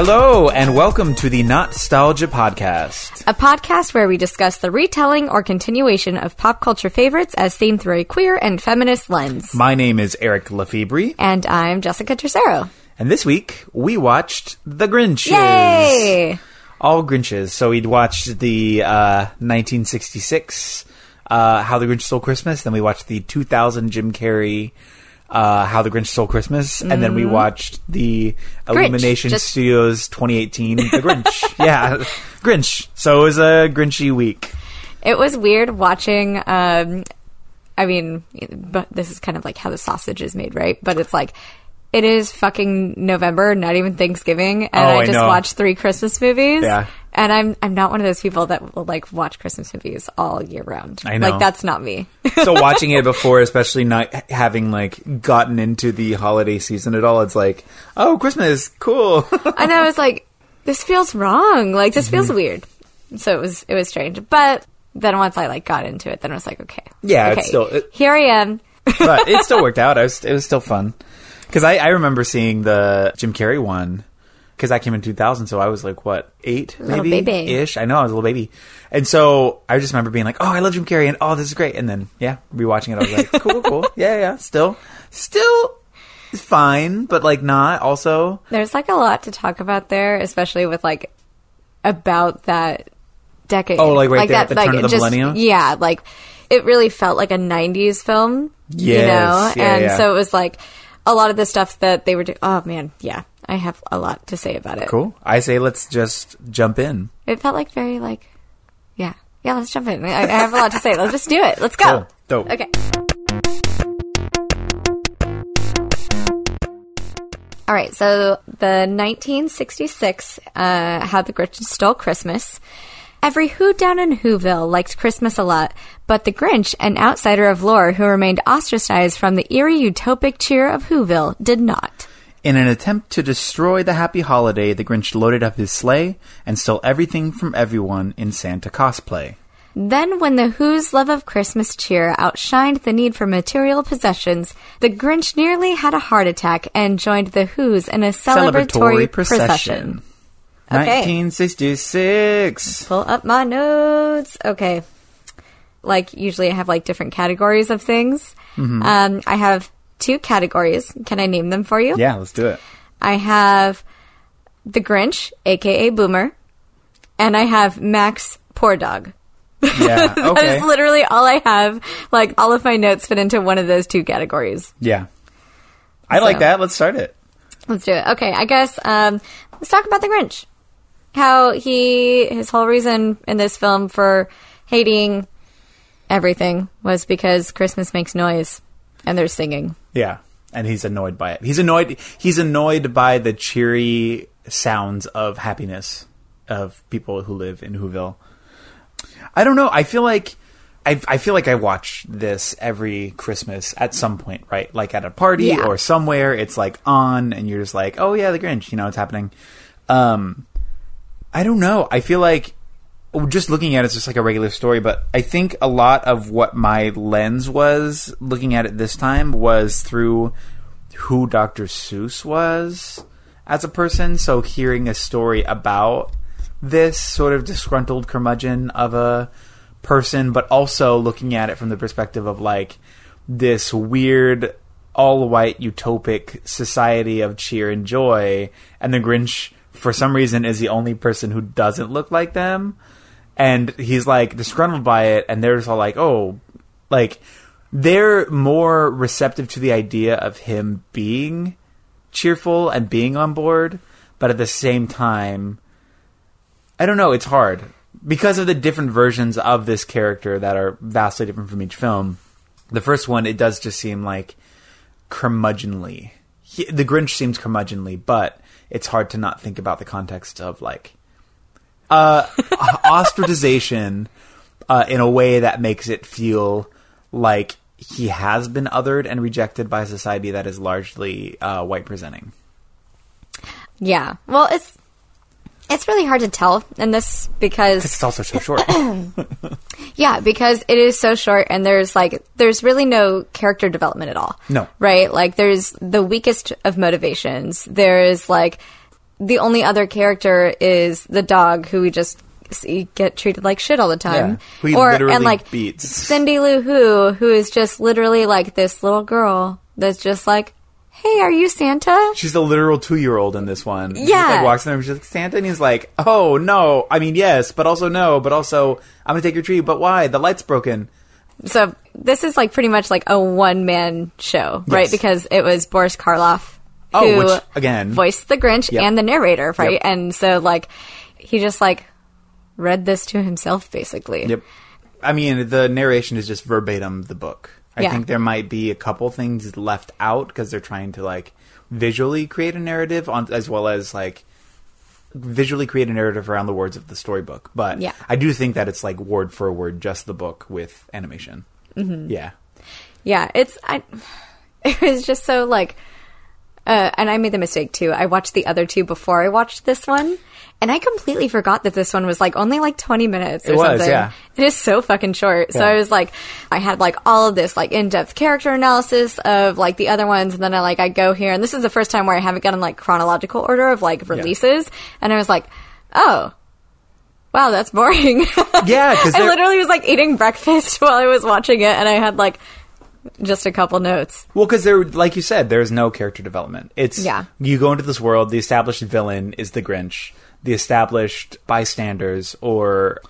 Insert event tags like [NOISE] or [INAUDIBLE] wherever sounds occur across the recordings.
Hello, and welcome to the Nostalgia Podcast. a podcast where we discuss the retelling or continuation of pop culture favorites as seen through a queer and feminist lens. My name is Eric Lefebvre, And I'm Jessica Tercero. and this week we watched The Grinches. Yay! All Grinches. So we'd watched the uh, 1966 uh, How the Grinch Stole Christmas, then we watched the 2000 Jim Carrey uh, How the Grinch Stole Christmas, and then we watched the Illumination Mm-hmm. Just- Studios 2018 The Grinch. [LAUGHS] yeah, Grinch. So it was a Grinchy week. It was weird watching. Um, I mean, but this is kind of like how the sausage is made, right? But it's like it is fucking November, not even Thanksgiving, and Oh, I I just know. watched three Christmas movies. Yeah. And I'm I'm not one of those people that will like watch Christmas movies all year round. I know. like that's not me. [LAUGHS] so watching it before, especially not having like gotten into the holiday season at all, it's like, oh, Christmas, cool. [LAUGHS] and I was like, this feels wrong. Like this Mm-hmm. feels weird. So it was it was strange. But then once I like got into it, then I was like, okay, Yeah, it's okay, still- it- here I am. but it still [LAUGHS] worked out. I was, it was still fun because I, I remember seeing the Jim Carrey one because I came in 2000. So I was like, what, eight, Little maybe baby. ish. I know I was a little baby, and so I just remember being like, oh, I love Jim Carrey, and oh, this is great. And then yeah, rewatching it, I was like, cool, cool, yeah, yeah, still, still fine, but like not also. There's like a lot to talk about there, especially with like about that decade. Oh, like right there at that, the turn of the millennium? Yeah, like it really felt like a '90s film. you know, yeah, and yeah. so it was like a lot of the stuff that they were doing. Oh man, yeah, I have a lot to say about it. Cool. I say let's just jump in. It felt like very like, yeah, yeah. Let's jump in. I, I have a lot to say. Let's just do it. Let's go. Cool. Dope. Okay. All right, so the 1966 uh, How the Grinch Stole Christmas. Every Who down in Whoville liked Christmas a lot, but the Grinch, an outsider of lore who remained ostracized from the eerie utopic cheer of Whoville, did not. In an attempt to destroy the happy holiday, the Grinch loaded up his sleigh and stole everything from everyone in Santa cosplay. Then, when the Who's love of Christmas cheer outshined the need for material possessions, the Grinch nearly had a heart attack and joined the Who's in a celebratory, procession. Okay. 1966. Pull up my notes. Okay. Like, usually I have like different categories of things. Um, I have two categories. Can I name them for you? Yeah, let's do it. I have the Grinch, aka Boomer, and I have Max Poor Dog. Yeah, [LAUGHS] okay. is literally all I have. Like, all of my notes fit into one of those two categories. yeah. I like that. Let's start it. Let's do it. Okay, I guess um, let's talk about the Grinch. How he, his whole reason in this film for hating everything was because Christmas makes noise and they're singing. Yeah. And he's annoyed by it. He's annoyed he's annoyed by the cheery sounds of happiness of people who live in Whoville. I don't know. I feel like I, I feel like I watch this every Christmas at some point, right? Like at a party Yeah. or somewhere, it's like on, and you're just like, "Oh yeah, the Grinch," you know, it's happening. Um, I don't know. I feel like oh, just looking at it, it's just like a regular story. But I think a lot of what my lens was looking at it this time was through who Dr. Seuss was as a person. So hearing a story about this sort of disgruntled curmudgeon of a person, but also looking at it from the perspective of like this weird all white utopic society of cheer and joy and the Grinch for some reason is the only person who doesn't look like them and he's like disgruntled by it and they're just all like oh like they're more receptive to the idea of him being cheerful and being on board but at the same time I don't know, it's hard because of the different versions of this character that are vastly different from each film. The first one, it does just seem like curmudgeonly. He, the Grinch seems curmudgeonly, but it's hard to not think about the context of like uh, [LAUGHS] ostracization uh, in a way that makes it feel like he has been othered and rejected by a society that is largely uh, white presenting. Yeah. Well, it's it's really hard to tell in this because It's also so short. [COUGHS] [LAUGHS] yeah, because it is so short and there's like there's really no character development at all. No. Right? Like there's the weakest of motivations. There's like the only other character is the dog who we just see get treated like shit all the time. Yeah, who he literally beats. Cindy Lou Who, who is just literally like this little girl that's just like, Hey, are you Santa? She's a literal two year old in this one. She just, Yeah. like walks in there and she's like, Santa? And he's like, Oh, no. I mean, yes, but also no. But also, I'm going to take your tree. But why? The light's broken. So this is like pretty much like a one man show, right? Because it was Boris Karloff Oh, who which, again- voiced the Grinch Yep. and the narrator, right? Yep. And so like he just like read this to himself basically. Yep. I mean, the narration is just verbatim the book. I Yeah. think there might be a couple things left out because they're trying to like visually create a narrative on as well as like visually create a narrative around the words of the storybook. But Yeah. I do think that it's like word for word just the book with animation. Mm-hmm. Yeah. Yeah, it's I. [LAUGHS] It was just so like, uh, and I made the mistake too. I watched the other two before I watched this one, and I completely forgot that this one was like only like twenty minutes or It was, something. yeah. It is so fucking short. So I was like, I had like all of this like in depth character analysis of like the other ones, and then I like I go here, and this is the first time where I haven't gotten like chronological order of like releases, and I was like, oh. Wow, that's boring. [LAUGHS] Yeah, [LAUGHS] I literally was like eating breakfast [LAUGHS] while I was watching it, and I had like just a couple notes. Well, because there, like you said, there's no character development. It's Yeah. You go into this world. The established villain is the Grinch. The established bystanders, or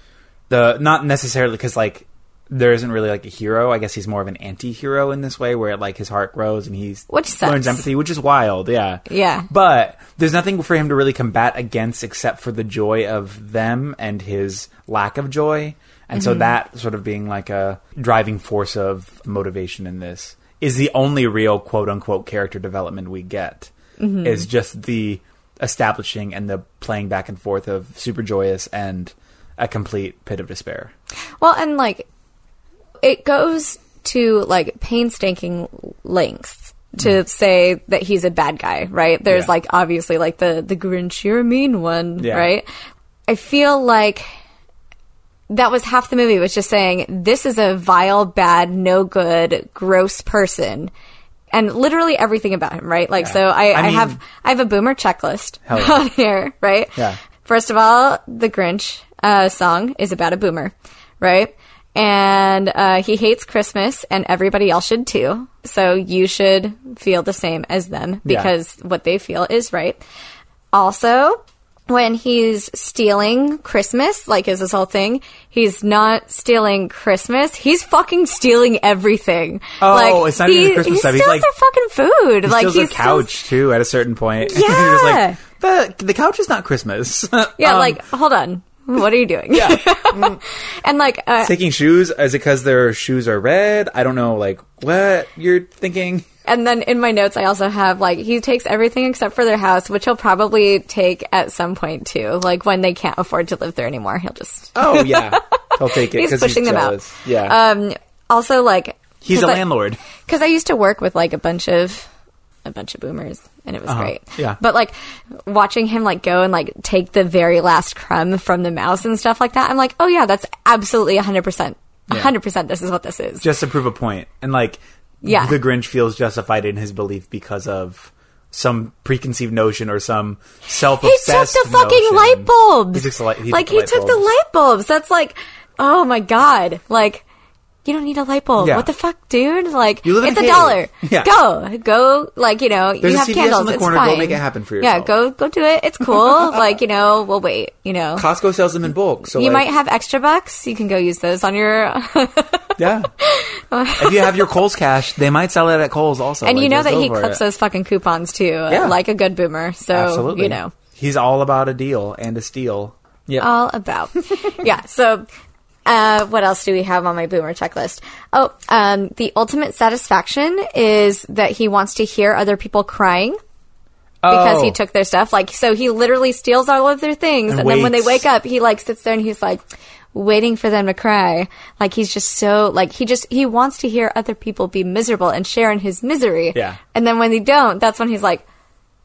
the not necessarily because like there isn't really like a hero. I guess he's more of an anti-hero in this way, where like his heart grows and he's Which sucks. learns empathy, which is wild. Yeah, Yeah. But there's nothing for him to really combat against except for the joy of them and his lack of joy. And Mm-hmm. so that sort of being like a driving force of motivation in this is the only real quote unquote character development we get. Mm-hmm. Is just the establishing and the playing back and forth of super joyous and a complete pit of despair. Well, and like it goes to like painstaking lengths to say that he's a bad guy, right? There's Mm. Yeah. like obviously like the the Grinch, you're a mean one, Yeah. right? I feel like that was half the movie was just saying this is a vile, bad, no good, gross person. And literally everything about him, right? Like, Yeah. so I, I I, have I have a boomer checklist yeah. [LAUGHS] on here, right? Yeah. First of all, the Grinch uh, song is about a boomer, right? And uh, he hates Christmas, and everybody else should too. So you should feel the same as them Yeah. because what they feel is right. Also, when he's stealing Christmas, like is this whole thing, he's not stealing Christmas. He's fucking stealing everything. Oh, like, it's not even the Christmas he stuff. He's steals like- their fucking food. He like steals he a steals- couch too at a certain point. [LAUGHS] Yeah. Like the the couch is not Christmas. [LAUGHS] Yeah, Um, like hold on. What are you doing? yeah. [LAUGHS] and like uh, taking shoes is it because their shoes are red i don't know like what you're thinking And then in my notes, I also have like he takes everything except for their house, which he'll probably take at some point too. Like when they can't afford to live there anymore, he'll just [LAUGHS] oh yeah he'll take it he's 'cause pushing them out. yeah Um. Also, like he's a landlord because I used to work with like a bunch of a bunch of boomers, and it was Uh-huh. great. Yeah. But like watching him like go and like take the very last crumb from the mouse and stuff like that, I'm like, oh yeah, that's absolutely hundred percent. Yeah. hundred percent. This is what this is. just to prove a point and like Yeah. the grinch feels justified in his belief because of some preconceived notion or some self-obsessed He took the fucking notion. light bulbs. he the light, he like took the he light took the bulbs. light bulbs. That's like, oh my god. Like, you don't need a light bulb. Yeah. What the fuck, dude? Like, You live in it's a a dollar. Yeah. Go, go. Like, you know, There's you have candles. in the it's corner. Go make it happen for yourself. Yeah, go, go do it. It's cool. [LAUGHS] like, you know, we'll wait. You know, costco sells them in bulk so you like, might have extra bucks. You can go use those on your. [LAUGHS] yeah if you have your Kohl's cash they might sell it at Kohl's also and you know that he clips it. those fucking coupons too, Yeah. like a good boomer. So absolutely you know. he's all about a deal and a steal yeah all about. [LAUGHS] yeah. So, uh, what else do we have on my boomer checklist? Oh, um, the ultimate satisfaction is that he wants to hear other people crying because Oh. he took their stuff. Like, so he literally steals all of their things, and, And then when they wake up, he like sits there and he's like. Waiting for them to cry. Like he's just so, like he just, he wants to hear other people be miserable and share in his misery. Yeah. And then when they don't, that's when he's like,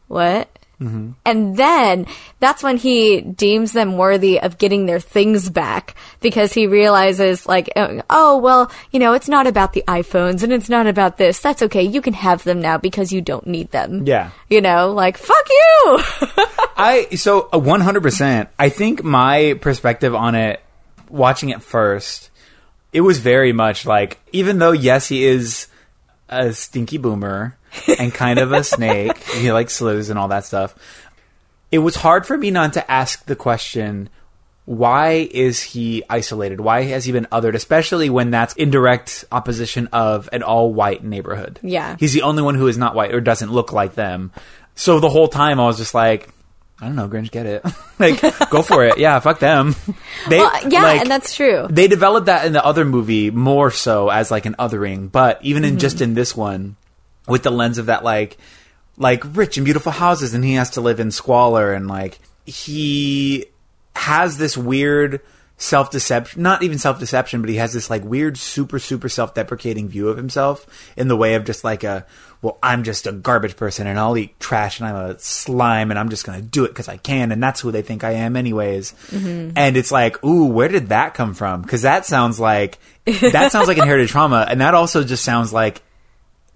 what? And then that's when he deems them worthy of getting their things back because he realizes, like, uh, oh, well, you know, it's not about the iPhones and it's not about this. That's okay. You can have them now because you don't need them. Yeah. You know, like, fuck you! [LAUGHS] I so uh, one hundred percent. I think my perspective on it, watching it first, it was very much like even though yes, he is a stinky boomer and kind of a snake, [LAUGHS] he like slithers and all that stuff. It was hard for me not to ask the question. Why is he isolated? Why has he been othered? Especially when that's in direct opposition of an all-white neighborhood. Yeah. he's the only one who is not white or doesn't look like them. So the whole time I was just like, I don't know, Grinch, get it. [LAUGHS] like, go for it. Yeah, fuck them. [LAUGHS] They, well, yeah, like, and that's true. they developed that in the other movie more so as like an othering, but even Mm-hmm. in just in this one, with the lens of that like like rich and beautiful houses, and he has to live in squalor, and like he has this weird self deception not even self deception but he has this like weird super super self deprecating view of himself in the way of just like a well i'm just a garbage person and i'll eat trash and i'm a slime and i'm just gonna do it because i can and that's who they think i am anyways. Mm-hmm. And it's like ooh where did that come from? Because that sounds like that sounds like inherited trauma and that also just sounds like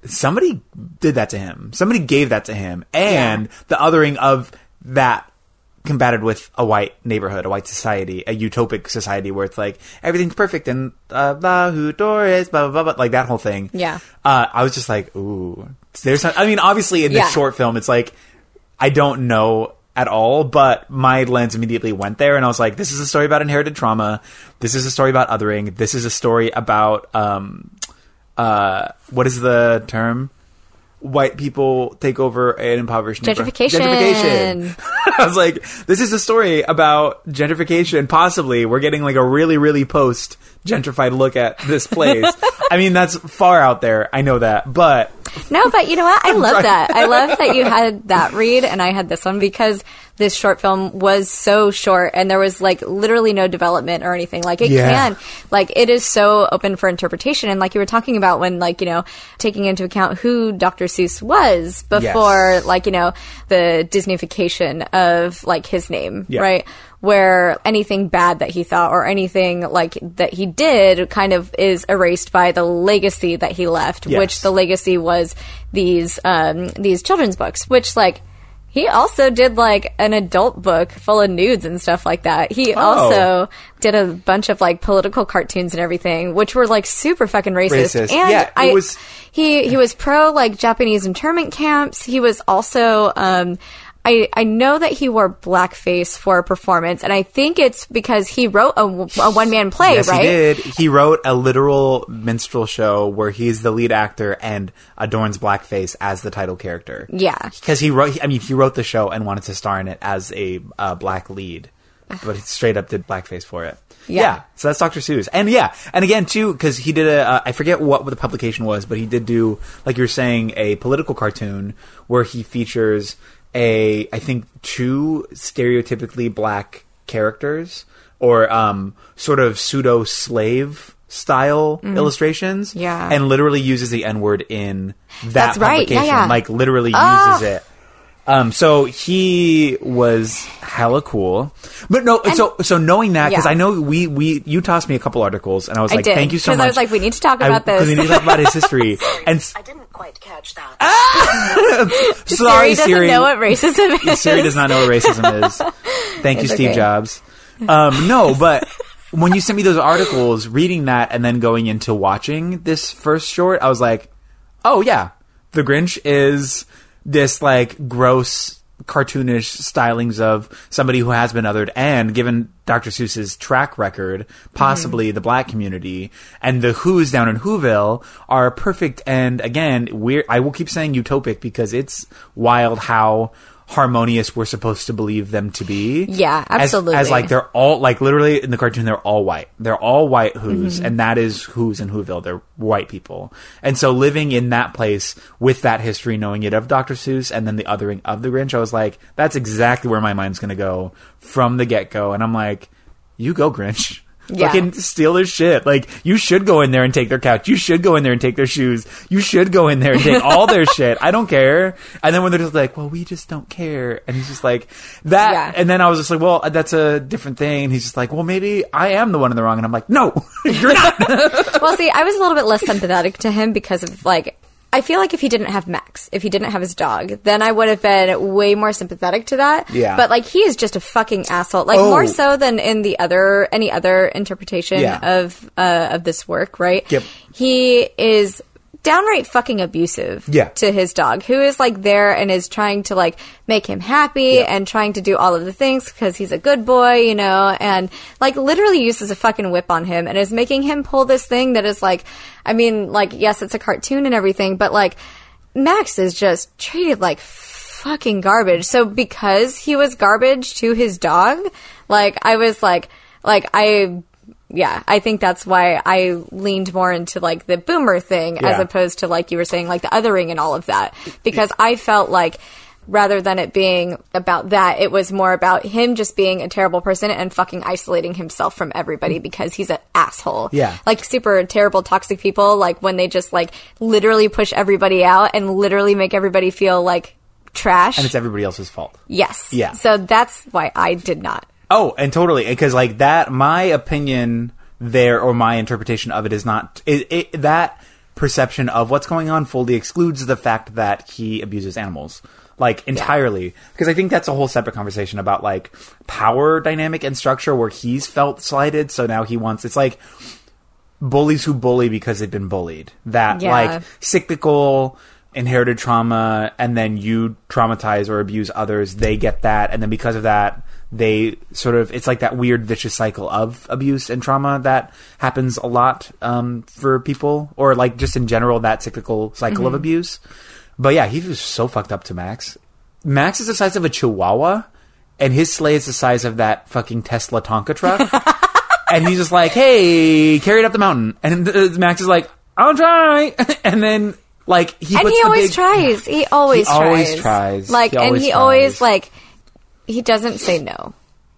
somebody did that to him. Somebody gave that to him, and the othering of that combated with a white neighborhood, a white society, a utopic society where it's like everything's perfect and uh, blah who Doris, blah blah blah, blah like that whole thing. Yeah. uh, I was just like, ooh, there's. Some, I mean, obviously in this Yeah. short film, it's like I don't know at all, but my lens immediately went there, and I was like, this is a story about inherited trauma. This is a story about othering. This is a story about um, uh, what is the term? White people take over an impoverished. Gentrification. Gentrification. [LAUGHS] I was like, this is a story about gentrification. Possibly, we're getting like a really, really post gentrified look at this place. [LAUGHS] I mean, that's far out there. I know that, but No, but you know what? I love that. I love that you [LAUGHS] had that read and I had this one because this short film was so short and there was like literally no development or anything. Like it Yeah. can, like it is so open for interpretation. And like you were talking about when like, you know, taking into account who Dr. Seuss was before Yes. like, you know, the Disneyfication of like his name, Yeah. right? Where anything bad that he thought or anything like that he did kind of is erased by the legacy that he left, Yes. which the legacy was these um, these children's books, which like he also did like an adult book full of nudes and stuff like that. He Oh. also did a bunch of like political cartoons and everything, which were like super fucking racist. Racist. And Yeah, I was- he he was pro like Japanese internment camps. He was also um I, I know that he wore blackface for a performance, and I think it's because he wrote a, one man play, yes, right? he did. He wrote a literal minstrel show where he's the lead actor and adorns blackface as the title character. Yeah. because he wrote. I mean, he wrote the show and wanted to star in it as a uh, black lead, [SIGHS] but he straight up did blackface for it. Yeah. so that's Dr. Seuss, and yeah, and again too, because he did a. Uh, I forget what the publication was, but he did do, like you were saying, a political cartoon where he features a, I think, two stereotypically black characters or um, sort of pseudo slave style illustrations. Yeah. and literally uses the N word in that That's right. Yeah, publication. yeah. Like literally Ah. uses it. Um, so he was hella cool, but no. so so knowing that because Yeah. I know we we you tossed me a couple articles and I was I like, did, thank you so much. I was like, we need to talk I- about 'cause this. we need to talk about his history. [LAUGHS] and I didn't quite catch that. [LAUGHS] sorry, Siri doesn't Siri. know what racism is. [LAUGHS] Siri does not know what racism is. Thank you, Steve okay. Jobs. Um, no, but when you sent me those articles, reading that and then going into watching this first short, I was like, oh yeah, the Grinch is this like gross cartoonish stylings of somebody who has been othered and given Dr. Seuss's track record, possibly mm-hmm. the black community and the Who's down in Whoville are perfect and again, we're I will keep saying utopic because it's wild how harmonious we're supposed to believe them to be. Yeah, As- absolutely. As, like they're all like literally in the cartoon they're all white. They're all white who's Mm-hmm. and that is who's in Whoville. They're white people. And so living in that place with that history, knowing it of Dr. Seuss and then the othering of the Grinch, I was like, that's exactly where my mind's gonna go from the get go. And I'm like, you go Grinch. Yeah. Fucking steal their shit. Like, you should go in there and take their couch. You should go in there and take their shoes. You should go in there and take all their [LAUGHS] shit. I don't care. And then when they're just like, well, we just don't care. And he's just like, that. Yeah. And then I was just like, well, that's a different thing. And he's just like, well, maybe I am the one in the wrong. And I'm like, no, [LAUGHS] you're not. [LAUGHS] well, see, I was a little bit less sympathetic to him because of like. I feel like if he didn't have Max, if he didn't have his dog, then I would have been way more sympathetic to that. Yeah. But like he is just a fucking asshole. Like Oh. more so than in the other any other interpretation Yeah. of uh, of this work, right? Yep. He is downright fucking abusive Yeah. to his dog, who is like there and is trying to like make him happy and trying to do all of the things because he's a good boy, you know, and like literally uses a fucking whip on him and is making him pull this thing that is like, I mean, like, yes, it's a cartoon and everything, but like, Max is just treated like fucking garbage. So because he was garbage to his dog, like, I was like, like, I, yeah, I think that's why I leaned more into like the boomer thing as opposed to like you were saying, like the othering and all of that. Because I felt like rather than it being about that, it was more about him just being a terrible person and fucking isolating himself from everybody mm. because he's an asshole. Yeah. Like super terrible toxic people, like when they just like literally push everybody out and literally make everybody feel like trash. and it's everybody else's fault. yes. Yeah. So that's why I did not. Oh, and totally because like that, my opinion there or my interpretation of it is not it, it, that perception of what's going on fully excludes the fact that he abuses animals like entirely because I think that's a whole separate conversation about like power dynamic and structure where he's felt slighted, so now he wants it's like bullies who bully because they've been bullied. That Yeah. like cyclical inherited trauma and then you traumatize or abuse others, they get that and then because of that they sort of it's like that weird vicious cycle of abuse and trauma that happens a lot um, for people or like just in general that cyclical cycle of abuse. But yeah, he was so fucked up to Max. Max is the size of a chihuahua and his sleigh is the size of that fucking Tesla Tonka truck. [LAUGHS] and he's just like, "Hey, carry it up the mountain." And [LAUGHS] uh, Max is like, "I'll try." [LAUGHS] and then like he and he the always big- tries. He always He tries. always tries. Like, He and he tries. always like he doesn't say no.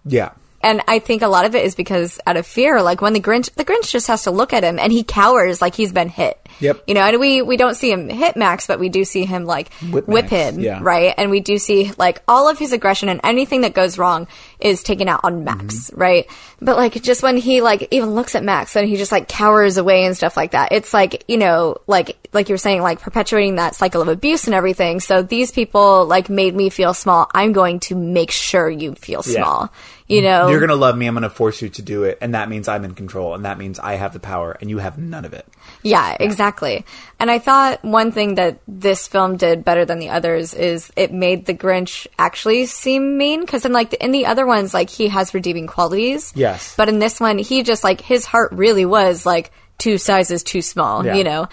Yeah, And I think a lot of it is because out of fear, like when the Grinch, the Grinch just has to look at him and he cowers like he's been hit. Yep. You know, and we, we don't see him hit Max, but we do see him like Whip whip, him, yeah. right? And we do see like all of his aggression and anything that goes wrong is taken out on Max, Mm-hmm. right? But like just when he like even looks at Max and he just like cowers away and stuff like that, it's like, you know, like, like you were saying, like perpetuating that cycle of abuse and everything. So these people like made me feel small. I'm going to make sure you feel Yeah. You mm. know, you're gonna love me. I'm gonna force you to do it, and that means I'm in control, and that means I have the power, and you have none of it. Yeah, exactly. And I thought one thing that this film did better than the others is it made the Grinch actually seem mean because in like in the other ones, like he has redeeming qualities. Yes. But in this one, he just like his heart really was like two sizes too small. Yeah. You know.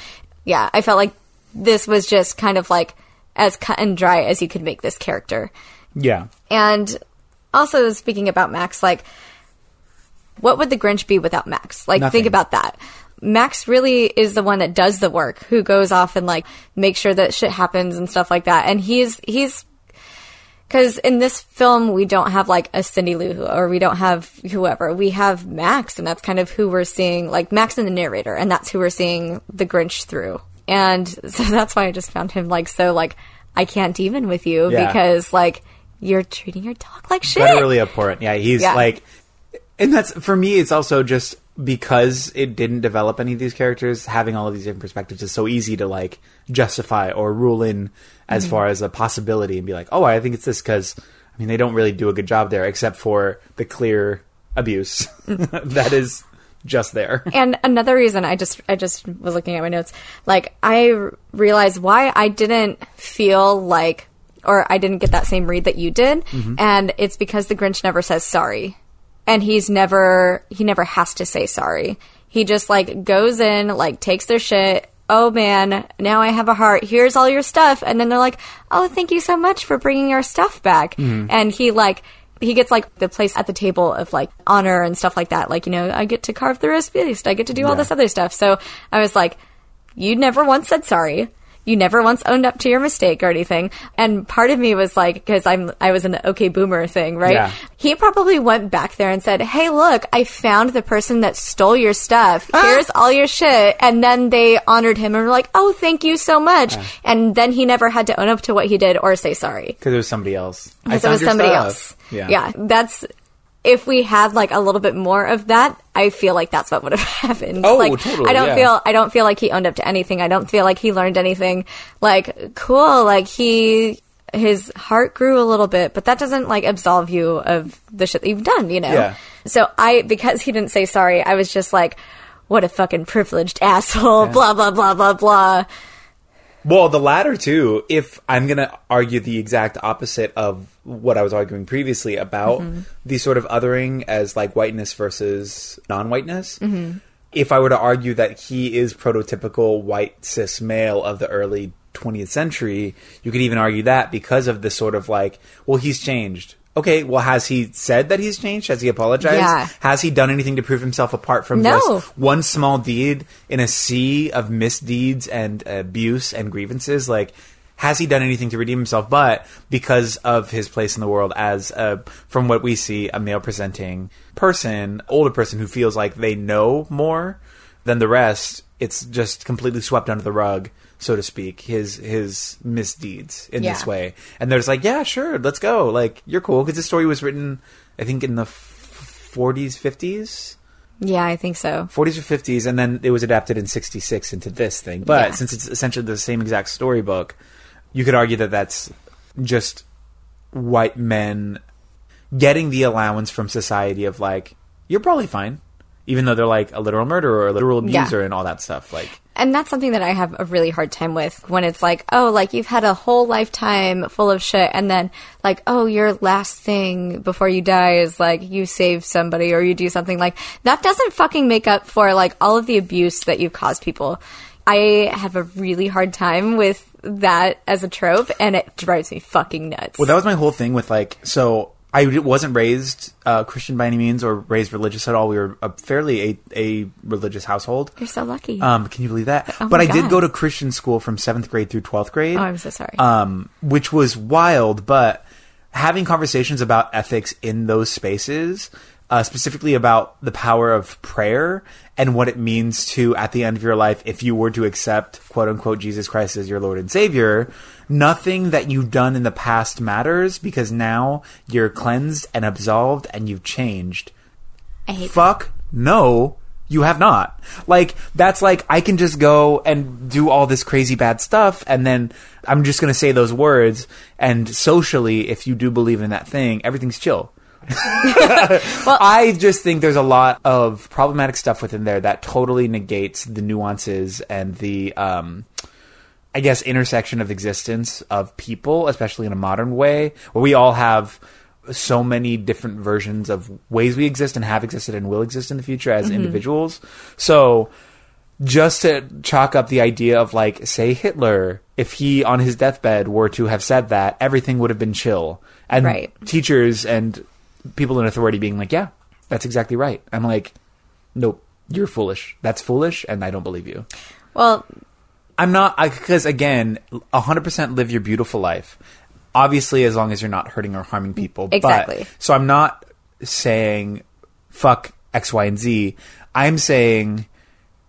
Yeah, I felt like this was just kind of like as cut and dry as you could make this character. Yeah, And also speaking about Max, like what would the Grinch be without Max? Like Nothing. think about that. Max really is the one that does the work, who goes off and like makes sure that shit happens and stuff like that. And he's he's because in this film we don't have like a Cindy Lou or we don't have whoever. We have Max, and that's kind of who we're seeing, like Max and the narrator, and that's who we're seeing the Grinch through. And [LAUGHS] so that's why I just found him like so like I can't even with you Yeah. because like you're treating your dog like shit. literally abhorrent. Yeah, he's Yeah. like, and that's for me. It's also just because it didn't develop any of these characters. Having all of these different perspectives is so easy to like justify or rule in as Mm-hmm. far as a possibility and be like, oh, I think it's this because I mean they don't really do a good job there, except for the clear abuse [LAUGHS] that is just there. and another reason I just I just was looking at my notes, like I r- realized why I didn't feel like or I didn't get that same read that you did, mm-hmm. and it's because the Grinch never says sorry, and he's never he never has to say sorry. He just like goes in, like takes their shit. Oh man, now I have a heart. Here's all your stuff, and then they're like, "Oh, thank you so much for bringing our stuff back." Mm-hmm. And he like he gets like the place at the table of like honor and stuff like that. Like, you know, I get to carve the roast beast. I get to do all this other stuff. So I was like, you never once said sorry. You never once owned up to your mistake or anything. And part of me was like, because I'm, I was an okay boomer thing, right? Yeah. He probably went back there and said, Hey, look, I found the person that stole your stuff. Here's all your shit. And then they honored him and were like, Oh, thank you so much. And then he never had to own up to what he did or say sorry. Because it was somebody else. I Because it was somebody stuff. else. Yeah. Yeah. That's, if we had like a little bit more of that, I feel like that's what would have [LAUGHS] happened. Oh, like, totally, I don't yeah. feel, I don't feel like he owned up to anything. I don't feel like he learned anything. Like, cool. Like he, his heart grew a little bit, but that doesn't like absolve you of the shit that you've done, you know? Yeah. So I, because he didn't say sorry, I was just like, what a fucking privileged [LAUGHS] asshole, blah, blah, blah, blah, blah. Well, the latter too. If I'm going to argue the exact opposite of what I was arguing previously about Mm-hmm. the sort of othering as like whiteness versus non-whiteness, Mm-hmm. if I were to argue that he is prototypical white cis male of the early 20th century, you could even argue that because of the sort of like, well, he's changed. Okay, well, has he said that he's changed? Has he apologized? Yeah. Has he done anything to prove himself apart from No. just one small deed in a sea of misdeeds and abuse and grievances like has he done anything to redeem himself but because of his place in the world as a, from what we see a male presenting person older person who feels like they know more than the rest it's just completely swept under the rug so to speak his his misdeeds in this way and they're just like yeah sure let's go like you're cool because this story was written i think in the f- 40s 50s Yeah, I think so. 40s or 50s, and then it was adapted in 66 into this thing. But Yeah. since it's essentially the same exact storybook, you could argue that that's just white men getting the allowance from society of like, you're probably fine. Even though they're like a literal murderer or a literal Yeah. abuser and all that stuff. Like, And that's something that I have a really hard time with when it's like, oh, like you've had a whole lifetime full of shit, and then like, oh, your last thing before you die is like you save somebody or you do something like that doesn't fucking make up for like all of the abuse that you've caused people. I have a really hard time with that as a trope, and it drives me fucking nuts. Well, that was my whole thing with like, so I wasn't raised uh, Christian by any means or raised religious at all. We were a fairly a, a religious household. You're so lucky. Um, can you believe that? Oh but I did go to Christian school from seventh grade through twelfth grade. oh, I'm so sorry. um, which was wild. But having conversations about ethics in those spaces, uh, specifically about the power of prayer and what it means to, at the end of your life, if you were to accept "quote unquote" Jesus Christ as your Lord and Savior, nothing that you've done in the past matters because now you're cleansed and absolved and you've changed. I hate Fuck no, you have not. Like that's like I can just go and do all this crazy bad stuff and then I'm just going to say those words and socially if you do believe in that thing, everything's chill. [LAUGHS] I just think there's a lot of problematic stuff within there that totally negates the nuances and the um I guess intersection of existence of people, especially in a modern way, where we all have so many different versions of ways we exist and have existed and will exist in the future as individuals. So just to chalk up the idea of like, say Hitler, if he on his deathbed were to have said that, everything would have been chill. And Right. teachers and people in authority being like, yeah, that's exactly right. I'm like, nope, you're foolish. That's foolish, and I don't believe you. well, I'm not because again, 100% live your beautiful life. Obviously, as long as you're not hurting or harming people. Exactly. But, so I'm not saying fuck X, Y, and Z. I'm saying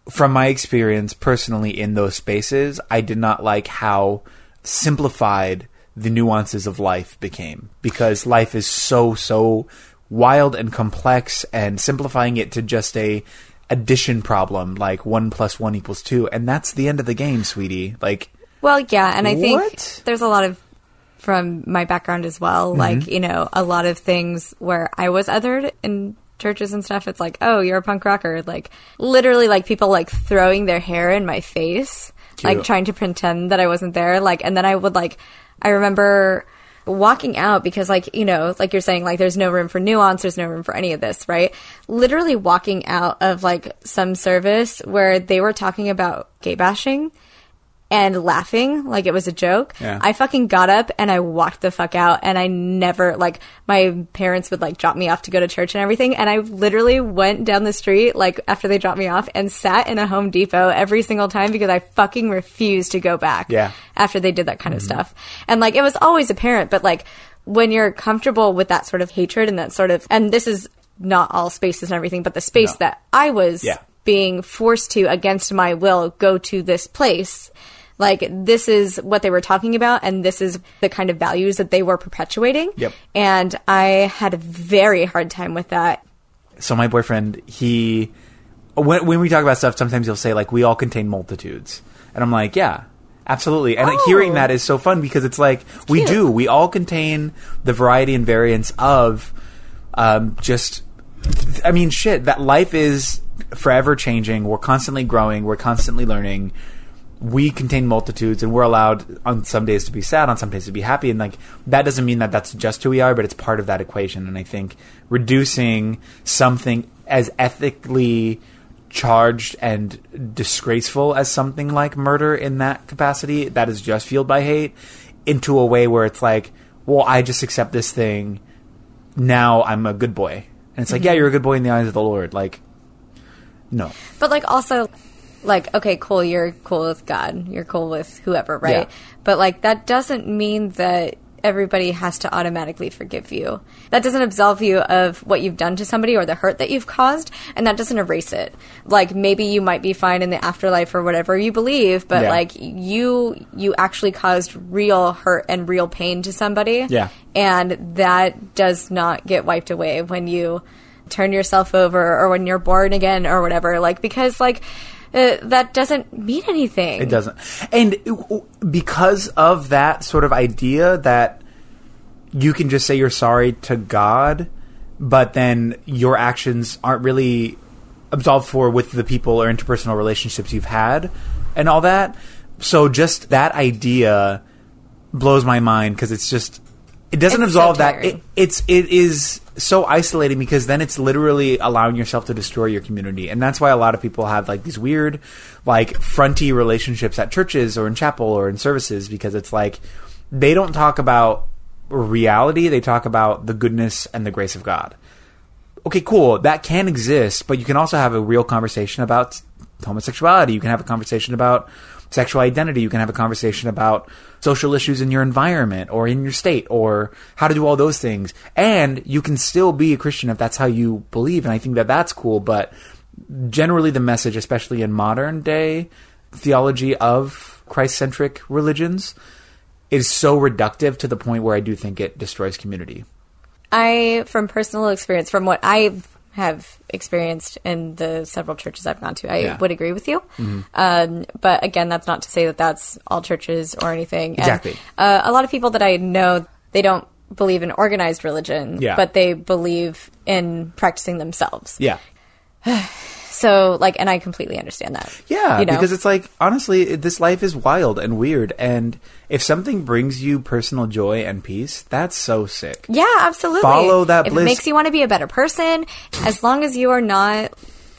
from my experience personally in those spaces, I did not like how simplified the nuances of life became because life is so so wild and complex and simplifying it to just a addition problem like one plus one equals two and that's the end of the game sweetie like Well, yeah, and I think there's a lot of from my background as well, Mm-hmm. like, you know, a lot of things where I was othered in churches and stuff. It's like, oh, you're a punk rocker. Like, literally, like people like throwing their hair in my face, like trying to pretend that I wasn't there. Like, and then I would like, I remember walking out because like you know like you're saying like there's no room for nuance there's no room for any of this right? Literally walking out of like some service where they were talking about gay bashing and laughing like it was a joke. Yeah. I fucking got up and I walked the fuck out and I never like my parents would like drop me off to go to church and everything and I literally went down the street like after they dropped me off and sat in a Home Depot every single time because I fucking refused to go back. Yeah. After they did that kind of mm-hmm. stuff. And like it was always apparent but like when you're comfortable with that sort of hatred and that sort of and this is not all spaces and everything but the space No. that I was Yeah. being forced to against my will go to this place like this is what they were talking about and this is the kind of values that they were perpetuating. Yep. and i had a very hard time with that. So my boyfriend he when, when we talk about stuff sometimes he'll say like we all contain multitudes. And i'm like yeah absolutely. And Oh. hearing that is so fun because it's like we cute. do. We all contain the variety and variance of um, just i mean shit that life is forever changing. We're constantly growing. We're constantly learning we contain multitudes and we're allowed on some days to be sad on some days to be happy. And like that doesn't mean that that's just who we are but it's part of that equation. And i think reducing something as ethically charged and disgraceful as something like murder in that capacity that is just fueled by hate into a way where it's like well i just accept this thing. Now i'm a good boy. And it's like yeah mm-hmm. you're a good boy in the eyes of the lord. Like no. But like also like okay cool you're cool with god you're cool with whoever right Yeah. but like that doesn't mean that everybody has to automatically forgive you that doesn't absolve you of what you've done to somebody or the hurt that you've caused and that doesn't erase it like maybe you might be fine in the afterlife or whatever you believe but Yeah. like you you actually caused real hurt and real pain to somebody Yeah. and that does not get wiped away when you turn yourself over or when you're born again or whatever like because like uh, that doesn't mean anything It doesn't. And because of that sort of idea that you can just say you're sorry to God, but then your actions aren't really absolved for with the people or interpersonal relationships you've had and all that. So just that idea blows my mind because it's just it doesn't It's so absolve that. It, it's it is so isolating because then it's literally allowing yourself to destroy your community, and that's why a lot of people have like these weird, like fronty relationships at churches or in chapel or in services because it's like they don't talk about reality; they talk about the goodness and the grace of God. Okay, cool. That can exist, but you can also have a real conversation about homosexuality. You can have a conversation about sexual identity. You can have a conversation about social issues in your environment or in your state or how to do all those things. And you can still be a Christian if that's how you believe. And I think that that's cool. But generally, the message, especially in modern day theology of Christ centric religions, is so reductive to the point where I do think it destroys community. I, from personal experience, from what I have experienced in the several churches I've gone to, I Yeah. would agree with you. Um, but again, that's not to say that that's all churches or anything. And, Exactly. uh, a lot of people that I know, they don't believe in organized religion, Yeah. but they believe in practicing themselves. Yeah. [SIGHS] [SIGHS] [SIGHS] So, like, and I completely understand that. Yeah, you know? because it's like honestly, this life is wild and weird, and if something brings you personal joy and peace, that's so sick. Yeah, absolutely. Follow that If bliss. it makes you want to be a better person, as long as you are not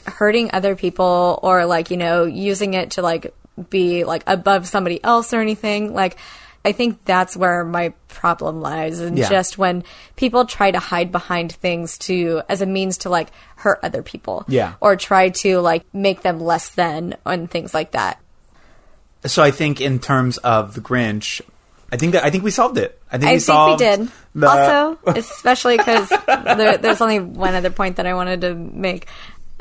hurting other people or like, you know, using it to like be like above somebody else or anything, like I think that's where my problem lies and Yeah. just when people try to hide behind things to as a means to like hurt other people. Yeah. Or try to like make them less than and things like that. So I think in terms of the Grinch, I think that I think we solved it. I think I we think we did. the- Also, especially because there, there's only one other point that I wanted to make.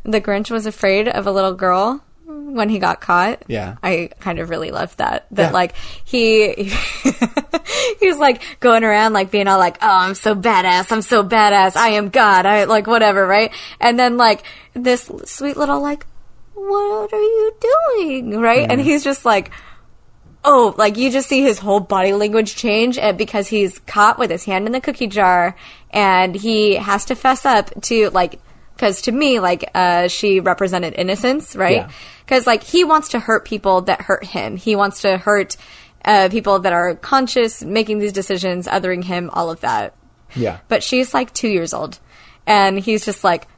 The Grinch was afraid of a little girl when he got caught. Yeah. I kind of really loved that. That Yeah. like he [LAUGHS] he was like going around like being all like, "Oh, I'm so badass. I'm so badass. I am God. I like whatever, right?" And then like this sweet little like, "What are you doing?" right? Mm-hmm. And he's just like oh, like you just see his whole body language change because he's caught with his hand in the cookie jar and he has to fess up to like because to me like uh she represented innocence right Yeah. because like he wants to hurt people that hurt him he wants to hurt uh people that are conscious making these decisions othering him all of that Yeah. but she's like two years old and he's just like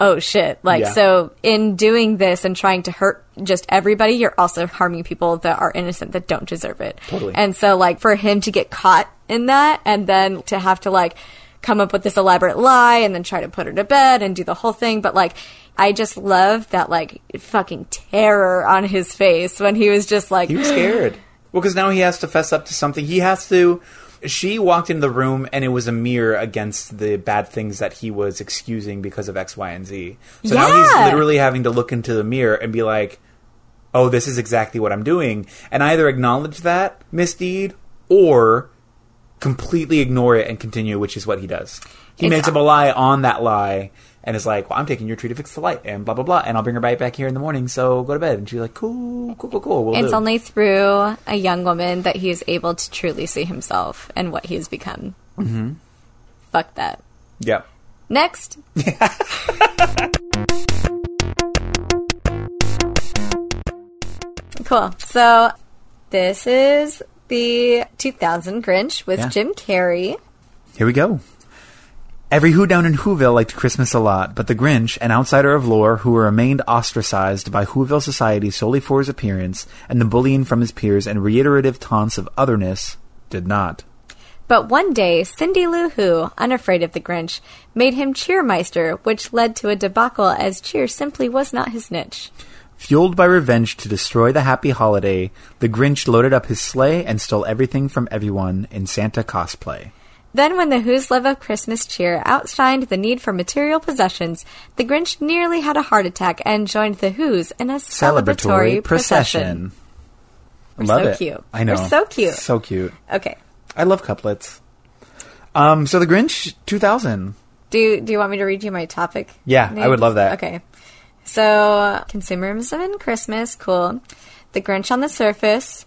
oh shit. Like, Yeah. so in doing this and trying to hurt just everybody, you're also harming people that are innocent that don't deserve it. Totally. And so, like, for him to get caught in that and then to have to, like, come up with this elaborate lie and then try to put her to bed and do the whole thing. But, like, I just love that, like, fucking terror on his face when he was just like, He was scared. [GASPS] Well, because now he has to fess up to something. He has to. She walked into the room and it was a mirror against the bad things that he was excusing because of X, Y, and Z. So now he's literally having to look into the mirror and be like, oh, this is exactly what I'm doing. And either acknowledge that misdeed or completely ignore it and continue, which is what he does. He It's- makes up a lie on that lie and is like, well, I'm taking your tree to fix the light and blah, blah, blah. And I'll bring her right back here in the morning, so go to bed. And she's like, cool, cool, cool, cool. We'll It's do. only through a young woman that he is able to truly see himself and what he has become. Mm-hmm. Fuck that. Yep. Next. [LAUGHS] cool. So this is the 2000 Grinch with Yeah. Jim Carrey. Here we go. Every Who down in Whoville liked Christmas a lot, but the Grinch, an outsider of lore who remained ostracized by Whoville society solely for his appearance and the bullying from his peers and reiterative taunts of otherness, did not. But one day, Cindy Lou Who, unafraid of the Grinch, made him Cheermeister, which led to a debacle as cheer simply was not his niche. Fueled by revenge to destroy the happy holiday, the Grinch loaded up his sleigh and stole everything from everyone in Santa cosplay. Then, when the Who's love of Christmas cheer outshined the need for material possessions, the Grinch nearly had a heart attack and joined the Who's in a celebratory, procession. We're Love so it. cute. I know. We're so cute. So cute. Okay. I love couplets. Um, so the Grinch 2000. Do do you want me to read you my topic? Yeah, I would love that. Okay. So, consumerism and Christmas, cool. The Grinch on the surface.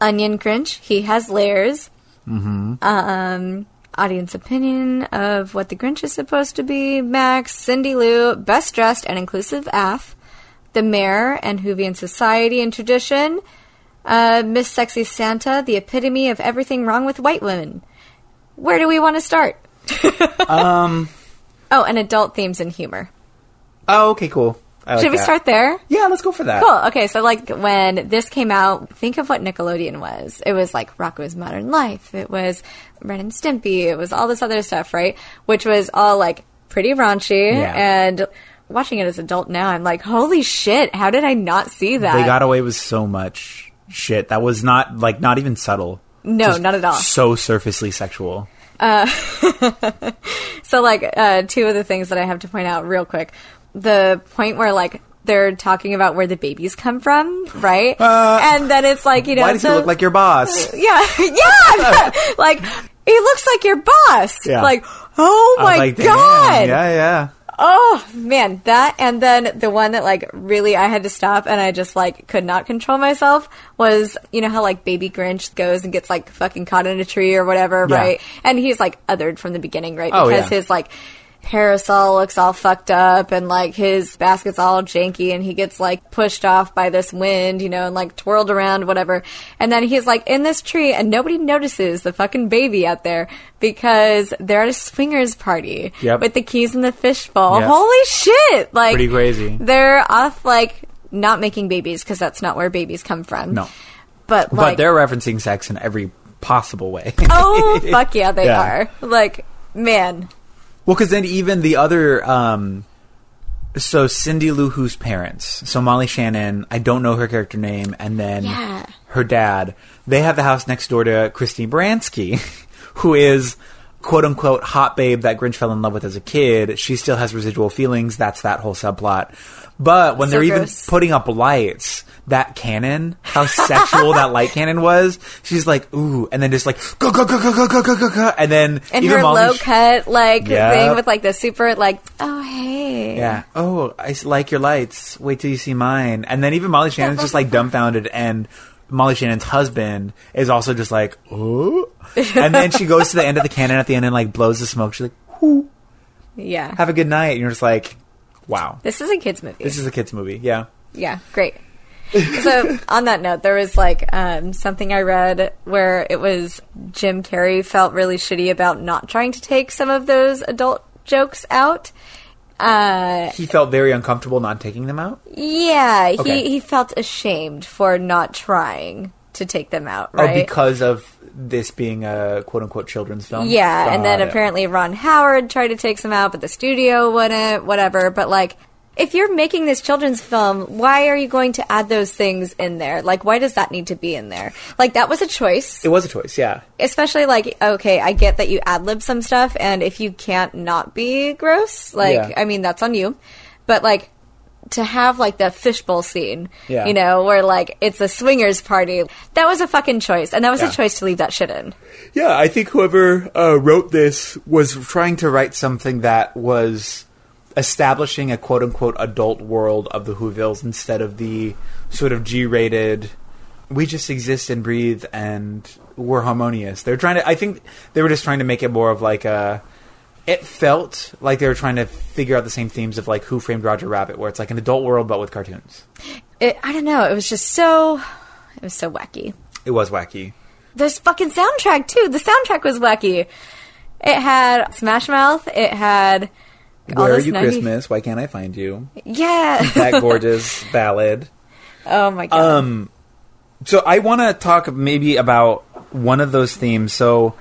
Onion Grinch, he has layers. Mm-hmm. Um, audience opinion of what the Grinch is supposed to be. Max, Cindy Lou, best dressed and inclusive AF. The Mayor and Whovian society and tradition. Uh, Miss Sexy Santa, the epitome of everything wrong with white women. Where do we want to start? [LAUGHS] Um, Oh, and adult themes and humor. oh, okay, cool. Like Should we that. start there? Yeah, let's go for that. Cool. Okay, so like when this came out, think of what Nickelodeon was. It was like Rocko's Modern Life. It was Ren and Stimpy. It was all this other stuff, right? Which was all like pretty raunchy. Yeah. And watching it as an adult now, I'm like, holy shit! How did I not see that? They got away with so much shit that was not like not even subtle. No, Just not at all. So surfacely sexual. Uh, [LAUGHS] So, like, uh, two of the things that I have to point out real quick. The point where, like, they're talking about where the babies come from, right? Uh, and then it's like, you know, Why does he look like your boss? [LAUGHS] Yeah, [LAUGHS] yeah. [LAUGHS] like he looks like your boss. Yeah. Like, oh my like, god. Yeah, yeah. Oh man, that and then the one that like really I had to stop and I just like could not control myself was you know how like baby Grinch goes and gets like fucking caught in a tree or whatever, Yeah. right? And he's like othered from the beginning, right? Oh, because yeah. his like parasol looks all fucked up and like his basket's all janky and he gets like pushed off by this wind, you know, and like twirled around, whatever. And then he's like in this tree and nobody notices the fucking baby out there because they're at a swingers party Yep. with the keys in the fishbowl. Yep. Holy shit! Like Pretty crazy. They're off like not making babies because that's not where babies come from. No. but But they're referencing sex in every possible way. oh [LAUGHS] fuck yeah, they Yeah. are. Like man, Well, because then even the other, um, so Cindy Lou Who's parents, so Molly Shannon, I don't know her character name, and then Yeah. her dad, they have the house next door to Christine Baranski, [LAUGHS] who is quote unquote hot babe that Grinch fell in love with as a kid. She still has residual feelings. That's that whole subplot. But when So they're even putting up lights, that cannon, how sexual that light cannon was, she's like, ooh, and then just like, go, go, go, go, go, go, go, go, go, and then and even her Molly low cut like Yep. thing with like the super like oh hey Yeah. Oh, I like your lights. Wait till you see mine. And then even Molly [LAUGHS] Shannon's just like dumbfounded, and Molly Shannon's husband is also just like, oh. And then she goes to the end of the cannon at the end and like blows the smoke. She's like, Ooh, yeah. have a good night. And you're just like, wow. This is a kids movie. This is a kids movie. Yeah. Yeah, great. so [LAUGHS] on that note, there was like um, something I read where it was Jim Carrey felt really shitty about not trying to take some of those adult jokes out. he felt very uncomfortable not taking them out. Yeah, Okay. he, he felt ashamed for not trying to take them out, Oh, because of this being a quote unquote children's film. yeah, and then it. apparently Ron Howard tried to take some out, but the studio wouldn't, whatever. But like, if you're making this children's film, why are you going to add those things in there? Like, why does that need to be in there? Like, that was a choice. it was a choice. Yeah, especially like okay i get that you ad lib some stuff and if you can't not be gross like Yeah. i mean that's on you but like to have like the fishbowl scene Yeah. you know where like it's a swingers party that was a fucking choice and that was Yeah. a choice to leave that shit in yeah. I think whoever uh, wrote this was trying to write something that was establishing a quote unquote adult world of the Whovilles instead of the sort of G rated. We just exist and breathe, and we're harmonious. They're trying to. I think they were just trying to make it more of like a. It felt like they were trying to figure out the same themes of like Who Framed Roger Rabbit, where it's like an adult world but with cartoons. it, i don't know it was just so it was so wacky It was wacky. There's fucking soundtrack too. The soundtrack was wacky. It had Smash Mouth. It had all Where are you, 90 Christmas? Why can't I find you? Yeah. [LAUGHS] That gorgeous [LAUGHS] ballad. oh my god. Um, so I want to talk maybe about one of those themes. So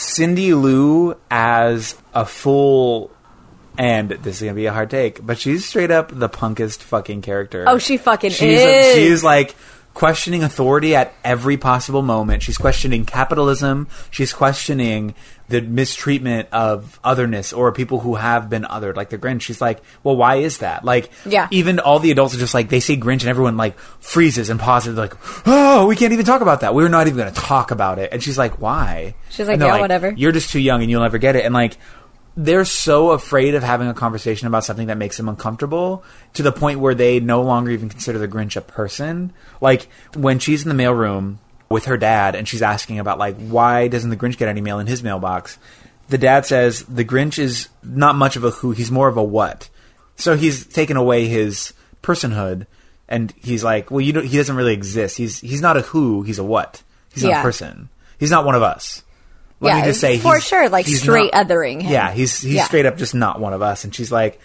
Cindy Lou as a full, and this is gonna be a hard take, but she's straight up the punkest fucking character. Oh, she fucking she's is. she's like questioning authority at every possible moment. She's questioning capitalism. She's questioning the mistreatment of otherness or people who have been othered, like the Grinch. She's like, well, why is that? Like, Yeah. even all the adults are just like they say Grinch and everyone like freezes and pauses like oh we can't even talk about that we're not even going to talk about it and she's like why She's like, "Yeah, whatever." you're just too young and you'll never get it and like they're so afraid of having a conversation about something that makes them uncomfortable to the point where they no longer even consider the Grinch a person like when she's in the mailroom with her dad and she's asking about like why doesn't the Grinch get any mail in his mailbox the dad says the Grinch is not much of a who he's more of a what so he's taken away his personhood, and he's like, well, you know, he doesn't really exist. He's he's not a who. He's a what. He's not Yeah. a person. He's not one of us. Let Yeah, me just say, for sure, like, straight not- othering him. Yeah, he's he's Yeah. straight up just not one of us. And she's like,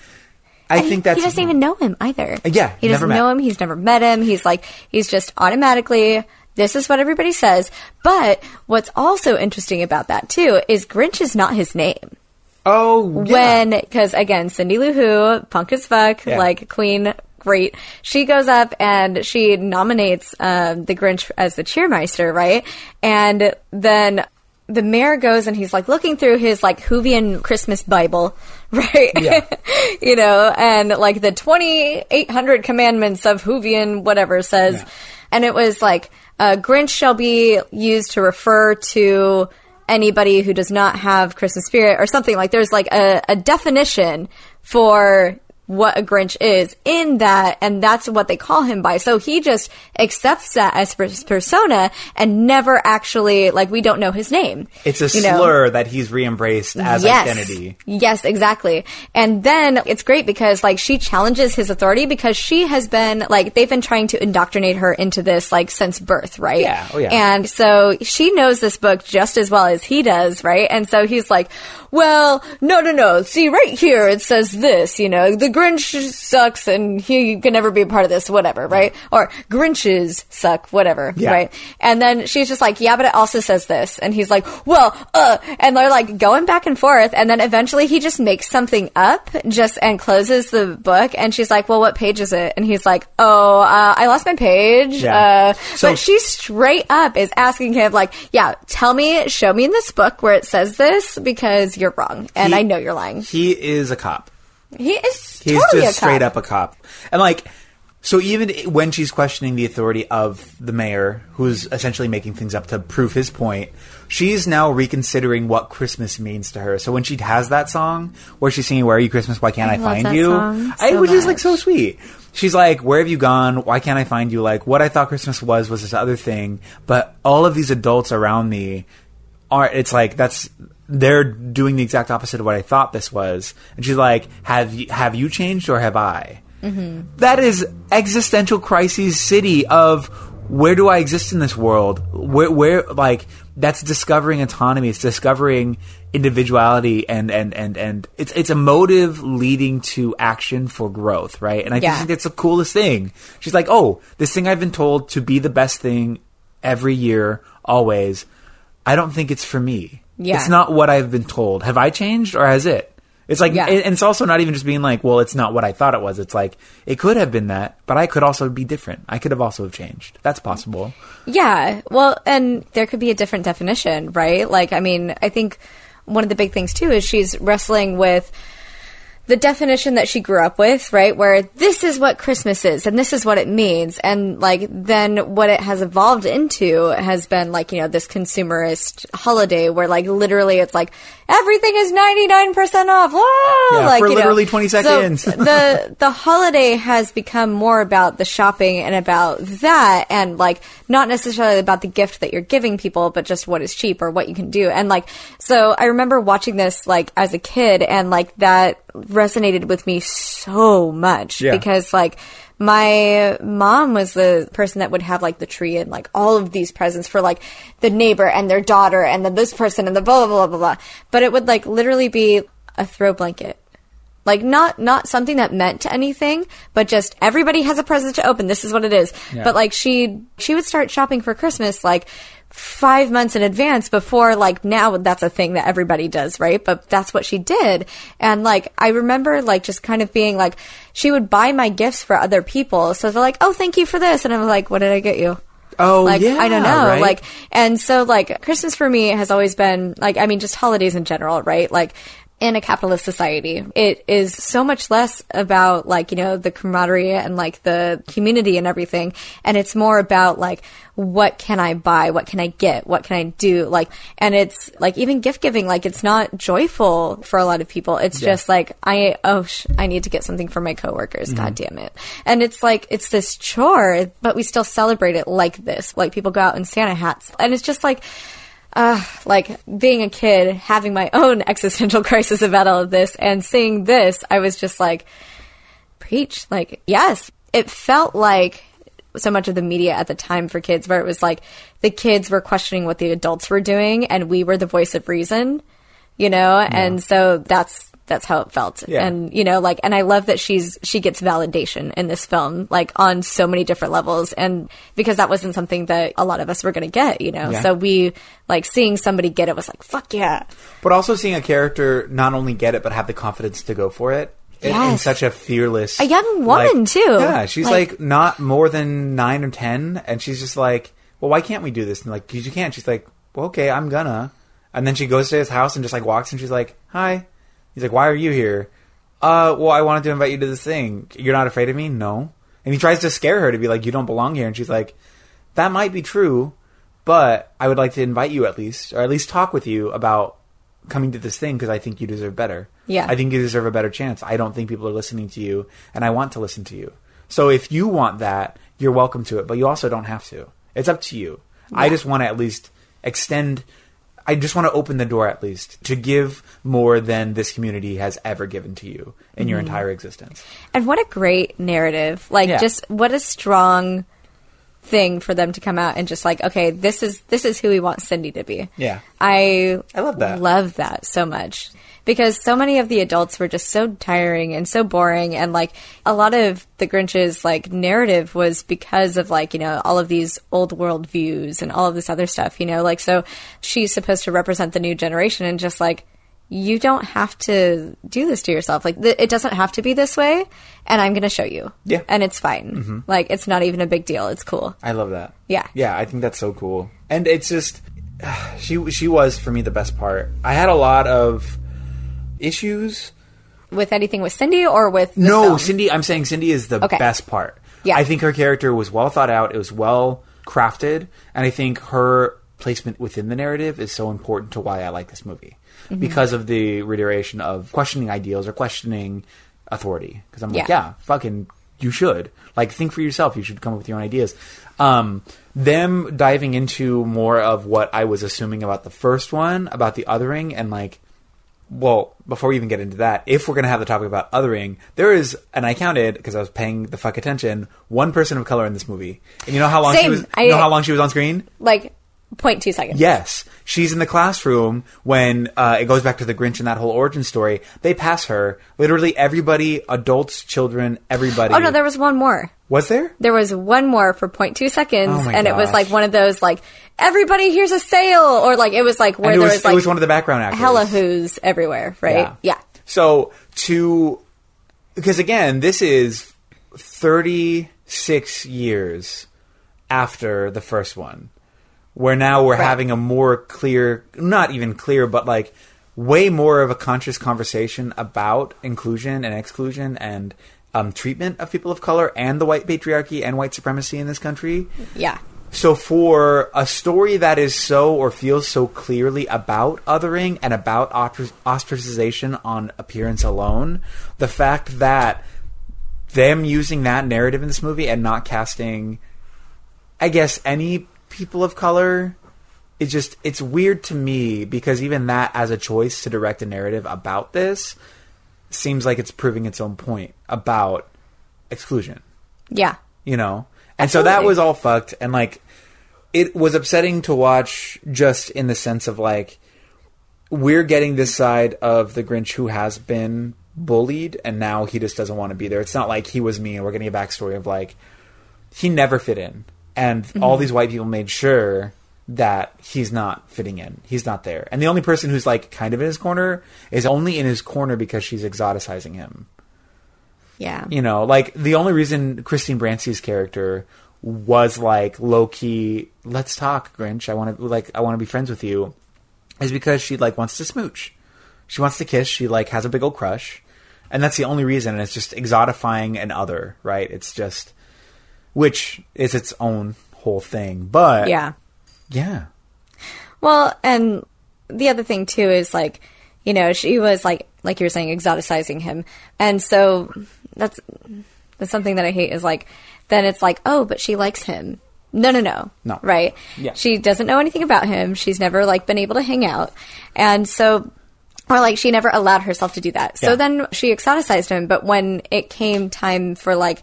I And think that's he doesn't even know him either. Yeah, he doesn't know him. He's never met him. He's like he's just automatically. This is what everybody says. But what's also interesting about that too is Grinch is not his name. Oh, yeah. when because again cindy lou who punk as fuck Yeah. like queen great she goes up and she nominates um, the grinch as the cheermeister right and then the mayor goes and he's like looking through his like Whovian Christmas Bible, [LAUGHS] right? Yeah. [LAUGHS] you know, and like the 2800 commandments of Whovian whatever says, Yeah. And it was like, uh, Grinch shall be used to refer to anybody who does not have Christmas spirit or something. Like there's like a, a definition for what a Grinch is in that, and that's what they call him by. So he just accepts that as his persona and never actually, like, we don't know his name. it's a you know? slur that he's re-embraced as yes. identity. Yes, exactly. And then it's great because like she challenges his authority because she has been like they've been trying to indoctrinate her into this like since birth, right? Yeah. Oh, yeah. And so she knows this book just as well as he does, right? And so he's like, "Well, no, no, no. See right here it says this, you know, the Grinch sucks and he can never be a part of this, whatever, right? Or Grinches suck, whatever, Yeah. right? And then she's just like, yeah, but it also says this. And he's like, well, uh, and they're like going back and forth. And then eventually he just makes something up just and closes the book. And she's like, well, what page is it? And he's like, oh, uh, I lost my page. Yeah. Uh, So- but she straight up is asking him like, yeah, tell me, show me in this book where it says this because you're wrong. And He- I know you're lying. He is a cop. He is He's totally just a cop. straight up a cop. And like, so even when she's questioning the authority of the mayor, who's essentially making things up to prove his point, she's now reconsidering what Christmas means to her. So when she has that song where she's singing "Where Are You Christmas? Why Can't I, I Find You?" song I, so which is like so sweet. She's like, "Where have you gone? Why can't I find you?" Like, what I thought Christmas was was this other thing, but all of these adults around me are it's like that's they're doing the exact opposite of what I thought this was. And she's like, "Have you have you changed or have I?" Mm-hmm. That is existential crises city of where do I exist in this world? Where, where, like, that's discovering autonomy. It's discovering individuality and, and, and, and it's, it's a motive leading to action for growth, right? And I Yeah. think that's the coolest thing. She's like, oh, this thing I've been told to be the best thing every year, always. I don't think it's for me. Yeah. It's not what I've been told. Have I changed or has it? It's like, Yeah. and it's also not even just being like, well, it's not what I thought it was. It's like, it could have been that, but I could also be different. I could have also changed. That's possible. Yeah. Well, and there could be a different definition, right? Like, I mean, I think one of the big things too is she's wrestling with the definition that she grew up with, right? Where this is what Christmas is and this is what it means. And like then what it has evolved into has been like, you know, this consumerist holiday where like literally it's like everything is 99% off. Whoa! Yeah, like, for you know. literally 20 So seconds. [LAUGHS] the the holiday has become more about the shopping and about that and like not necessarily about the gift that you're giving people but just what is cheap or what you can do and like so i remember watching this like as a kid and like that resonated with me so much Yeah. because like my mom was the person that would have like the tree and like all of these presents for like the neighbor and their daughter and then this person and the blah blah blah blah blah but it would like literally be a throw blanket like not not something that meant anything but just everybody has a present to open this is what it is Yeah. but like she she would start shopping for christmas like five months in advance before like now that's a thing that everybody does right but that's what she did and like i remember like just kind of being like she would buy my gifts for other people so they're like oh thank you for this and i'm like what did i get you Oh, like yeah. I don't know, right? like and so like Christmas for me has always been like I mean just holidays in general, right? Like in a capitalist society, it is so much less about like you know the camaraderie and like the community and everything, and it's more about like what can I buy, what can I get, what can I do, like, and it's like even gift giving, like it's not joyful for a lot of people. It's just like I oh sh- I need to get something for my coworkers. Mm-hmm. God damn it! And it's like it's this chore, but we still celebrate it like this. Like people go out in Santa hats, and it's just like. Uh, like being a kid, having my own existential [LAUGHS] crisis about all of this, and seeing this, I was just like, preach. Like, yes, it felt like so much of the media at the time for kids, where it was like the kids were questioning what the adults were doing, and we were the voice of reason, you know. And so that's that's how it felt. Yeah. And you know, like, and I love that she's she gets validation in this film, like on so many different levels, and because that wasn't something that a lot of us were going to get, you know. Yeah. So we like seeing somebody get it was like, fuck yeah. But also seeing a character not only get it, but have the confidence to go for it. In, in such a fearless, A young woman, like- too. Yeah, she's Like- like, not more than nine or ten, and she's just like, "Well, why can't we do this?" And like, "Cause you can't." She's like, "Well, okay, I'm gonna." And then she goes to his house and just like walks, and she's like, "Hi." He's like, "Why are you here?" Uh, well, I wanted to invite you to this thing. You're not afraid of me? No. And he tries to scare her to be like, "You don't belong here," and she's like, "That might be true." but I would like to invite you at least, or at least talk with you about coming to this thing because I think you deserve better. Yeah. I think you deserve a better chance. I don't think people are listening to you, and I want to listen to you. So if you want that, you're welcome to it, but you also don't have to. It's up to you. I just want to at least extend. I just want to open the door at least to give more than this community has ever given to you in your mm-hmm. entire existence. And what a great narrative. Like Yeah. just what a strong thing for them to come out and just like, okay, this is this is who we want Cindy to be. Yeah. I I love that. Love that so much. Because so many of the adults were just so tiring and so boring and like a lot of the Grinch's like narrative was because of like, you know, all of these old world views and all of this other stuff, you know, like so she's supposed to represent the new generation and just like you don't have to do this to yourself. Like th- it doesn't have to be this way, and I'm going to show you. Yeah. and it's fine. Mm-hmm. Like it's not even a big deal. It's cool. I love that. Yeah. Yeah, I think that's so cool. And it's just [SIGHS] she she was for me the best part. I had a lot of issues. With anything with Cindy or with No, film? Cindy, I'm saying Cindy is the Okay. best part. Yeah. I think her character was well thought out, it was well crafted, and I think her placement within the narrative is so important to why I like this movie. Mm-hmm. Because of the reiteration of questioning ideals or questioning authority. Because I'm like, Yeah. yeah, fucking, you should. Like, think for yourself. You should come up with your own ideas. Um, them diving into more of what I was assuming about the first one, about the othering, and like, well, before we even get into that, if we're going to have the topic about othering, there is, and I counted because I was paying the fuck attention, one person of color in this movie. And you know how long she Same. was? I- you know how long she was on screen? Like 0.2 seconds. Yes, she's in the classroom when uh, it goes back to the Grinch and that whole origin story. They pass her. Literally everybody, adults, children, everybody. Oh no, there was one more. was there. There was one more for 0.2 seconds, Oh and it was like one of those like everybody here's a sale, or like it was like where it there was, was, like it was one of the background actors. hella who's everywhere, right? Yeah. So to because again, this is thirty six years after the first one, where now we're Right. having a more clear, not even clear, but like way more of a conscious conversation about inclusion and exclusion and um, treatment of people of color and the white patriarchy and white supremacy in this country. yeah, So for a story that is so or feels so clearly about othering and about ostracization on appearance alone, the fact that them using that narrative in this movie and not casting, I guess, any people of color, it just it's weird to me because even that as a choice to direct a narrative about this seems like it's proving its own point about exclusion. Yeah, you know? And so that was all fucked and like it was upsetting to watch just in the sense of like we're getting this side of the grinch who has been bullied and now he just doesn't want to be there. It's not like he was me and we're getting a backstory of like he never fit in and mm-hmm. all these white people made sure that he's not fitting in he's not there and the only person who's like kind of in his corner is only in his corner because she's exoticizing him yeah, you know, like the only reason Christine Baranski's character was like low key, let's talk, Grinch. I want to like I want to be friends with you, is because she like wants to smooch. She wants to kiss. She like has a big old crush, and that's the only reason. And it's just exotifying an other, right? It's just, which is its own whole thing. But yeah. yeah, Well, and the other thing too is like, you know, she was like, like you were saying, exoticizing him, and so that's that's something that I hate is like, then it's like, oh, but she likes him. No, no, no, No. right? Yeah. She doesn't know anything about him. She's never like been able to hang out, and so. Or like she never allowed herself to do that. So Yeah. then she exoticized him, but when it came time for like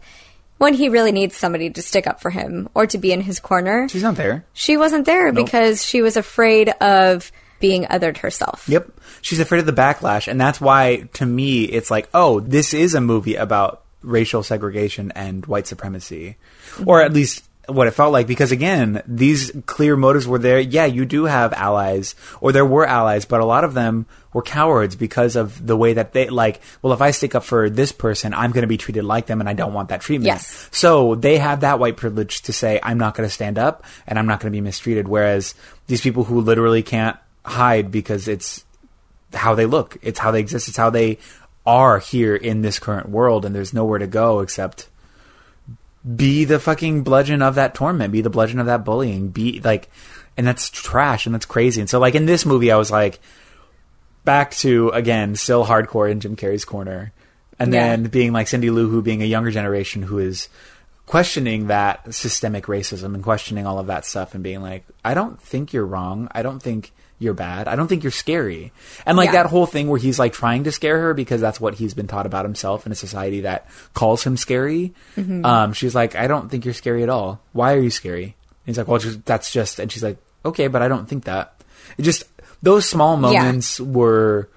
when he really needs somebody to stick up for him or to be in his corner, she's not there. she wasn't there Nope. because she was afraid of being othered herself. Yep. She's afraid of the backlash, and that's why, to me, it's like, oh, this is a movie about racial segregation and white supremacy, or at least what it felt like. Because again, these clear motives were there. Yeah, you do have allies, or there were allies, but a lot of them were cowards because of the way that they like. Well, if I stick up for this person, I'm going to be treated like them, and I don't want that treatment. Yes. So they have that white privilege to say, I'm not going to stand up and I'm not going to be mistreated. Whereas these people who literally can't hide because it's how they look, it's how they exist, it's how they are here in this current world, and there's nowhere to go except be the fucking bludgeon of that torment, be the bludgeon of that bullying, be like, and that's trash and that's crazy. And so, like, in this movie, I was like, back to, again, still hardcore in Jim Carrey's corner. And Yeah. then being like Cindy Lou Who being a younger generation who is questioning that systemic racism and questioning all of that stuff and being like, I don't think you're wrong. I don't think you're bad. I don't think you're scary. And like Yeah. that whole thing where he's like trying to scare her because that's what he's been taught about himself in a society that calls him scary. Um, she's like, I don't think you're scary at all. Why are you scary? And he's like, well, just, that's just, and she's like, okay, but I don't think that. It just, those small moments were,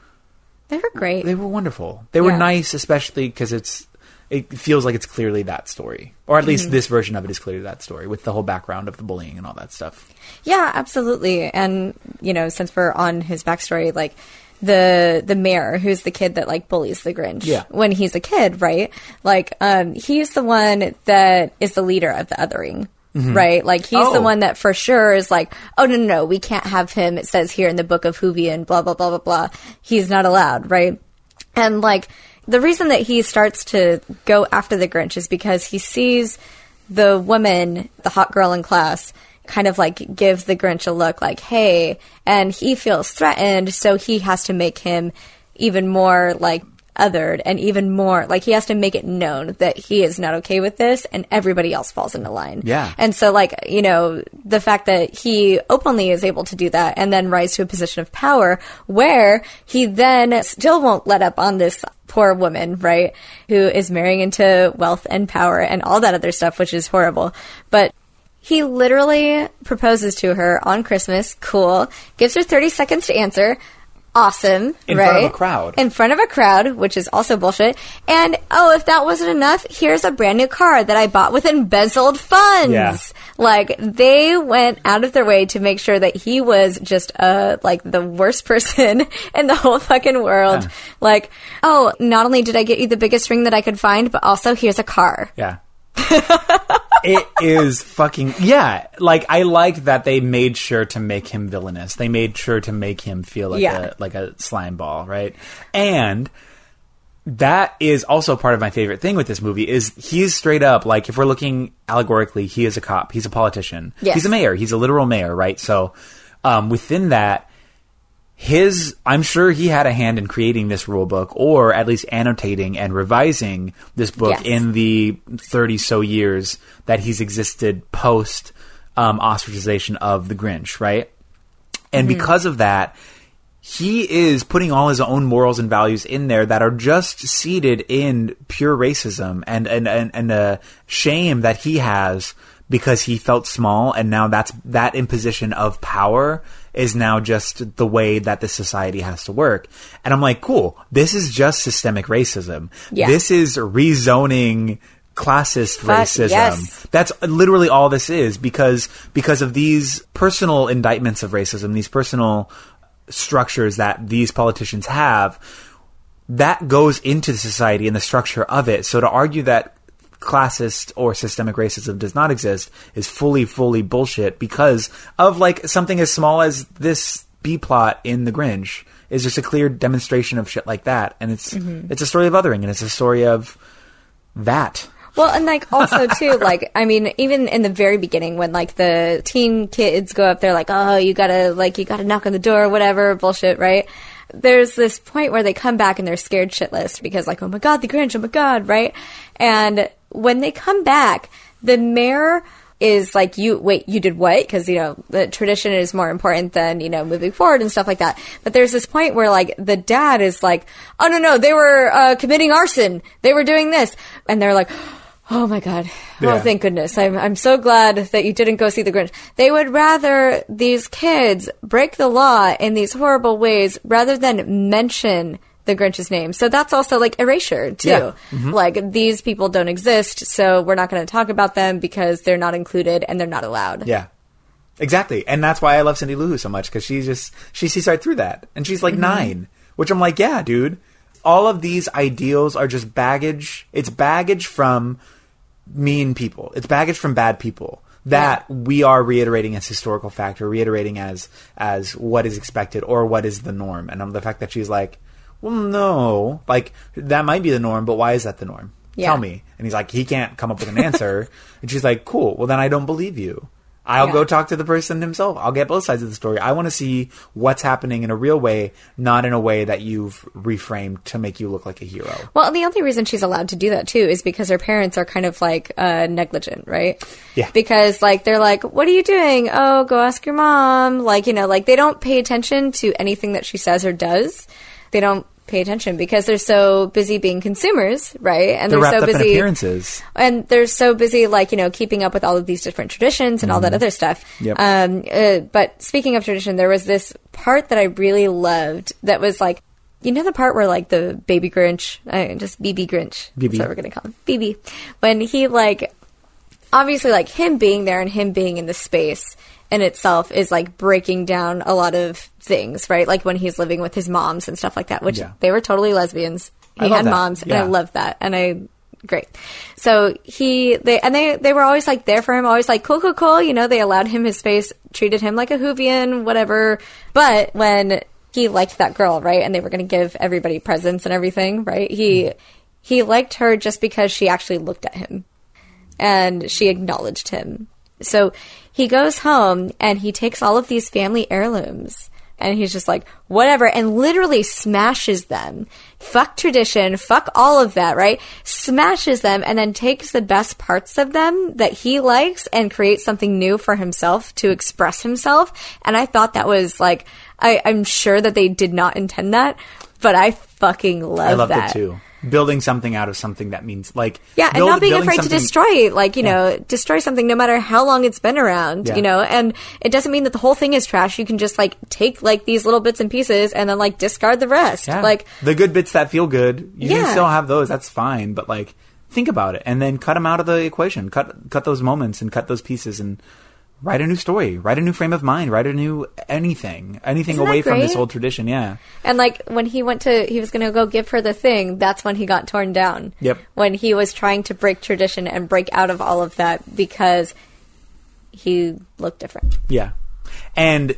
They were great. they were wonderful. They were Yeah. nice, especially because it's it feels like it's clearly that story, or at least Mm-hmm. this version of it is clearly that story with the whole background of the bullying and all that stuff. Yeah, absolutely. And you know, since we're on his backstory, like the the mayor, who's the kid that like bullies the Grinch Yeah. when he's a kid, right? Like, um, he's the one that is the leader of the othering. Right, like he's the Oh. one that for sure is like, oh no, no, no, we can't have him. It says here in the book of Whovian, blah blah blah blah blah. He's not allowed, right? And like the reason that he starts to go after the Grinch is because he sees the woman, the hot girl in class, kind of like give the Grinch a look like, hey, and he feels threatened, so he has to make him even more like othered and even more like he has to make it known that he is not okay with this and everybody else falls into line. Yeah. And so like, you know, the fact that he openly is able to do that and then rise to a position of power where he then still won't let up on this poor woman, right? Who is marrying into wealth and power and all that other stuff, which is horrible. But he literally proposes to her on Christmas. Cool. Gives her 30 seconds to answer. Awesome. In right? front of a crowd. In front of a crowd, which is also bullshit. And, oh, if that wasn't enough, here's a brand new car that I bought with embezzled funds. Yeah. Like, they went out of their way to make sure that he was just, uh, like the worst person [LAUGHS] in the whole fucking world. Yeah. Like, oh, not only did I get you the biggest ring that I could find, but also here's a car. Yeah. [LAUGHS] it is fucking yeah. Like I like that they made sure to make him villainous. They made sure to make him feel like Yeah. a like a slime ball, right? And that is also part of my favorite thing with this movie is he's straight up like if we're looking allegorically, he is a cop, he's a politician, Yes. he's a mayor, he's a literal mayor, right? So um, within that, his I'm sure he had a hand in creating this rule book or at least annotating and revising this book Yes. in the 30 so years that he's existed post um, ostracization of the Grinch, right? And because of that, he is putting all his own morals and values in there that are just seated in pure racism and and and, and a shame that he has because he felt small and now that's that imposition of power is now just the way that the society has to work and i'm like cool this is just systemic racism Yeah. this is rezoning classist Fuck, racism yes. that's literally all this is because because of these personal indictments of racism, these personal structures that these politicians have, that goes into the society and the structure of it. So to argue that classist or systemic racism does not exist is fully, fully bullshit because of like something as small as this B plot in The Grinch is just a clear demonstration of shit like that. And it's mm-hmm. it's a story of othering and it's a story of that. Well, and like also too, [LAUGHS] like I mean, even in the very beginning when like the teen kids go up there, like, oh, you gotta like you gotta knock on the door, whatever bullshit, right? There's this point where they come back and they're scared shitless because like, oh my god, the Grinch, oh my god, right? And when they come back, the mayor is like you wait you did what? Because you know the tradition is more important than you know moving forward and stuff like that. But there's this point where like the dad is like oh no no they were uh, committing arson. They were doing this. And they're like oh my god. Yeah. oh thank goodness. I'm, I'm so glad that you didn't go see the grinch. They would rather these kids break the law in these horrible ways rather than mention the Grinch's name. So that's also like erasure too. Yeah. Mm-hmm. Like these people don't exist, so we're not going to talk about them because they're not included and they're not allowed. Yeah. Exactly. And that's why I love Cindy Lou Who so much because she just she sees right through that. And she's like Mm-hmm. 9, which I'm like, yeah, dude. All of these ideals are just baggage. It's baggage from mean people. It's baggage from bad people that we are reiterating as historical fact or reiterating as as what is expected or what is the norm. And um, the fact that she's like, well, no, like that might be the norm, but why is that the norm? Yeah. Tell me. And he's like, he can't come up with an answer. [LAUGHS] and she's like, cool. Well, then I don't believe you. I'll Yeah. go talk to the person himself. I'll get both sides of the story. I want to see what's happening in a real way, not in a way that you've reframed to make you look like a hero. Well, the only reason she's allowed to do that too is because her parents are kind of like uh, negligent, right? Yeah. Because like they're like, "What are you doing? Oh, go ask your mom." Like you know, like they don't pay attention to anything that she says or does. They don't pay attention because they're so busy being consumers, right? And They're they're, so busy appearances. and they're so busy like you know keeping up with all of these different traditions and all that other stuff Mm-hmm. Yep. um uh, but speaking of tradition there was this part that i really loved that was like you know the part where like the baby grinch uh, just bb grinch BB. that's what we're gonna call him bb when he like obviously like him being there and him being in the space in itself is like breaking down a lot of things right like when he's living with his moms and stuff like that which Yeah. they were totally lesbians he had that. moms and i Yeah. love that and i great so he they and they they were always like there for him always like cool cool cool you know they allowed him his space treated him like a Whovian whatever but when he liked that girl right and they were going to give everybody presents and everything right he hmm. he liked her just because she actually looked at him and she acknowledged him. So he goes home and he takes all of these family heirlooms and he's just like, whatever, and literally smashes them, fuck tradition, fuck all of that, right? Smashes them and then takes the best parts of them that he likes and creates something new for himself to express himself. And I thought that was like, I, I'm sure that they did not intend that, but I fucking love I love that it too. Building something out of something that means like yeah, and not being afraid to destroy, like you know, destroy something no matter how long it's been around, Yeah. you know. And it doesn't mean that the whole thing is trash. You can just like take like these little bits and pieces and then like discard the rest. Yeah. Like the good bits that feel good, you Yeah. can still have those. That's fine, but like think about it and then cut them out of the equation. Cut cut those moments and cut those pieces and write a new story. Write a new frame of mind. Write a new anything. Anything Isn't away from this old tradition. Yeah. And like when he went to, he was going to go give her the thing. That's when he got torn down. Yep. When he was trying to break tradition and break out of all of that because he looked different. Yeah. And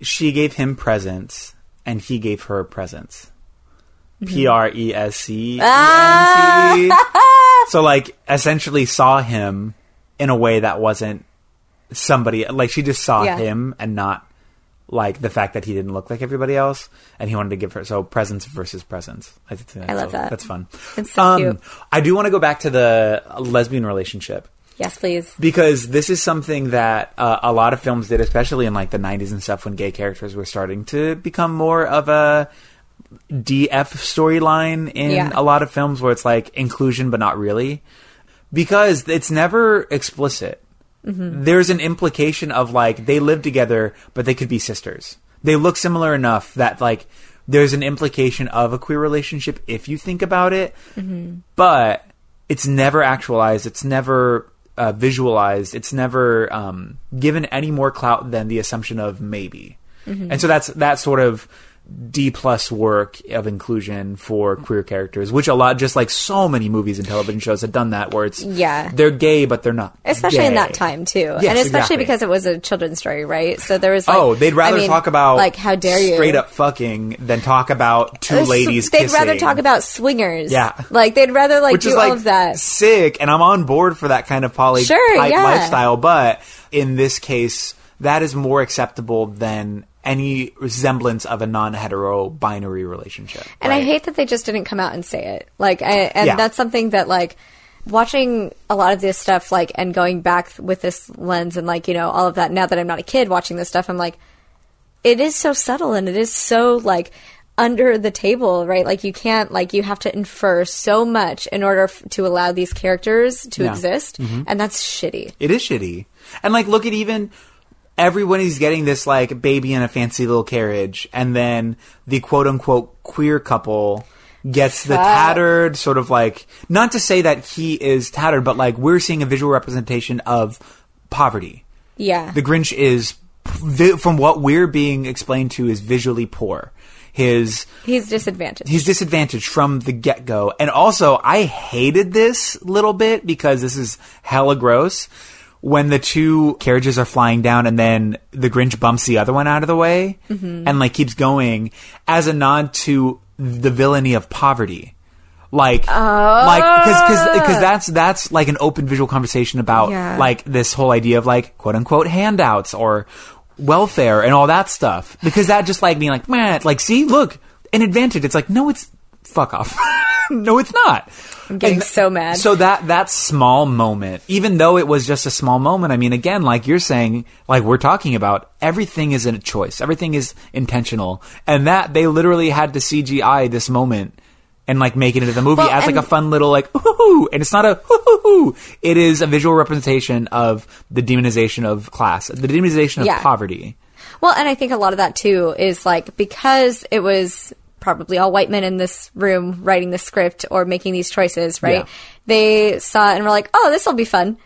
she gave him presents and he gave her presents. Mm-hmm. P R E S C E N T. Ah! [LAUGHS] So like essentially saw him in a way that wasn't somebody like she just saw Yeah. him and not like the fact that he didn't look like everybody else and he wanted to give her so presence versus presence I, think that's I love so- that. That's fun. It's so cute. I do want to go back to the lesbian relationship Yes, please. because this is something that uh, a lot of films did, especially in like the '90s and stuff, when gay characters were starting to become more of a DF storyline in Yeah. a lot of films, where it's like inclusion but not really, because it's never explicit. There's an implication of like they live together, but they could be sisters. They look similar enough that like there's an implication of a queer relationship if you think about it, but it's never actualized. It's never uh, visualized. It's never um, given any more clout than the assumption of maybe. And so that's that sort of D plus work of inclusion for queer characters, which a lot, just like so many movies and television shows have done that, where it's Yeah. they're gay but they're not, Especially in that time too, Yes, and especially exactly. because it was a children's story, right? So there was like, oh, they'd rather I mean, talk about like how dare you straight up fucking than talk about two uh, There's- ladies. They'd kissing. rather talk about swingers. Yeah. like they'd rather like which do is like all of that. sick, and I'm on board for that kind of poly Sure, type yeah. lifestyle. But in this case, that is more acceptable than any resemblance of a non-hetero binary relationship. And I hate that they just didn't come out and say it. Like, I, and Yeah. that's something that like watching a lot of this stuff, like, and going back with this lens and like you know all of that. Now that I'm not a kid watching this stuff, I'm like, it is so subtle and it is so like under the table, right? Like you can't like you have to infer so much in order f- to allow these characters to Yeah. exist, mm-hmm. and that's shitty. It is shitty. And like look at even everyone is getting this like baby in a fancy little carriage and then the quote unquote queer couple gets the tattered sort of like not to say that he is tattered but like we're seeing a visual representation of poverty. Yeah, The Grinch is from what we're being explained to is visually poor. His he's disadvantaged. he's disadvantaged from the get go. And also, I hated this little bit because this is hella gross. When the two carriages are flying down and then the Grinch bumps the other one out of the way mm-hmm. and like keeps going as a nod to the villainy of poverty. Like, like, cause, cause, cause that's, that's like an open visual conversation about Yeah. like this whole idea of like quote unquote handouts or welfare and all that stuff. Because that just like being like, man, like, see, look, an advantage. It's like, no, it's fuck off. [LAUGHS] no, it's not. I'm getting And so mad. So that that small moment, even though it was just a small moment, I mean, again, like you're saying, like we're talking about, everything is a choice. Everything is intentional, and that they literally had to CGI this moment and like make it into the movie Well, as like a fun little like ooh, and it's not a ooh. It is a visual representation of the demonization of class, the demonization of Yeah. poverty. Well, and I think a lot of that too is like because it was probably all white men in this room writing the script or making these choices, right? Yeah. They saw it and were like, "Oh, this will be fun."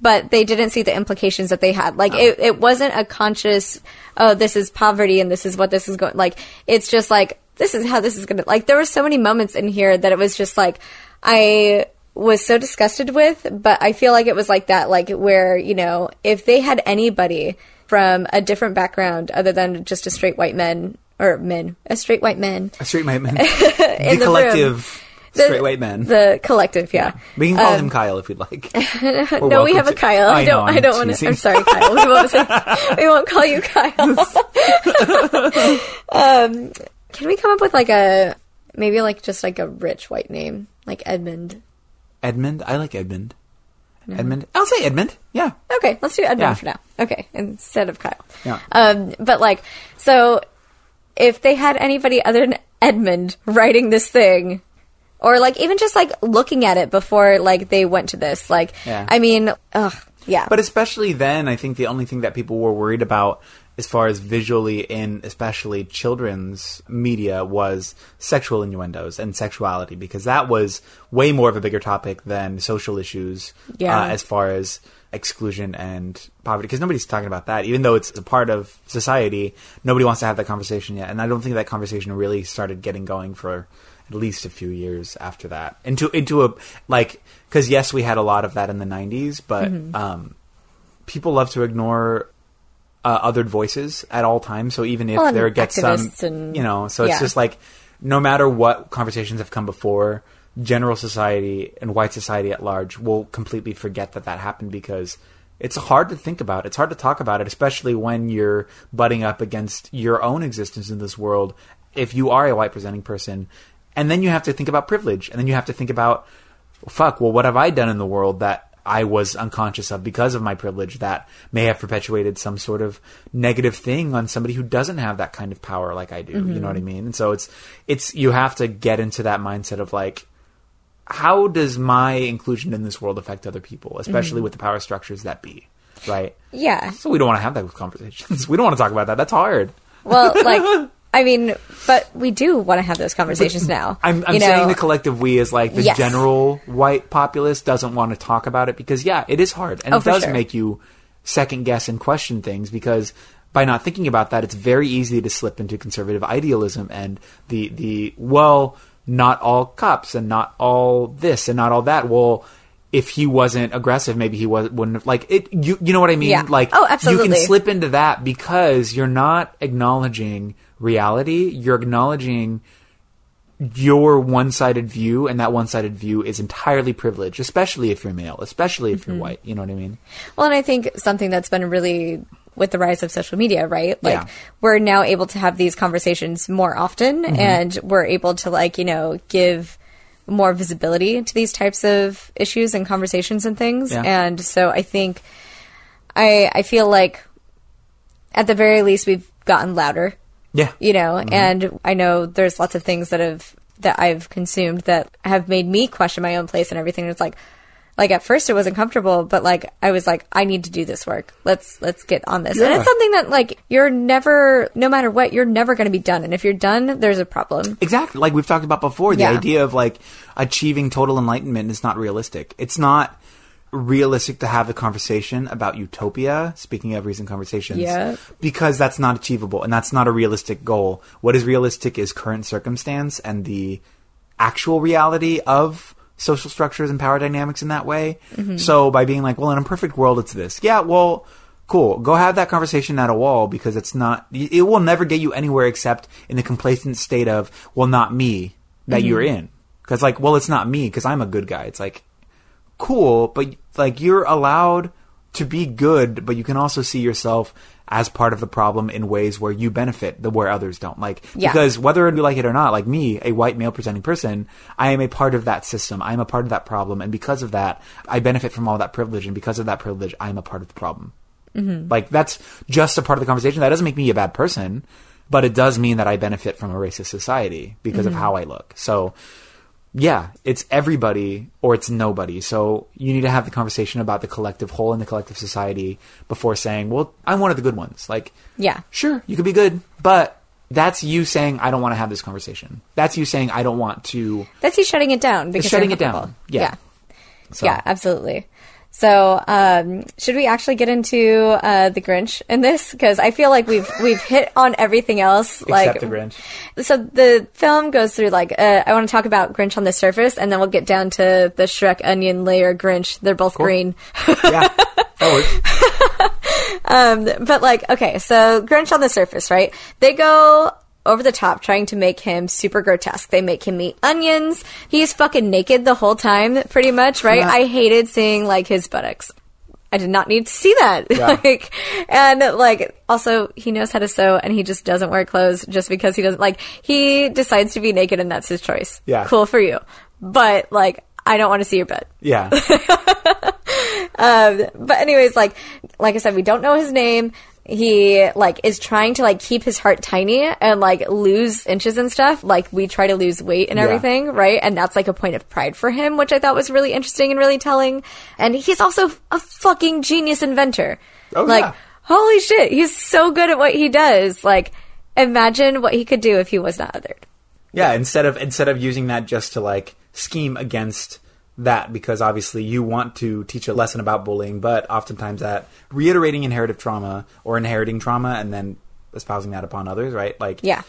But they didn't see the implications that they had. Like it, it wasn't a conscious, "Oh, this is poverty and this is what this is going." Like it's just like this is how this is going to like there were so many moments in here that it was just like I was so disgusted with, but I feel like it was like that, like where, you know, if they had anybody from a different background other than just a straight white men or men, a straight white men, A straight white man, [LAUGHS] the, the collective the- straight white men. the collective, yeah. we can call him Kyle if we'd like. [LAUGHS] Um, No, we have a Kyle. I, know, don't. I I'm don't want to. I'm sorry, Kyle. We won't, say, we won't call you Kyle. [LAUGHS] um, can we come up with like a Maybe like just like a rich white name, like Edmund. Edmund. I like Edmund. Edmund. I'll say Edmund. Yeah. Okay, let's do Edmund Yeah. for now. Okay, instead of Kyle. Yeah. Um, but like, so if they had anybody other than Edmund writing this thing, or like even just like looking at it before like they went to this, like, Yeah. I mean, ugh, yeah. But especially then, I think the only thing that people were worried about as far as visually in especially children's media was sexual innuendos and sexuality because that was way more of a bigger topic than social issues Yeah. uh, as far as exclusion and poverty because nobody's talking about that even though it's a part of society nobody wants to have that conversation yet and i don't think that conversation really started getting going for at least a few years after that into into a like because yes we had a lot of that in the 90s but Mm-hmm. um people love to ignore uh, othered voices at all times. So even if Well, there gets some, and- you know, so it's yeah. just like no matter what conversations have come before, general society and white society at large will completely forget that that happened because it's hard to think about. It's hard to talk about it, especially when you're butting up against your own existence in this world. If you are a white presenting person, and then you have to think about privilege, and then you have to think about fuck, well, what have I done in the world that I was unconscious of because of my privilege that may have perpetuated some sort of negative thing on somebody who doesn't have that kind of power like I do. You know mm-hmm. what I mean? And so it's it's you have to get into that mindset of like how does my inclusion in this world affect other people, especially mm-hmm. with the power structures that be, right? yeah. So we don't want to have those conversations. [LAUGHS] we don't want to talk about that. That's hard. Well, [LAUGHS] like, I mean, but we do want to have those conversations now. [LAUGHS] I'm, I'm you know? saying the collective we is like the Yes. general white populace doesn't want to talk about it because yeah, it is hard and Oh, it does sure. make you second guess and question things because by not thinking about that, it's very easy to slip into conservative idealism and the the well, not all cops and not all this and not all that. Well. If he wasn't aggressive, maybe he was, wouldn't have like it. You you know what I mean? Yeah. Like Oh, absolutely. you can slip into that because you're not acknowledging reality. You're acknowledging your one-sided view and that one-sided view is entirely privileged especially if you're male especially if Mm-hmm. you're white you know what i mean Well, and I think something that's been really with the rise of social media, right? Like Yeah. we're now able to have these conversations more often Mm-hmm. and we're able to like, you know, give more visibility to these types of issues and conversations and things. Yeah. And so I think I I feel like at the very least we've gotten louder yeah you know and i know there's lots of things that have that i've consumed that have made me question my own place and everything it's like like at first it wasn't comfortable but like i was like i need to do this work. Let's let's get on this. And it's something that like you're never no matter what you're never going to be done. And if you're done there's a problem. Exactly. Like we've talked about before the Yeah. idea of like achieving total enlightenment is not realistic. It's not realistic to have a conversation about utopia speaking of recent conversations Yeah. because that's not achievable and that's not a realistic goal. What is realistic is current circumstance and the actual reality of social structures and power dynamics in that way. Mm-hmm. So by being like well in a perfect world it's this. Yeah well cool. Go have that conversation at a wall because it's not it will never get you anywhere except in the complacent state of well not me that mm-hmm. you're in. Because like well it's not me because i'm a good guy. It's like cool, but like you're allowed to be good, but you can also see yourself as part of the problem in ways where you benefit, the where others don't. Like Yeah. because whether you like it or not, like me, a white male presenting person, I am a part of that system. I am a part of that problem, and because of that, I benefit from all that privilege, and because of that privilege, I am a part of the problem. Mm-hmm. Like that's just a part of the conversation. That doesn't make me a bad person, but it does mean that I benefit from a racist society because of how I look. So yeah, it's everybody or it's nobody. So you need to have the conversation about the collective whole and the collective society before saying, well, I'm one of the good ones. Like, yeah sure, you could be good, but that's you saying, I don't want to have this conversation. That's you saying, I don't want to. that's you shutting it down because shutting it down. Yeah. yeah So, Yeah, absolutely. So, um, should we actually get into uh, the Grinch in this? Because I feel like we've we've hit on everything else. like, the Grinch. So the film goes through like uh, I want to talk about Grinch on the surface, and then we'll get down to the Shrek onion layer Grinch. They're both green. [LAUGHS] Yeah. That works. [LAUGHS] but like, okay, so Grinch on the surface, right? They go over the top trying to make him super grotesque. They make him eat onions. He's fucking naked the whole time, pretty much, right? Yeah. I hated seeing like his buttocks. I did not need to see that. [LAUGHS] Yeah. like, and like, also he knows how to sew and he just doesn't wear clothes just because he doesn't like, he decides to be naked and that's his choice. Yeah. Cool for you. But like, I don't want to see your butt. Yeah. [LAUGHS] Um, but anyways, like, like I said, we don't know his name. He like is trying to like keep his heart tiny and like lose inches and stuff. Like we try to lose weight and Yeah. everything, right? And that's like a point of pride for him, which I thought was really interesting and really telling. And he's also a fucking genius inventor. Oh, like, yeah. holy shit, he's so good at what he does. Like, imagine what he could do if he was not othered. Yeah, instead of instead of using that just to like scheme against that because obviously you want to teach a lesson about bullying, but oftentimes that reiterating inherited trauma or inheriting trauma and then espousing that upon others, right? Like Yeah.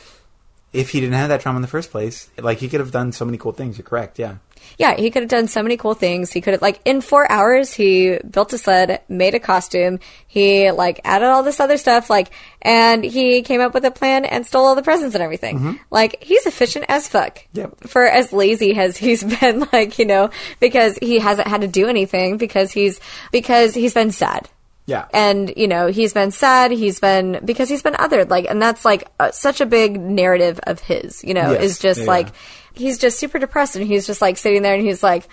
If he didn't have that trauma in the first place, like he could have done so many cool things. You're correct, yeah. Yeah, he could have done so many cool things. He could have like in four hours he built a sled, made a costume, he like added all this other stuff, like and he came up with a plan and stole all the presents and everything. Mm-hmm. Like he's efficient as fuck. Yep. For as lazy as he's [LAUGHS] been, like, you know, because he hasn't had to do anything because he's because he's been sad. Yeah. And, you know, he's been sad, he's been, because he's been othered, like, and that's like uh, such a big narrative of his, you know, Yes. is just Yeah, like, he's just super depressed and he's just like sitting there and he's like,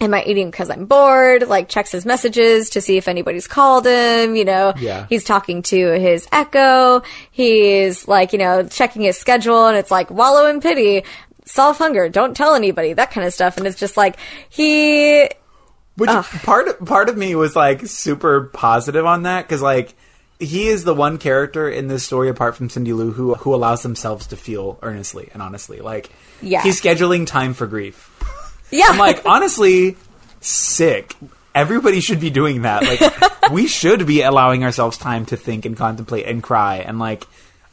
Am I eating because I'm bored? Like checks his messages to see if anybody's called him, you know. Yeah. He's talking to his echo. He's like, you know, checking his schedule and it's like wallow in pity, solve hunger, don't tell anybody, that kind of stuff. And it's just like he Which part of, part of me was like super positive on that because like he is the one character in this story apart from Cindy Lou who who allows themselves to feel earnestly and honestly. Like Yeah. he's scheduling time for grief. Yeah. I'm like honestly sick. Everybody should be doing that. Like [LAUGHS] we should be allowing ourselves time to think and contemplate and cry and like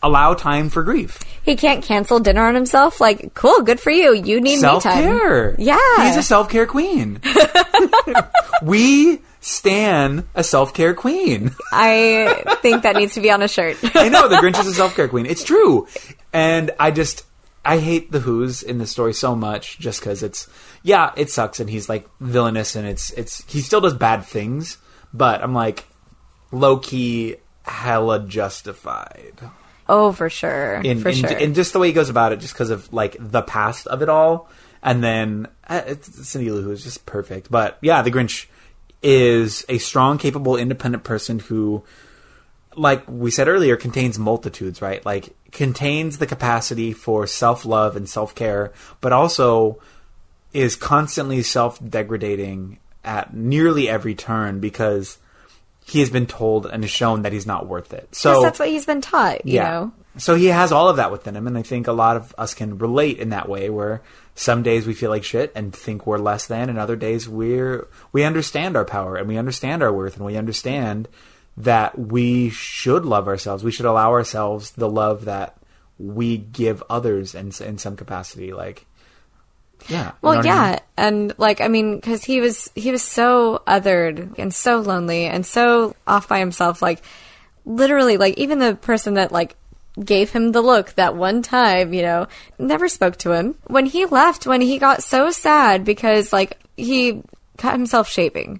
allow time for grief. he can't cancel dinner on himself. Like, cool, good for you. You need Self me time. care. Yeah. He's a self care queen. [LAUGHS] we stan a self care queen. I think that needs to be on a shirt. [LAUGHS] I know the Grinch is a self care queen. It's true, and I just I hate the Who's in this story so much just because it's yeah it sucks and he's like villainous and it's it's he still does bad things, but I'm like low key hella justified oh, for sure. in for in, sure. in just the way he goes about it, just because of like the past of it all, and then uh, it's, Cindy Lou Who is just perfect. But yeah, the Grinch is a strong, capable, independent person who, like we said earlier, contains multitudes. Right, like contains the capacity for self love and self care, but also is constantly self degrading at nearly every turn because he has been told and is shown that he's not worth it. So that's what he's been taught, you know? so he has all of that within him, and I think a lot of us can relate in that way. Where some days we feel like shit and think we're less than, and other days we're we understand our power and we understand our worth and we understand that we should love ourselves. We should allow ourselves the love that we give others in in some capacity. Like, yeah, you Well, know what I yeah, mean? and like I mean, because he was he was so othered and so lonely and so off by himself. Like literally, like even the person that like gave him the look that one time, you know, never spoke to him. When he left, when he got so sad because like he cut himself shaving.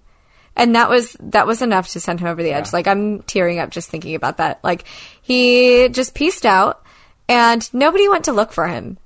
And that was that was enough to send him over the edge. Yeah. Like I'm tearing up just thinking about that. Like he just pieced out and nobody went to look for him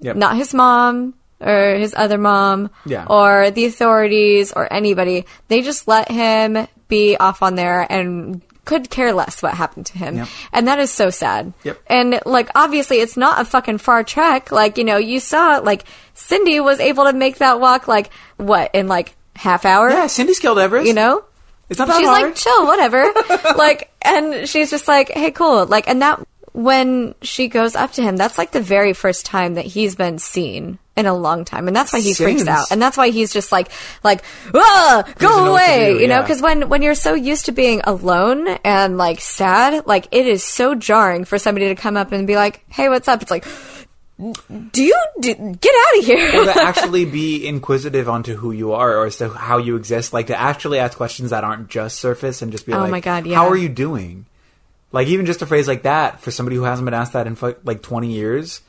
Yep. not his mom or his other mom Yeah. or the authorities or anybody. They just let him be off on there and could care less what happened to him. Yep. And that is so sad. Yep. And like obviously it's not a fucking far trek. Like, you know, you saw like Cindy was able to make that walk like what in like half hour? yeah. Cindy scaled Everest. You know? it's not that she's hard. like chill whatever [LAUGHS] like and she's just like hey cool like and that when she goes up to him that's like the very first time that he's been seen in a long time. And that's why he freaks out. And that's why he's just like like ah go know what to away do, you know? yeah. because when when you're so used to being alone and like sad like it is so jarring for somebody to come up and be like hey what's up? It's like do you do, get out of here. Or to [LAUGHS] actually be inquisitive onto who you are or as to how you exist like to actually ask questions that aren't just surface and just be Oh like my God, yeah. how are you doing like even just a phrase like that for somebody who hasn't been asked that in like 20 years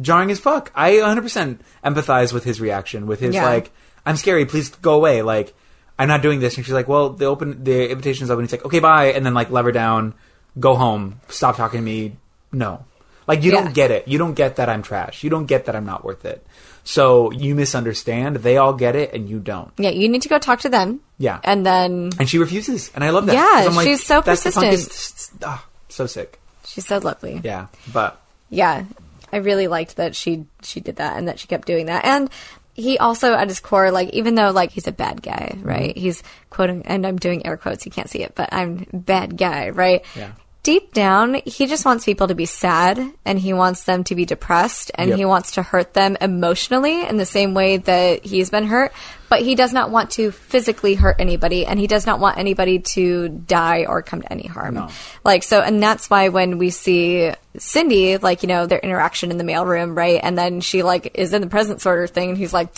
jarring as fuck i 100% empathize with his reaction with his Yeah. like i'm scary please go away like I'm not doing this. And she's like, well, the open the invitation's open. He's like, okay, bye, and then like lever down, go home, stop talking to me. No, like you Yeah. don't get it. You don't get that I'm trash. You don't get that I'm not worth it. So you misunderstand. They all get it, and you don't. Yeah, you need to go talk to them. Yeah. And then And she refuses, and I love that. Yeah, I'm like, she's so persistent. ah, so sick. she's so lovely. Yeah, but Yeah, I really liked that she she did that and that she kept doing that. And he also, at his core, like even though like he's a bad guy, Mm-hmm. right? He's quoting, and I'm doing air quotes. You can't see it, but I'm bad guy, right? Yeah. Deep down, he just wants people to be sad, and he wants them to be depressed, and Yep. he wants to hurt them emotionally in the same way that he's been hurt. But he does not want to physically hurt anybody, and he does not want anybody to die or come to any harm. No. Like so, and that's why when we see Cindy, like you know, their interaction in the mailroom, right, and then she like is in the present sort of thing, and he's like,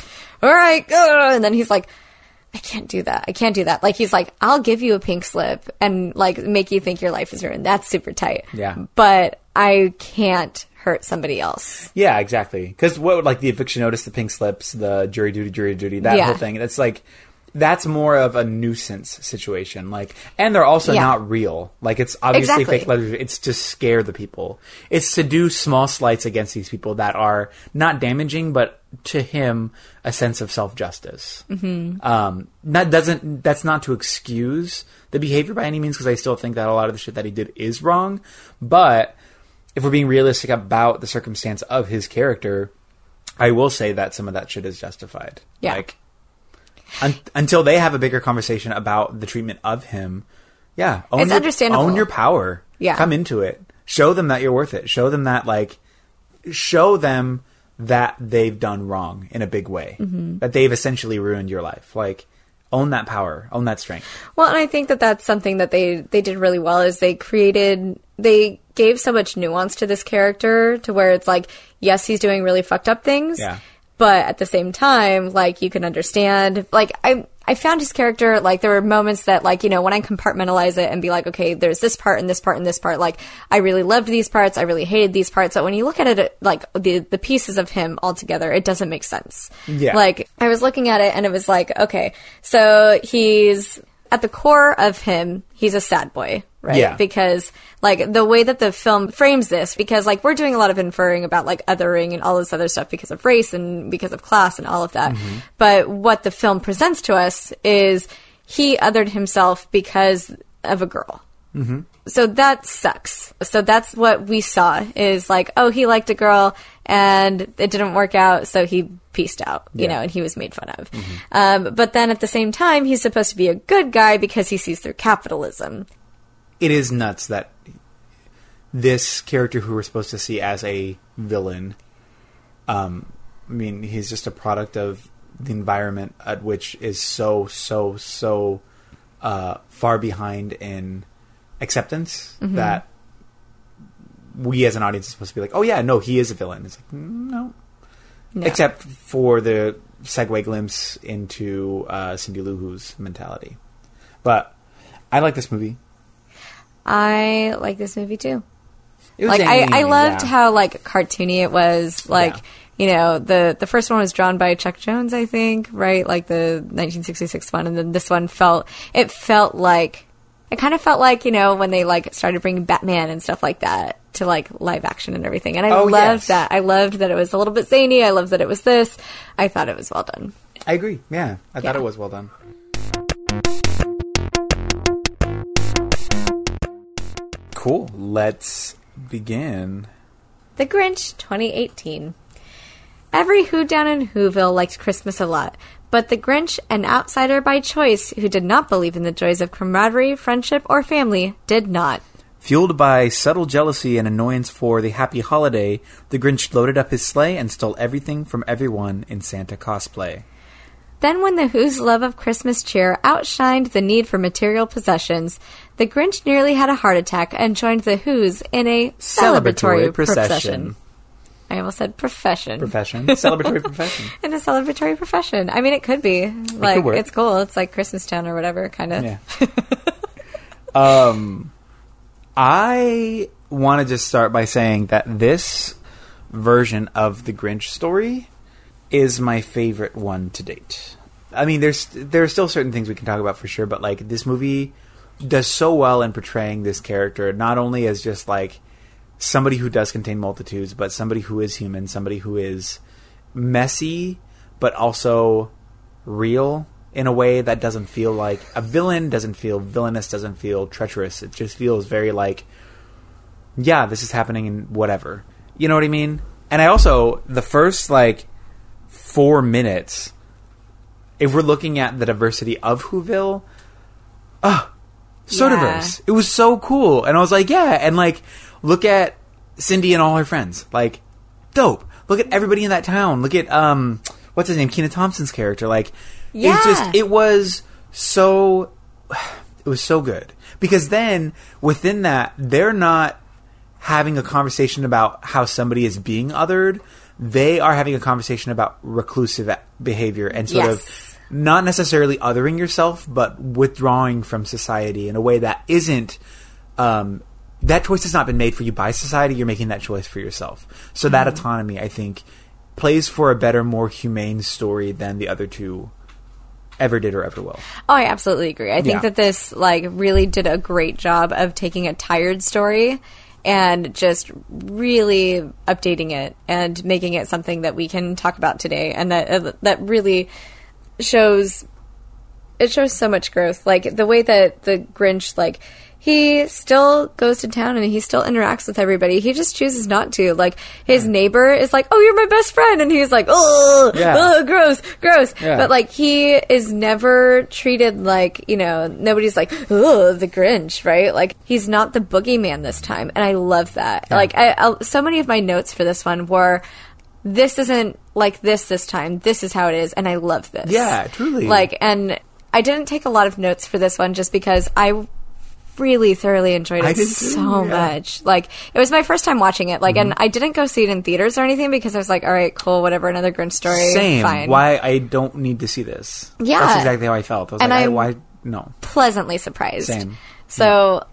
"All right," uh," and then he's like, "I can't do that. I can't do that." Like he's like, "I'll give you a pink slip and like make you think your life is ruined." That's super tight. Yeah. but I can't hurt somebody else. Yeah, exactly. Because what like the eviction notice, the pink slips, the jury duty, jury duty, that Yeah. whole thing. That's like that's more of a nuisance situation. Like, and they're also Yeah. not real. Like, it's obviously Exactly. fake letters. It's to scare the people. It's to do small slights against these people that are not damaging, but to him a sense of self justice. Mm-hmm. Um, that doesn't. That's not to excuse the behavior by any means, because I still think that a lot of the shit that he did is wrong, but if we're being realistic about the circumstance of his character, I will say that some of that shit is justified. Yeah. Like un- until they have a bigger conversation about the treatment of him, yeah, own It's your, understandable. Own your power. Yeah. come into it. Show them that you're worth it. Show them that like, show them that they've done wrong in a big way. Mm-hmm. That they've essentially ruined your life. Like, own that power. Own that strength. Well, and I think that that's something that they they did really well is they created they gave so much nuance to this character to where it's like yes he's doing really fucked up things, Yeah. but at the same time like you can understand like I I found his character like there were moments that like you know when I compartmentalize it and be like okay there's this part and this part and this part like I really loved these parts I really hated these parts but when you look at it like the the pieces of him all together it doesn't make sense Yeah. like I was looking at it and it was like, okay, so he's at the core of him, he's a sad boy, right? Yeah. Because like the way that the film frames this, because like we're doing a lot of inferring about like othering and all this other stuff because of race and because of class and all of that. Mm-hmm. But what the film presents to us is he othered himself because of a girl. Mm-hmm. So that sucks. So that's what we saw is like, oh, he liked a girl and it didn't work out, so he pieced out, you Yeah. know, and he was made fun of. Um, but then at the same time, he's supposed to be a good guy because he sees through capitalism. it is nuts that this character who we're supposed to see as a villain um i mean he's just a product of the environment at which is so so so uh far behind in acceptance that we as an audience are supposed to be like oh yeah no he is a villain it's like no No. except for the segue glimpse into uh cindy lou who's mentality but i like this movie I like this movie too. It was Like I, I loved yeah. how like cartoony it was. Like Yeah. you know the the first one was drawn by Chuck Jones, I think, right? Like the 1966 one, and then this one felt it felt like it kind of felt like you know when they like started bringing Batman and stuff like that to like live action and everything. And I Oh, loved yes. that. I loved that it was a little bit zany. I loved that it was this. I thought it was well done. I agree. Yeah, I thought it was well done. Cool. Let's begin. The Grinch 2018. Every Who down in Whoville liked Christmas a lot, but the Grinch, an outsider by choice who did not believe in the joys of camaraderie, friendship, or family, did not. Fueled by subtle jealousy and annoyance for the happy holiday, the Grinch loaded up his sleigh and stole everything from everyone in Santa cosplay. Then, when the Who's love of Christmas cheer outshined the need for material possessions, the Grinch nearly had a heart attack and joined the Who's in a celebratory, procession. I almost said profession. Profession. [LAUGHS] Celebratory profession. in a celebratory profession. I mean, it could be like work. it's cool. It's like Christmas Town or whatever, kind of. Yeah. [LAUGHS] um, I want to just start by saying that this version of the Grinch story is my favorite one to date. I mean, there's there are still certain things we can talk about for sure, but like this movie does so well in portraying this character, not only as just like somebody who does contain multitudes, but somebody who is human, somebody who is messy, but also real in a way that doesn't feel like a villain, doesn't feel villainous, doesn't feel treacherous. It just feels very like, yeah, this is happening in whatever. You know what I mean? And I also, the first like four minutes, if we're looking at the diversity of Whoville, ah, so Yeah. diverse. It was so cool. And I was like, yeah. And like, look at Cindy and all her friends. Like, dope. Look at everybody in that town. Look at, um, what's his name? Kenan Thompson's character. Like, Yeah. it's just, it was so, it was so good. Because then, within that, they're not having a conversation about how somebody is being othered. They are having a conversation about reclusive behavior and sort Yes. of not necessarily othering yourself, but withdrawing from society in a way that isn't. Um, that choice has not been made for you by society. You're making that choice for yourself. So that autonomy, I think, plays for a better, more humane story than the other two ever did or ever will. Oh, I absolutely agree. I think Yeah. that this like really did a great job of taking a tired story and just really updating it and making it something that we can talk about today and that uh, that really shows it shows so much growth. Like the way that the Grinch, like he still goes to town and he still interacts with everybody. He just chooses not to. Like his neighbor is like, "Oh, you're my best friend," and he's like, "Oh, Yeah. oh, gross, gross." Yeah. But like he is never treated like you know nobody's like, "Oh, the Grinch," right? Like he's not the boogeyman this time, and I love that. Like I, I, so many of my notes for this one were. This isn't like this this time. This is how it is, and I love this. Yeah, truly. Like, and I didn't take a lot of notes for this one just because I really thoroughly enjoyed it so yeah. much. Like, it was my first time watching it. Like, and Mm-hmm. I didn't go see it in theaters or anything because I was like, all right, cool, whatever, another Grinch story. Same. Fine. Why I don't need to see this. Yeah. That's exactly how I felt. I was And like, I, why? No. Pleasantly surprised. Same. So,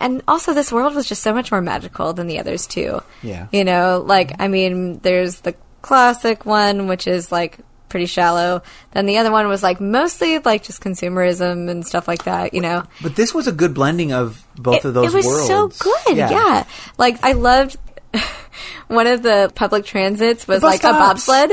and also this world was just so much more magical than the others too. Yeah. You know, like, I mean, there's the classic one, which is like pretty shallow. Then the other one was like mostly like just consumerism and stuff like that, you know. But this was a good blending of both of those it was worlds. so good yeah. like i loved [LAUGHS] one of the public transits was like a bobsled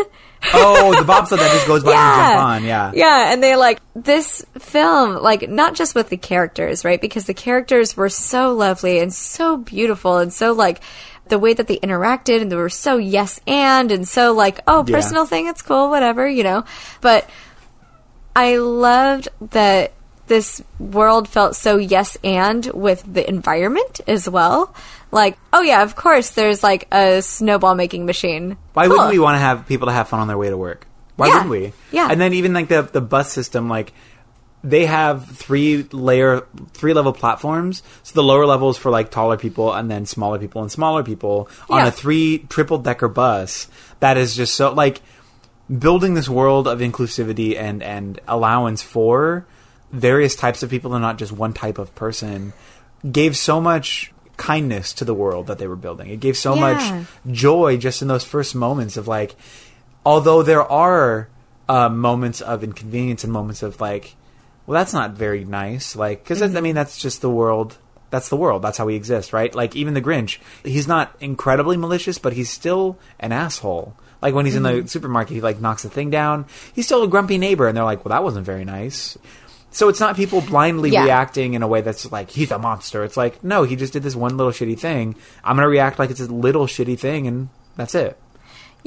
oh, the [LAUGHS] bobsled that just goes by and jump on. Yeah. yeah and they like this film like not just with the characters right because the characters were so lovely and so beautiful and so like the way that they interacted and they were so yes and and so like oh Yeah. personal thing it's cool whatever you know but I loved that this world felt so yes and with the environment as well. Like, oh yeah, of course there's like a snowball making machine. Why Cool. wouldn't we want to have people to have fun on their way to work? Why Yeah. wouldn't we? Yeah. And then even like the the bus system, like they have three layer, three level platforms. So the lower level is for like taller people, and then smaller people and smaller people on a three triple decker bus. That is just so like building this world of inclusivity and and allowance for various types of people and not just one type of person gave so much kindness to the world that they were building. It gave so Yeah. much joy just in those first moments of like although there are uh, moments of inconvenience and moments of like well that's not very nice like because i mean that's just the world that's the world that's how we exist right like even the grinch he's not incredibly malicious but he's still an asshole like when he's in the mm-hmm. supermarket he like knocks the thing down he's still a grumpy neighbor and they're like well that wasn't very nice so it's not people blindly Yeah. reacting in a way that's like he's a monster. It's like no, he just did this one little shitty thing. I'm gonna react like it's a little shitty thing, and that's it.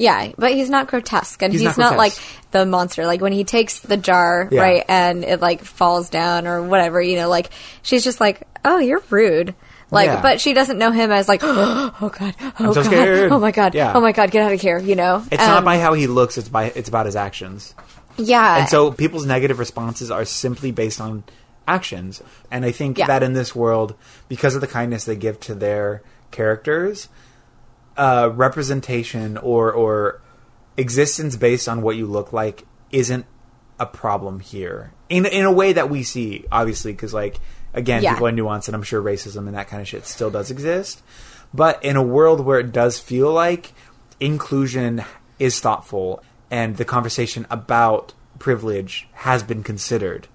Yeah, but he's not grotesque, and He's he's, not not, like the monster. Like when he takes the jar, Yeah. right, and it like falls down or whatever. You know, like she's just like, "Oh, you're rude." Like, Yeah. but she doesn't know him as like, [GASPS] "Oh God, oh so God, scared." oh my God, Yeah. oh my God, get out of here!" You know, It's not Um, by how he looks; it's by it's about his actions. yeah, And so people's negative responses are simply based on actions. And I think Yeah. that in this world, because of the kindness they give to their characters, uh, representation or or existence based on what you look like isn't a problem here. In in a way that we see, obviously, because like again, Yeah. people are nuanced, and I'm sure racism and that kind of shit still does exist. But in a world where it does feel like inclusion is thoughtful and the conversation about privilege has been considered.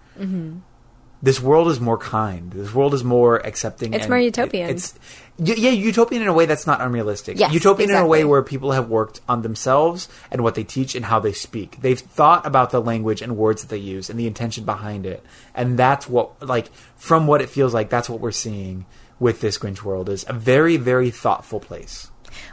This world is more kind. This world is more accepting. It's and more it- utopian. it's y- yeah, utopian in a way that's not unrealistic. Yes, utopian in a way where people have worked on themselves and what they teach and how they speak. They've thought about the language and words that they use and the intention behind it, and that's what like from what it feels like. That's what we're seeing with this Grinch world is a very very thoughtful place.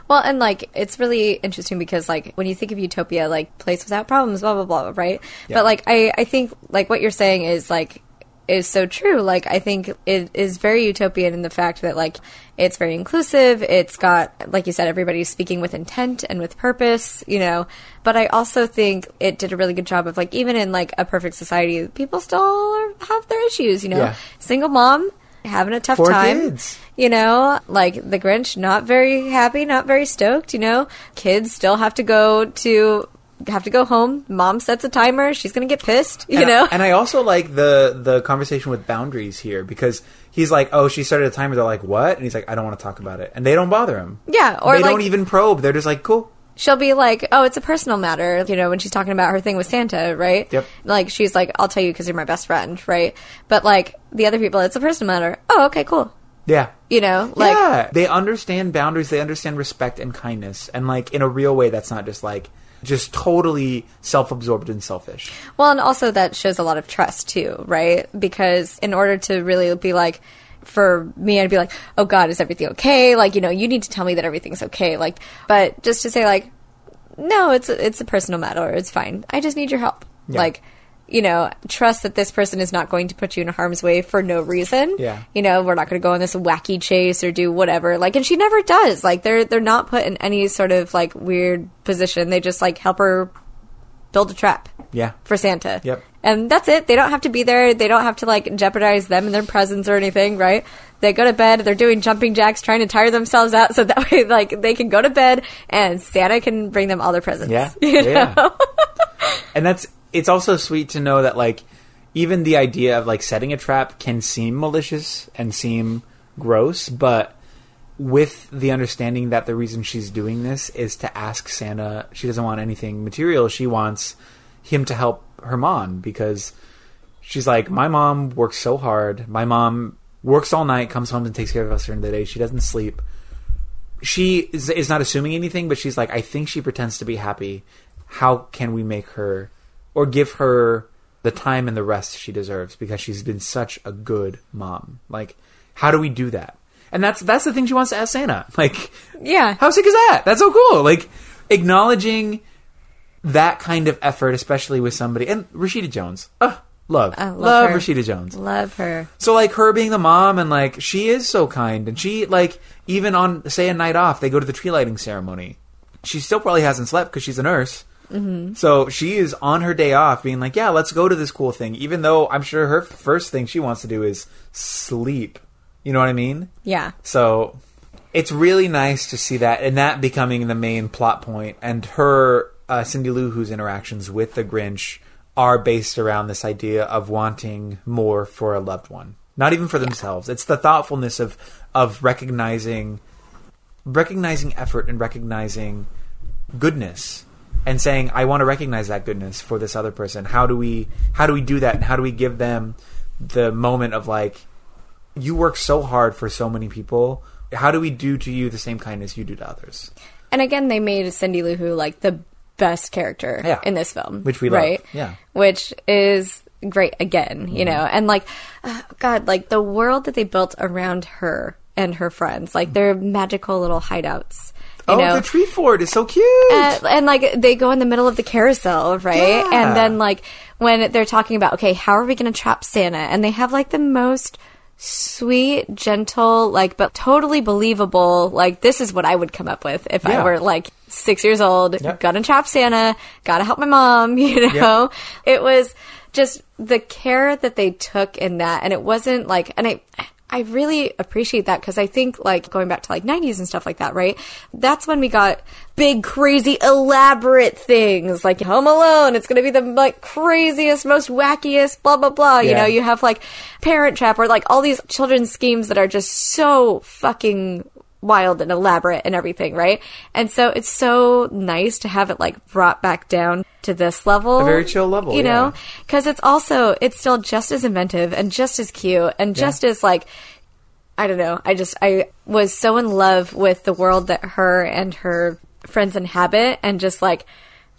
Well, and like it's really interesting because like when you think of utopia, like place without problems, blah blah blah, right? Yeah. But like I I think like what you're saying is like is so true. Like I think it is very utopian in the fact that like it's very inclusive. It's got like you said, everybody's speaking with intent and with purpose, you know. But I also think it did a really good job of like even in like a perfect society, people still have their issues, you know. Yeah. Single mom having a tough Four time kids. you know like the grinch not very happy not very stoked you know kids still have to go to have to go home mom sets a timer she's gonna get pissed you and know I, and I also like the the conversation with boundaries here because he's like, "Oh, she started a timer." They're like, "What?" And he's like, "I don't want to talk about it," and they don't bother him. Yeah, or they like- don't even probe. They're just like, "Cool." she'll be like oh it's a personal matter you know when she's talking about her thing with santa right Yep. like she's like i'll tell you because you're my best friend right but like the other people it's a personal matter oh okay cool Yeah. you know like yeah, they understand boundaries. They understand respect and kindness, and like in a real way. That's not just like just totally self-absorbed and selfish. Well, and also that shows a lot of trust too, right? Because in order to really be like, for me, I'd be like, oh God, is everything okay? Like, you know, you need to tell me that everything's okay. Like, but just to say like, no, it's a, it's a personal matter. It's fine. I just need your help. Yeah. Like, you know, trust that this person is not going to put you in harm's way for no reason. Yeah. You know, we're not going to go on this wacky chase or do whatever. Like, and she never does. Like, they're they're not put in any sort of like weird position. They just like help her build a trap Yeah. for Santa. Yep. And that's it. They don't have to be there. They don't have to like jeopardize them and their presence or anything, right? They go to bed. They're doing jumping jacks, trying to tire themselves out, so [LAUGHS] that way, like, they can go to bed and Santa can bring them all their presents. Yeah. [LAUGHS] You Yeah. and that's it's also sweet to know that like even the idea of like setting a trap can seem malicious and seem gross but with the understanding that the reason she's doing this is to ask Santa she doesn't want anything material she wants him to help her mom because she's like my mom works so hard my mom works all night comes home and takes care of us during the day she doesn't sleep she is, is not assuming anything, but she's like, I think she pretends to be happy. How can we make her or give her the time and the rest she deserves because she's been such a good mom? Like, how do we do that? And that's that's the thing she wants to ask Santa. [LAUGHS] Like, Yeah. how sick is that? That's so cool. Like, acknowledging that kind of effort, especially with somebody and Rashida Jones. Ugh, love, I love love her. Rashida Jones. Love her. So like her being the mom and like she is so kind and she like even on say a night off they go to the tree lighting ceremony. She still probably hasn't slept because she's a nurse. Mm-hmm. So she is on her day off being like, yeah, let's go to this cool thing. Even though I'm sure her first thing she wants to do is sleep. You know what I mean? Yeah. So it's really nice to see that and that becoming the main plot point and her uh, Cindy Lou Who's interactions with the Grinch are based around this idea of wanting more for a loved one. Not even for themselves. It's the thoughtfulness of of recognizing recognizing effort and recognizing goodness and saying I want to recognize that goodness for this other person. How do we how do we do that and how do we give them the moment of like you work so hard for so many people. How do we do to you the same kindness you do to others? And again, they made Cindy Lou Who like the best character Yeah. in this film, Which we love. right? Yeah. which is great again, you know, and like, uh, God, like the world that they built around her and her friends, like their magical little hideouts. You oh, know? the tree fort is so cute. and, and like they go in the middle of the carousel, right? Yeah. And then like when they're talking about, okay, how are we going to trap Santa? And they have like the most sweet, gentle, like but totally believable. Like this is what I would come up with if Yeah. I were like six years old. Yep. Gonna trap Santa. Gotta help my mom. [LAUGHS] You know, it was just the care that they took in that, and it wasn't like, and I. I really appreciate that because I think like going back to like 90s and stuff like that, right? That's when we got big, crazy, elaborate things like Home Alone. It's going to be the like craziest, most wackiest, blah, blah, blah. You know, you have like Parent Trap or like all these children's schemes that are just so fucking wild and elaborate and everything, right? And so it's so nice to have it like brought back down to this level. A very chill level, You know? yeah. Because it's also, it's still just as inventive and just as cute and just as like, I don't know. I just I was so in love with the world that her and her friends inhabit and just like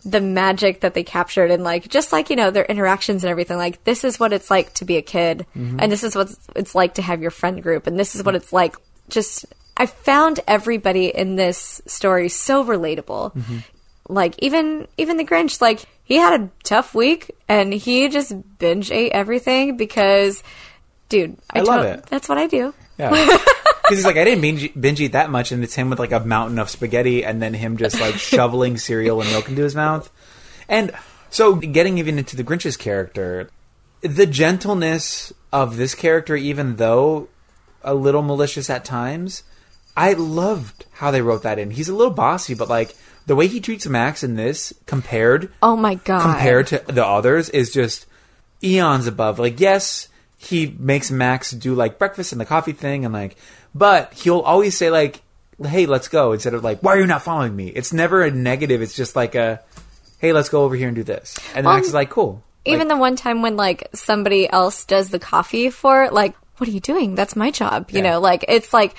the magic that they captured and like just like you know their interactions and everything like this is what it's like to be a kid mm-hmm. and this is what it's like to have your friend group and this is what mm-hmm. it's like just I found everybody in this story so relatable mm-hmm. like even even the Grinch, like he had a tough week and he just binge ate everything because, dude, I love to- it. That's what I do. Yeah. [LAUGHS] Because he's like, I didn't binge, binge eat that much, and it's him with like a mountain of spaghetti, and then him just like [LAUGHS] shoveling cereal and milk into his mouth. And so, getting even into the Grinch's character, the gentleness of this character, even though a little malicious at times, I loved how they wrote that in. He's a little bossy, but like the way he treats Max in this, compared Oh my god! compared to the others is just eons above. Like, yes, he makes Max do like breakfast and the coffee thing, and like, but he'll always say like, "Hey, let's go," instead of like, "Why are you not following me?" It's never a negative. It's just like a, "Hey, let's go over here and do this," and Well, Max um, is like, "Cool." Even the one time when like somebody else does the coffee for, like, what are you doing? That's my job. You Yeah. know, like it's like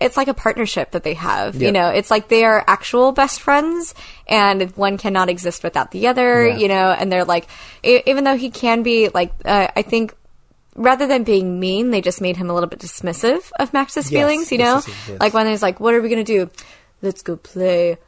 it's like a partnership that they have. You know, it's like they are actual best friends, and one cannot exist without the other. Yeah. You know, and they're like, even though he can be like, uh, I think. Rather than being mean, they just made him a little bit dismissive of Max's Yes, feelings, you know? yes. Like when he's like, What are we gonna do? Let's go play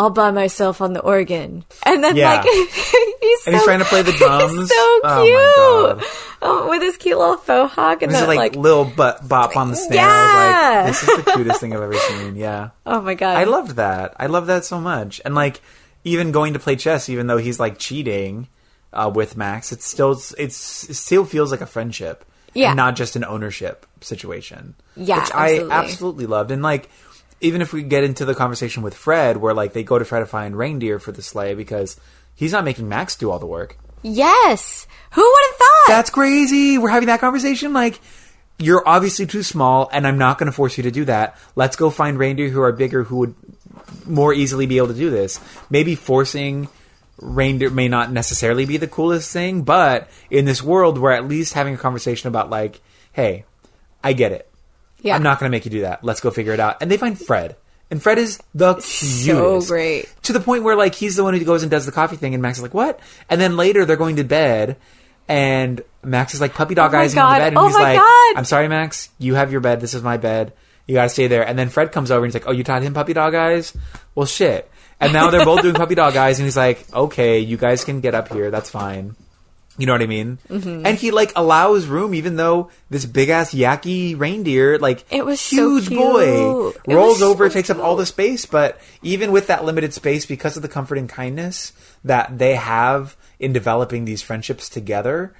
all by myself on the organ. And then Yeah. like [LAUGHS] he's And he's trying to play the [LAUGHS] drums. He's so Oh, my cute. Oh, with his cute little faux hawk and This that is like, like, little butt bop on the snare. Yeah. like, this is the cutest thing I've ever seen. Yeah. oh my god. I loved that. I love that so much. And like even going to play chess, even though he's like cheating uh, with Max, it's still it's it still feels like a friendship, Yeah. and not just an ownership situation. Yeah, which absolutely. I absolutely loved. And like even if we get into the conversation with Fred, where like they go to try to find reindeer for the sleigh because he's not making Max do all the work. Yes. Who would have thought? That's crazy. We're having that conversation. Like, you're obviously too small, and I'm not going to force you to do that. Let's go find reindeer who are bigger, who would more easily be able to do this. Maybe forcing reindeer may not necessarily be the coolest thing, but in this world, we're at least having a conversation about, like, hey, I get it. Yeah. I'm not going to make you do that. Let's go figure it out. And they find Fred. And Fred is the cutest. So great. To the point where, like, he's the one who goes and does the coffee thing, and Max is like, what? And then later they're going to bed, and Max is like puppy dog Oh eyes on the bed, and Oh he's my like, God. I'm sorry, Max, you have your bed. This is my bed. You gotta stay there. And then Fred comes over and he's like, Oh, you taught him puppy dog eyes? Well, shit. And now they're both doing puppy dog eyes, and he's like, Okay, you guys can get up here. That's fine. You know what I mean? Mm-hmm. And he like allows room, even though this big ass yaki reindeer, like It was huge cute. boy, It rolls over, so takes up all the space. But even with that limited space, because of the comfort and kindness that they have in developing these friendships together,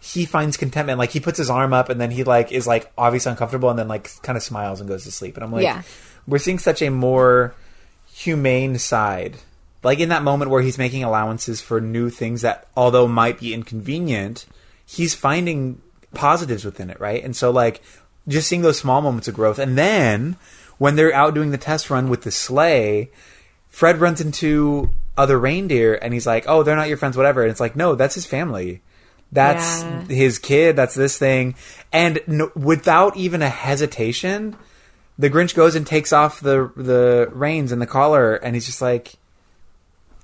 he finds contentment. Like he puts his arm up, and then he like is like obviously uncomfortable, and then like kind of smiles and goes to sleep. And I'm like, Yeah. we're seeing such a more humane side. Like in that moment where he's making allowances for new things that, although might be inconvenient, he's finding positives within it, right? And so, like, just seeing those small moments of growth. And then when they're out doing the test run with the sleigh, Fred runs into other reindeer and he's like, "Oh, they're not your friends, whatever." And it's like, "No, that's his family. That's Yeah. his kid. That's this thing." And no, without even a hesitation, the Grinch goes and takes off the the reins and the collar, and he's just like,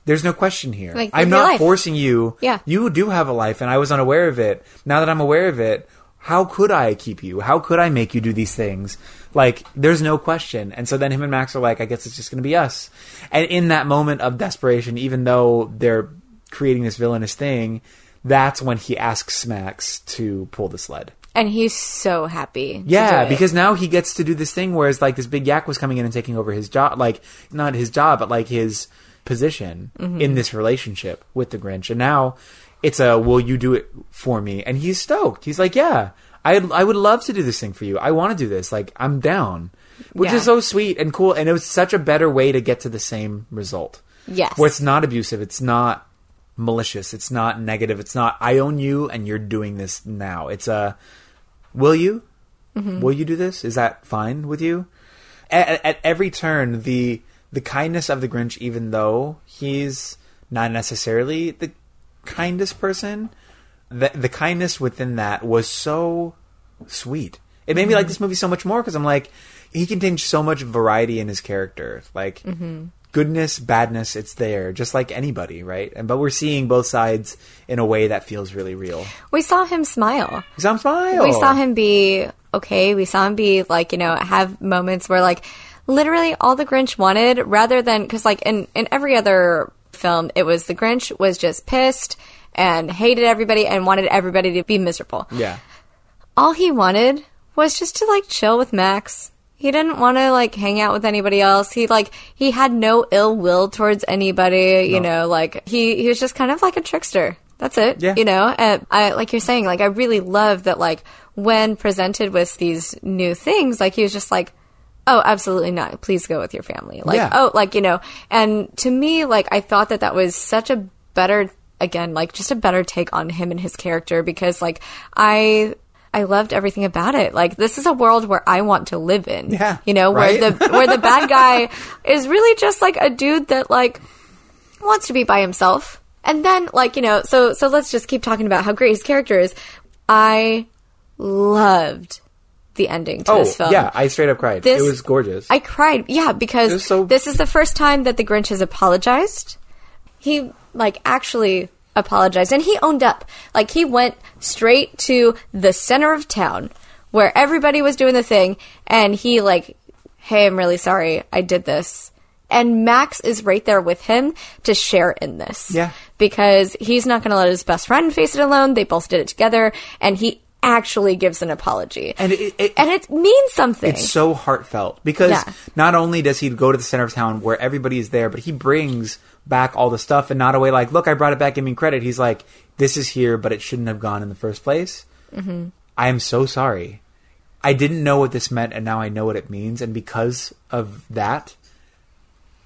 "There's no question here. Like, I'm not life." forcing you. Yeah. you do have a life, and I was unaware of it. Now that I'm aware of it." How could I keep you? How could I make you do these things? Like, there's no question. And so then him and Max are like, I guess it's just going to be us. And in that moment of desperation, even though they're creating this villainous thing, that's when he asks Max to pull the sled. and he's so happy. Yeah, because now he gets to do this thing whereas like this big yak was coming in and taking over his job, like not his job, but like his position Mm-hmm. in this relationship with the Grinch. And now it's a will you do it for me? And he's stoked. He's like, yeah, I I would love to do this thing for you. I want to do this. Like I'm down, which Yeah. is so sweet and cool. And it was such a better way to get to the same result. Yes. where it's not abusive. It's not malicious. It's not negative. It's not I own you and you're doing this now. It's a will you? Mm-hmm. Will you do this? Is that fine with you? at, at every turn the the kindness of the Grinch, even though he's not necessarily the kindest person, the the kindness within that was so sweet. It made me like mm-hmm. this movie so much more because I'm like, he contains so much variety in his character, like mm-hmm. goodness, badness. It's there, just like anybody, right? And but we're seeing both sides in a way that feels really real. We saw him smile. Some smile. We saw him be okay. We saw him be like, you know, have moments where like literally all the Grinch wanted rather than because like in, in every other film, it was the Grinch was just pissed and hated everybody and wanted everybody to be miserable. Yeah. All he wanted was just to like chill with Max. He didn't want to like hang out with anybody else. He like he had no ill will towards anybody. You No. know, like he he was just kind of like a trickster. That's it. Yeah. You know, and I like you're saying, like I really love that. Like when presented with these new things, like he was just like, "Oh, absolutely not. Please go with your family." Like, Yeah. oh, like you know. And to me, like I thought that that was such a better, again, like just a better take on him and his character because, like, I. I loved everything about it. Like this is a world where I want to live in. Yeah, You know, where the where the bad [LAUGHS] guy is really just like a dude that like wants to be by himself. And then like, you know, so so let's just keep talking about how great his character is. I loved the ending to Oh this film. yeah, I straight up cried. This- it was gorgeous. I cried. Yeah, because so- this is the first time that the Grinch has apologized. He like actually apologized and he owned up. Like he went straight to the center of town where everybody was doing the thing and he like, "Hey, I'm really sorry. I did this." And Max is right there with him to share in this. Yeah. Because he's not going to let his best friend face it alone. They both did it together and he actually gives an apology. and it, it, and it means something. it's so heartfelt because Yeah. not only does he go to the center of town where everybody is there, but he brings back all the stuff and not a way like, look, I brought it back, give me credit. He's like, this is here, but it shouldn't have gone in the first place. Mm-hmm. I am so sorry. I didn't know what this meant, and now I know what it means. And because of that,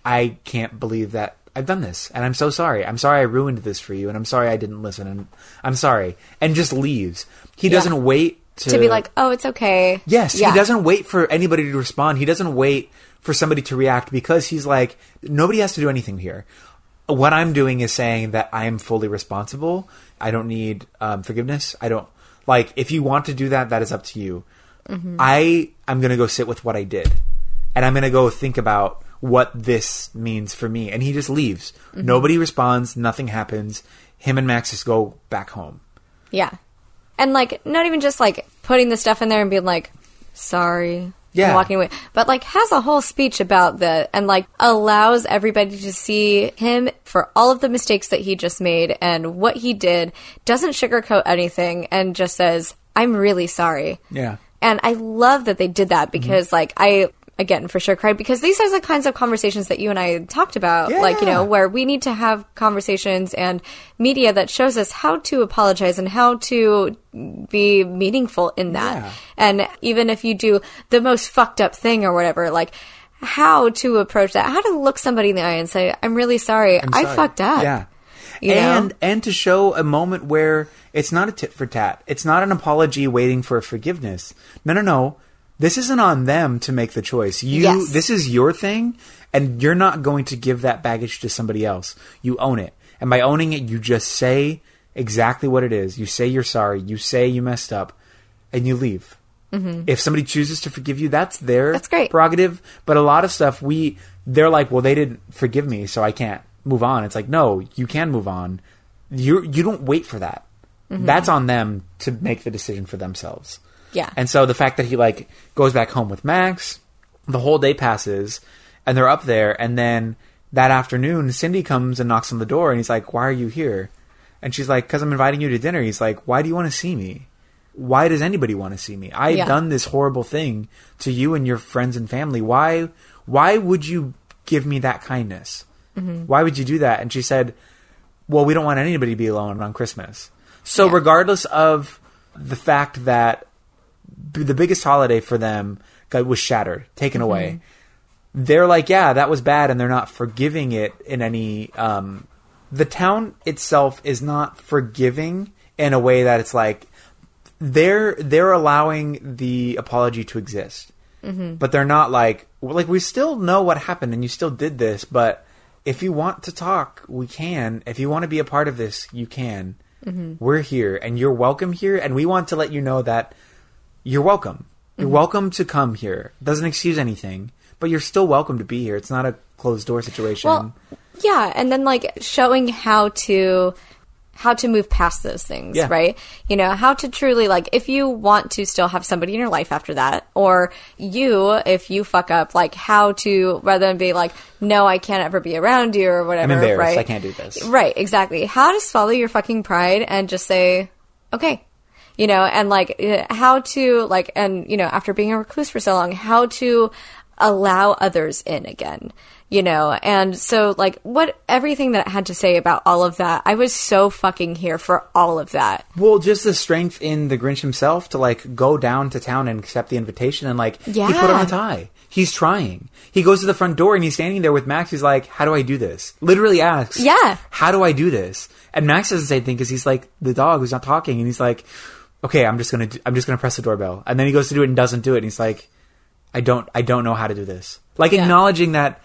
I can't believe that I've done this, and I'm so sorry. I'm sorry I ruined this for you, and I'm sorry I didn't listen, and I'm sorry. And just leaves. He doesn't wait to, to be like, oh, it's okay. Yes, Yeah. he doesn't wait for anybody to respond. He doesn't wait for somebody to react because he's like, nobody has to do anything here. What I'm doing is saying that I am fully responsible. I don't need um, forgiveness. I don't like if you want to do that. That is up to you. I I'm gonna go sit with what I did, and I'm gonna go think about what this means for me. And he just leaves. Mm-hmm. Nobody responds. Nothing happens. Him and Max just go back home. Yeah. And like not even just like putting the stuff in there and being like, sorry. Yeah. Walking away. But like has a whole speech about that and like allows everybody to see him for all of the mistakes that he just made and what he did, doesn't sugarcoat anything and just says, I'm really sorry. Yeah. And I love that they did that mm-hmm. because, like, I again for sure cried because these are the kinds of conversations that you and I talked about, like you know, where we need to have conversations and media that shows us how to apologize and how to be meaningful in that. Yeah. And even if you do the most fucked up thing or whatever, like how to approach that, how to look somebody in the eye and say, "I'm really sorry, I sorry. fucked up." Yeah. You know? and and to show a moment where it's not a tit for tat. It's not an apology waiting for forgiveness. No, no, no. This isn't on them to make the choice. You Yes. this is your thing and you're not going to give that baggage to somebody else. You own it. And by owning it, you just say exactly what it is. You say you're sorry. You say you messed up and you leave. Mm-hmm. If somebody chooses to forgive you, that's their That's great. prerogative. But a lot of stuff we they're like, well, they didn't forgive me, so I can't move on. It's like, no, you can move on. You you don't wait for that. Mm-hmm. That's on them to make the decision for themselves. Yeah. And so the fact that he like goes back home with Max, the whole day passes, and they're up there, and then that afternoon, Cindy comes and knocks on the door, and he's like, "Why are you here?" And she's like, "Cause I'm inviting you to dinner." He's like, "Why do you want to see me? Why does anybody want to see me? I've Yeah. done this horrible thing to you and your friends and family. Why? Why would you give me that kindness? Mm-hmm. Why would you do that?" And she said, well, we don't want anybody to be alone on Christmas. So, Yeah. regardless of the fact that the biggest holiday for them got, was shattered, taken away, mm-hmm. they're like, yeah, that was bad, and they're not forgiving it in any. Um, the town itself is not forgiving in a way that it's like they're they're allowing the apology to exist, mm-hmm. but they're not like like we still know what happened and you still did this, but if you want to talk, we can. If you want to be a part of this, you can. Mm-hmm. We're here and you're welcome here and we want to let you know that you're welcome. You're mm-hmm. welcome to come here. Doesn't excuse anything, but you're still welcome to be here. It's not a closed door situation. Well, yeah, and then like showing how to how to move past those things, Yeah. right? You know, how to truly like if you want to still have somebody in your life after that or you if you fuck up like how to rather than be like no, I can't ever be around you or whatever, I'm embarrassed. right? I can't do this. Right, exactly. How to swallow your fucking pride and just say, okay. You know, and like uh, how to like, and you know, after being a recluse for so long, how to allow others in again. You know, and so like what everything that it had to say about all of that, I was so fucking here for all of that. Well, just the strength in the Grinch himself to like go down to town and accept the invitation and like yeah. he put on a tie. He's trying. He goes to the front door and he's standing there with Max. He's like, "How do I do this?" Literally asks, Yeah. how do I do this?" And Max doesn't say anything because he's like the dog who's not talking, and he's like, "Okay, I'm just gonna, do, I'm just gonna press the doorbell." And then he goes to do it and doesn't do it, and he's like, "I don't, I don't know how to do this." Like Yeah. acknowledging that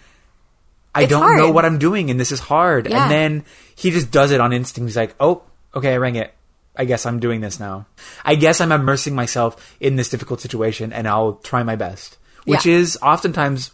I It's don't hard. know what I'm doing and this is hard. Yeah. And then he just does it on instinct. He's like, "Oh, okay, I rang it. I guess I'm doing this now. I guess I'm immersing myself in this difficult situation and I'll try my best." Which Yeah. is oftentimes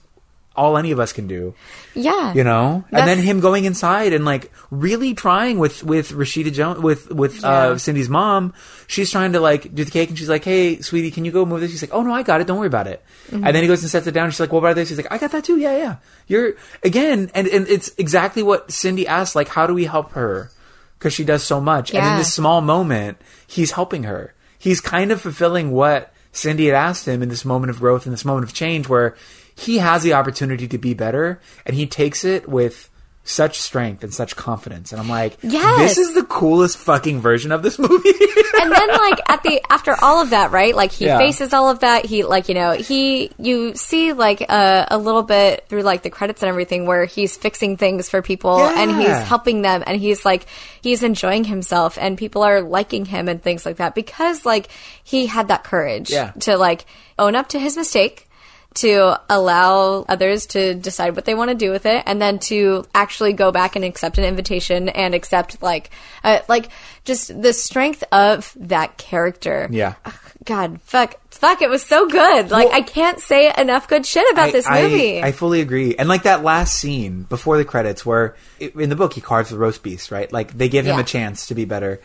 all any of us can do, Yeah. you know? And then him going inside and like really trying with with Rashida Jones with with Yeah. uh Cindy's mom. She's trying to like do the cake and she's like, "Hey, sweetie, can you go move this?" She's like, "Oh no, I got it. Don't worry about it." Mm-hmm. And then he goes and sets it down. And she's like, "What about this?" He's like, "I got that too. Yeah, yeah." You're again, and and it's exactly what Cindy asked. Like, how do we help her? Because she does so much, and in this small moment, he's helping her. He's kind of fulfilling what Cindy had asked him in this moment of growth, in this moment of change, where he has the opportunity to be better, and he takes it with such strength and such confidence. And I'm like, Yes. this is the coolest fucking version of this movie. [LAUGHS] and then like at the after all of that right like he Yeah. faces all of that he like you know he you see like a, a little bit through like the credits and everything where he's fixing things for people and he's helping them and he's like he's enjoying himself and people are liking him and things like that because like he had that courage Yeah. to like own up to his mistake to allow others to decide what they want to do with it and then to actually go back and accept an invitation and accept like uh, like just the strength of that character Yeah. Ugh, god fuck fuck it was so good like Well- i can't say enough good shit about I- this I- movie I, fully agree. And like that last scene before the credits, where in the book he carves the roast beast, right? Like they give him Yeah. a chance to be better,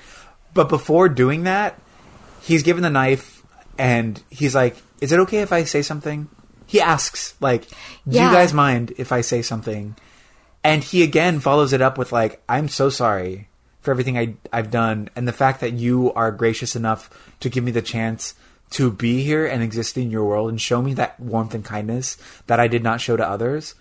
but before doing that, he's given the knife, and he's like, "Is it okay if I say something?" He asks, like, "Do Yeah. you guys mind if I say something?" And he again follows it up with like, "I'm so sorry for everything I I've done, and the fact that you are gracious enough to give me the chance." To be here and exist in your world and show me that warmth and kindness that I did not show to others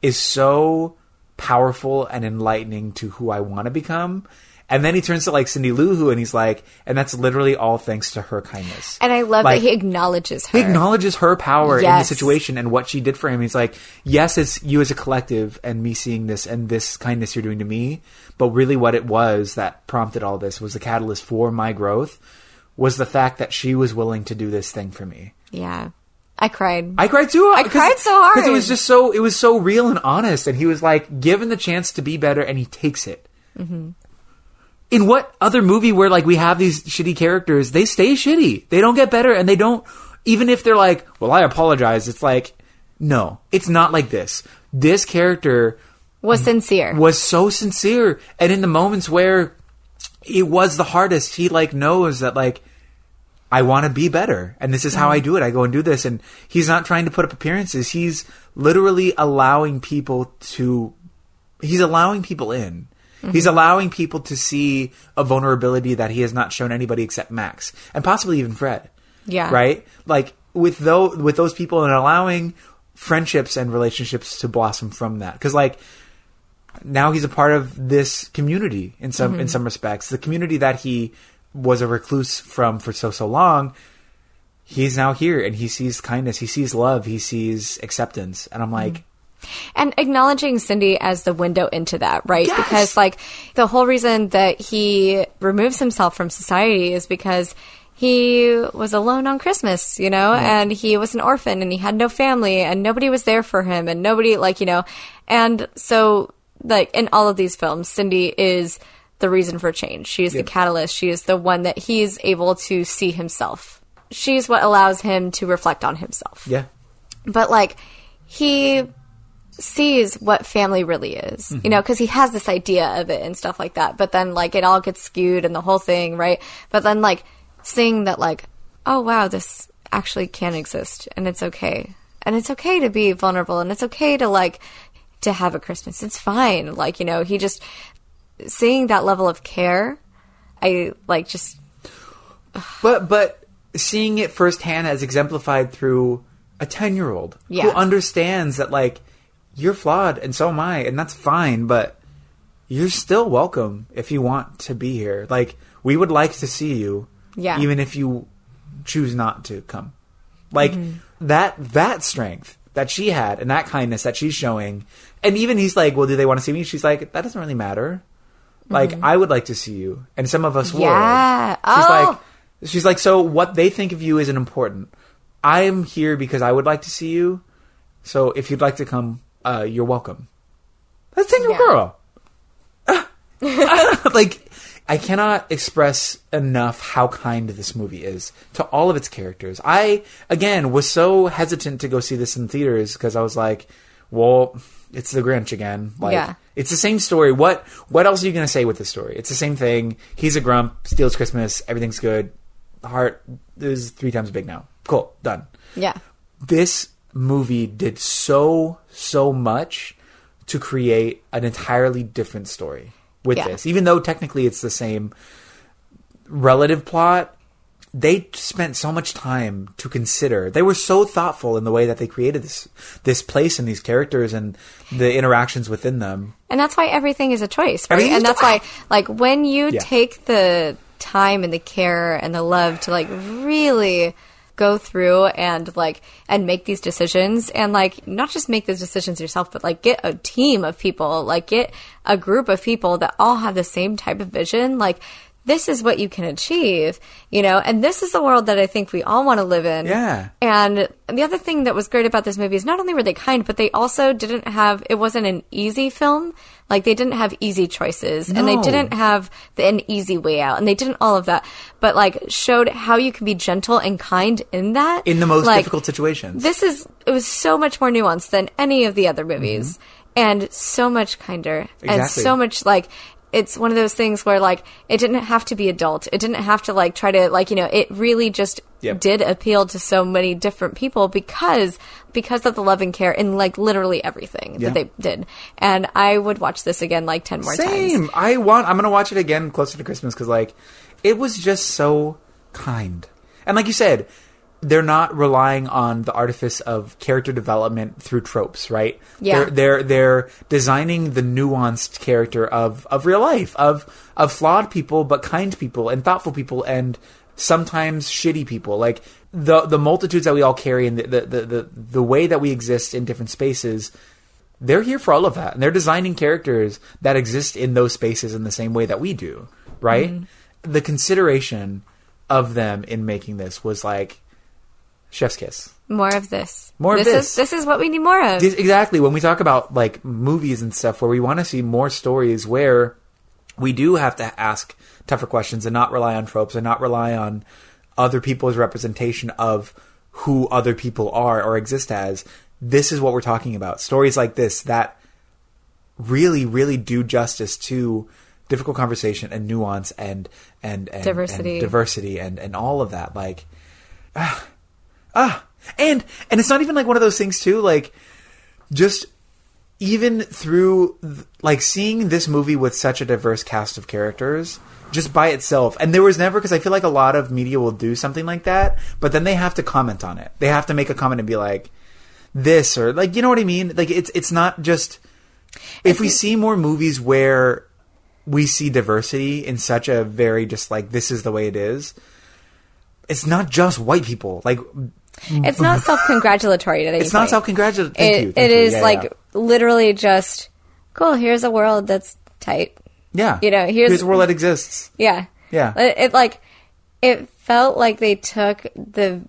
is so powerful and enlightening to who I want to become. And then he turns to like Cindy Lou Who and he's like, and that's literally all thanks to her kindness. and i love Like, that he acknowledges her he acknowledges her power in the situation and what she did for him. He's like, yes, it's you as a collective and me seeing this and this kindness you're doing to me. But really what it was that prompted all this was the catalyst for my growth was the fact that she was willing to do this thing for me. yeah i cried I cried too. I cried so hard. because it was just so it was so real and honest, and he was like given the chance to be better, and he takes it. Mm-hmm. In what other movie where like we have these shitty characters, they stay shitty, they don't get better, and they don't even if they're like, well, I apologize. It's like, no, it's not like this. This character was sincere. was so sincere and in the moments where it was the hardest he like knows that like i want to be better and this is how i mm-hmm. do it. I go and do this and he's not trying to put up appearances. He's literally allowing people to he's allowing people in Mm-hmm. he's allowing people to see a vulnerability that he has not shown anybody except max and possibly even fred Yeah. right like with those with those people and allowing friendships and relationships to blossom from that because like now he's a part of this community in some mm-hmm. in some respects. The community that he was a recluse from for so so long. He's now here and he sees kindness, he sees love, he sees acceptance, and I'm like, mm-hmm. And acknowledging Cindy as the window into that, right? Yes! Because like the whole reason that he removes himself from society is because he was alone on Christmas, you know, and he was an orphan and he had no family and nobody was there for him and nobody like, you know, and so like in all of these films, Cindy is the reason for change. She is the catalyst. She is the one that he's able to see himself. She's what allows him to reflect on himself Yeah. but like he sees what family really is Mm-hmm. you know because he has this idea of it and stuff like that but then like it all gets skewed and the whole thing right? But then like seeing that like oh wow this actually can exist and it's okay. And it's okay to be vulnerable and it's okay to like to have a christmas. It's fine. Like you know he just seeing that level of care i like just But but seeing it firsthand as exemplified through a ten year old who understands that like you're flawed and so am I, and that's fine, but you're still welcome if you want to be here. Like we would like to see you, Yeah. even if you choose not to come. Like mm-hmm. that that strength that she had and that kindness that she's showing, and even he's like, "Well, do they want to see me?" She's like, "That doesn't really matter." Like mm-hmm. I would like to see you, and some of us Yeah. would. She's Oh. like, she's like, so what they think of you isn't important. I am here because I would like to see you. So if you'd like to come, uh, you're welcome. That's year Yeah. girl. [LAUGHS] [LAUGHS] like I cannot express enough how kind this movie is to all of its characters. I again was so hesitant to go see this in theaters because I was like, well, it's the Grinch again. Like Yeah. it's the same story. What what else are you going to say with this story? It's the same thing. He's a grump, steals Christmas, everything's good. The heart is three times big now. Cool, done yeah this movie did so so much to create an entirely different story with Yeah. this even though technically it's the same relative plot they spent so much time to consider they were so thoughtful in the way that they created this this place and these characters and the interactions within them And that's why everything is a choice, right? And that's why, like, when you Yeah. take the time and the care and the love to, like, really go through and, like, and make these decisions and, like, not just make those decisions yourself, but, like, get a team of people, like, get a group of people that all have the same type of vision, like, this is what you can achieve, you know, and this is the world that I think we all want to live in. Yeah. And the other thing that was great about this movie is not only were they kind, but they also didn't have, it wasn't an easy film. Like they didn't have easy choices and they didn't have the, an easy way out and they didn't all of that, but like showed how you can be gentle and kind in that. in the most Like, difficult situations This is, it was so much more nuanced than any of the other movies and so much kinder and Mm-hmm. So much like, it's one of those things where like it didn't have to be adult. It didn't have to like try to like you know it really just Yep. did appeal to so many different people because because of the love and care in like literally everything Yeah. that they did. And I would watch this again like 10 more times. Same. I want. I'm gonna watch it again closer to Christmas because like it was just so kind. And like you said, they're not relying on the artifice of character development through tropes, right? Yeah. They're they're, they're designing the nuanced character of of real life of of flawed people but kind people and thoughtful people and sometimes shitty people like the the multitudes that we all carry and the the the, the, the way that we exist in different spaces they're here for all of that and they're designing characters that exist in those spaces in the same way that we do right mm-hmm. the consideration of them in making this was like chef's kiss More of this. More of this this. Is, this is what we need more of. This- exactly when we talk about like movies and stuff where we want to see more stories where we do have to ask tougher questions and not rely on tropes and not rely on other people's representation of who other people are or exist as this is what we're talking about stories like this that really really do justice to difficult conversation and nuance and and, and Diversity. and diversity and and all of that like [SIGHS] ah ah and and it's not even like one of those things too like just even through like seeing this movie with such a diverse cast of characters just by itself and there was never because i feel like a lot of media will do something like that but then they have to comment on it. They have to make a comment and be like this or like you know what i mean? Like it's it's not just if we see more movies where we see diversity in such a very just like this is the way it is it's not just white people. Like Mm. it's not self-congratulatory at it's not self-congratulatory thank It, you, thank it you. is Yeah, like yeah. literally just cool. Here's a world that's tight. Yeah. You know, here's- a world that exists. Yeah. Yeah. It, it, like it felt like they took the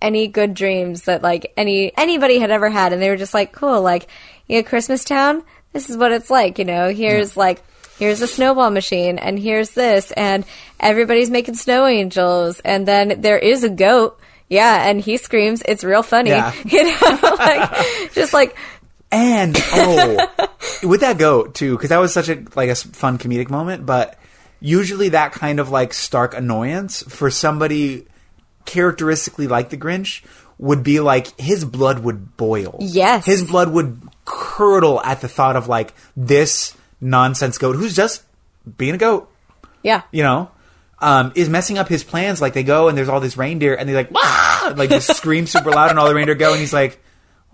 any good dreams that like any anybody had ever had and they were just like cool like yeah christmas town this is what it's like you know here's like here's a snowball machine and here's this and everybody's making snow angels and then there is a goat yeah and he screams it's real funny Yeah. [LAUGHS] you know like just like And [LAUGHS] oh, with that goat too, because that was such a like a fun comedic moment. But usually that kind of like stark annoyance for somebody characteristically like the Grinch would be like his blood would boil. Yes. his blood would curdle at the thought of like this nonsense goat who's just being a goat. yeah You know. Um, is messing up his plans. Like they go and there's all this reindeer, and they like, Wah! like just scream super loud, and all the reindeer go, and he's like,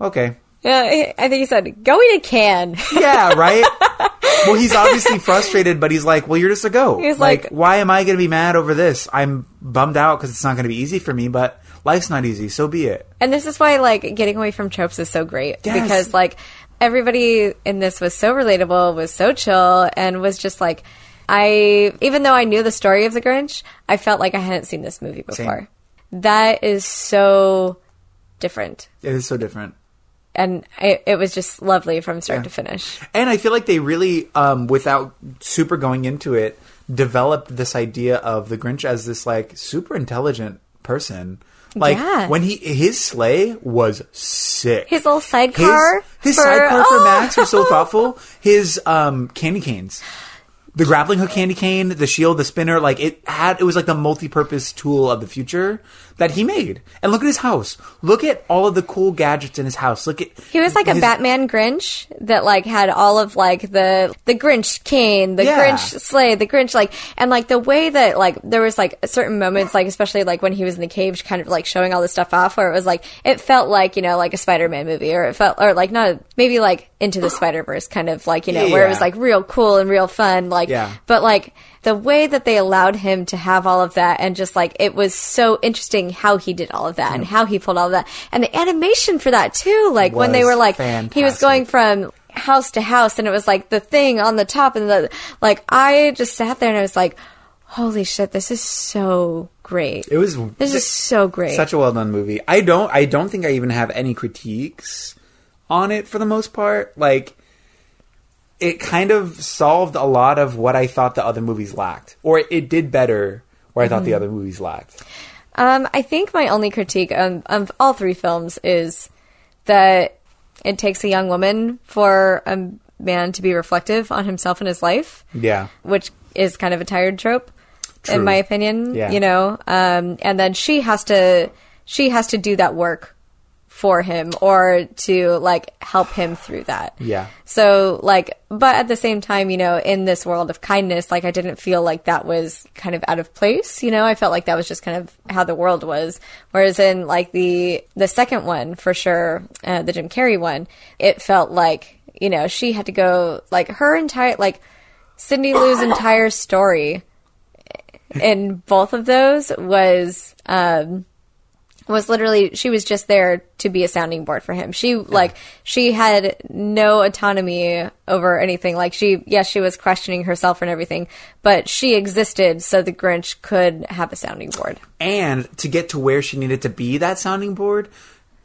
okay, yeah i think he said go eat a can yeah, right? [LAUGHS] well, he's obviously frustrated, but he's like, well, you're just a goat. He's like, like- why am I going to be mad over this? I'm bummed out because it's not going to be easy for me, but life's not easy, so be it. And this is why like getting away from tropes is so great Yes. because like everybody in this was so relatable, was so chill, and was just like I even though I knew the story of the Grinch, I felt like I hadn't seen this movie before. That is so different, It is so different. and it, it was just lovely from start Yeah. to finish. And I feel like they really, um, without super going into it, developed this idea of the Grinch as this like super intelligent person. Like Yeah. when he his sleigh was sick. His little sidecar his, his for- sidecar for Oh! [LAUGHS] Max was so thoughtful. His um candy canes. The grappling hook candy cane, the shield, the spinner, like it had it was like the multi-purpose tool of the future that he made. And look at his house. Look at all of the cool gadgets in his house. Look at He was like a Batman Grinch that like had all of like the the Grinch cane, the Yeah. Grinch sleigh, the Grinch like and like the way that like there was like certain moments like especially like when he was in the cage kind of like showing all this stuff off where it was like it felt like, you know, like a Spider-Man movie or it felt or like not maybe like into the Spider-Verse kind of like, you know, where it was like real cool and real fun like Yeah. but like the way that they allowed him to have all of that and just like it was so interesting how he did all of that and how he pulled all of that. And the animation for that too like when they were like he was going from house to house and it was like the thing on the top and the like i just sat there and i was like holy shit this is so great. It was this is so great. such a well done movie. I don't I don't think I even have any critiques on it for the most part. Like it kind of solved a lot of what I thought the other movies lacked. Or it, it did better where I thought the Mm-hmm. other movies lacked. Um, I think my only critique of all three films is that it takes a young woman for a man to be reflective on himself and his life, Yeah. which is kind of a tired trope, True. in my opinion. Yeah. You know, um, and then she has to she has to do that work for him or to like help him through that. Yeah. So like, but at the same time, you know, in this world of kindness, like I didn't feel like that was kind of out of place. You know, I felt like that was just kind of how the world was. Whereas in like the the second one, for sure, uh, the Jim Carrey one, it felt like you know she had to go like her entire like Cindy Lou's entire story in both of those was um was literally she was just there to be a sounding board for him. She like she had no autonomy over anything. Like she yes, she was questioning herself and everything, but she existed so the Grinch could have a sounding board. And to get to where she needed to be that sounding board,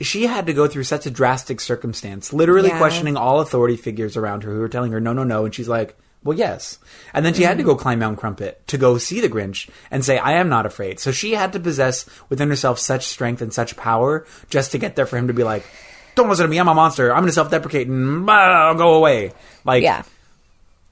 she had to go through such a drastic circumstance, literally Yeah. questioning all authority figures around her who were telling her no, no, no, and she's like, "Well, yes." And then she had to Mm-hmm. go climb Mount Crumpit to go see the Grinch and say, "I am not afraid." So she had to possess within herself such strength and such power just to get there for him to be like, "Don't listen to me. I'm a monster. I'm going to self-deprecate and blah, I'll go away." Like, Yeah.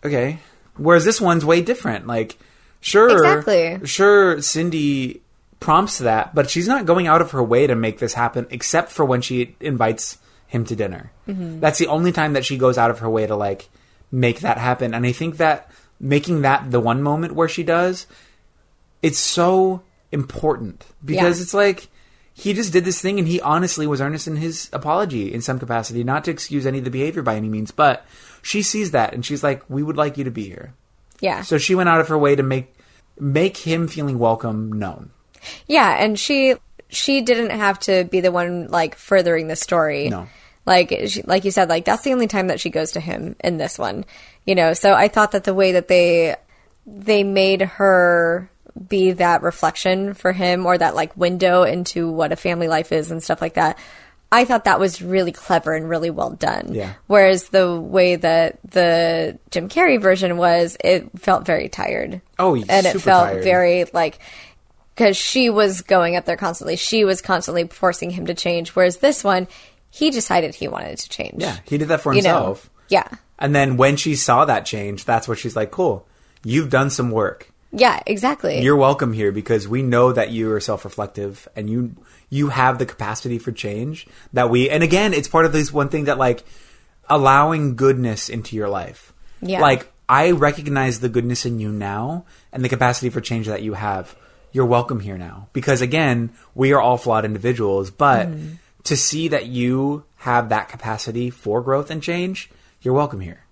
okay. Whereas this one's way different. Like, sure, Exactly. sure, Cindy prompts that, but she's not going out of her way to make this happen, except for when she invites him to dinner. Mm-hmm. That's the only time that she goes out of her way to like make that happen. And I think that making that the one moment where she does, it's so important because Yeah. it's like he just did this thing and he honestly was earnest in his apology in some capacity, not to excuse any of the behavior by any means, but she sees that and she's like, "We would like you to be here." Yeah. So she went out of her way to make make him feeling welcome known. Yeah, and she she didn't have to be the one like furthering the story. No. Like she, like you said, like that's the only time that she goes to him in this one. You know, so I thought that the way that they they made her be that reflection for him or that like window into what a family life is and stuff like that. I thought that was really clever and really well done. Yeah. Whereas the way that the Jim Carrey version was, it felt very tired. Oh, and it felt tired. very like because she was going up there constantly. She was constantly forcing him to change. Whereas this one, he decided he wanted to change. Yeah, he did that for You know? himself. Yeah. And then when she saw that change, that's what she's like, cool, you've done some work. Yeah, exactly. You're welcome here because we know that you are self-reflective and you you have the capacity for change that we and again, it's part of this one thing that like allowing goodness into your life. Yeah. Like I recognize the goodness in you now and the capacity for change that you have. You're welcome here now because again, we are all flawed individuals, but Mm-hmm. To see that you have that capacity for growth and change, you're welcome here.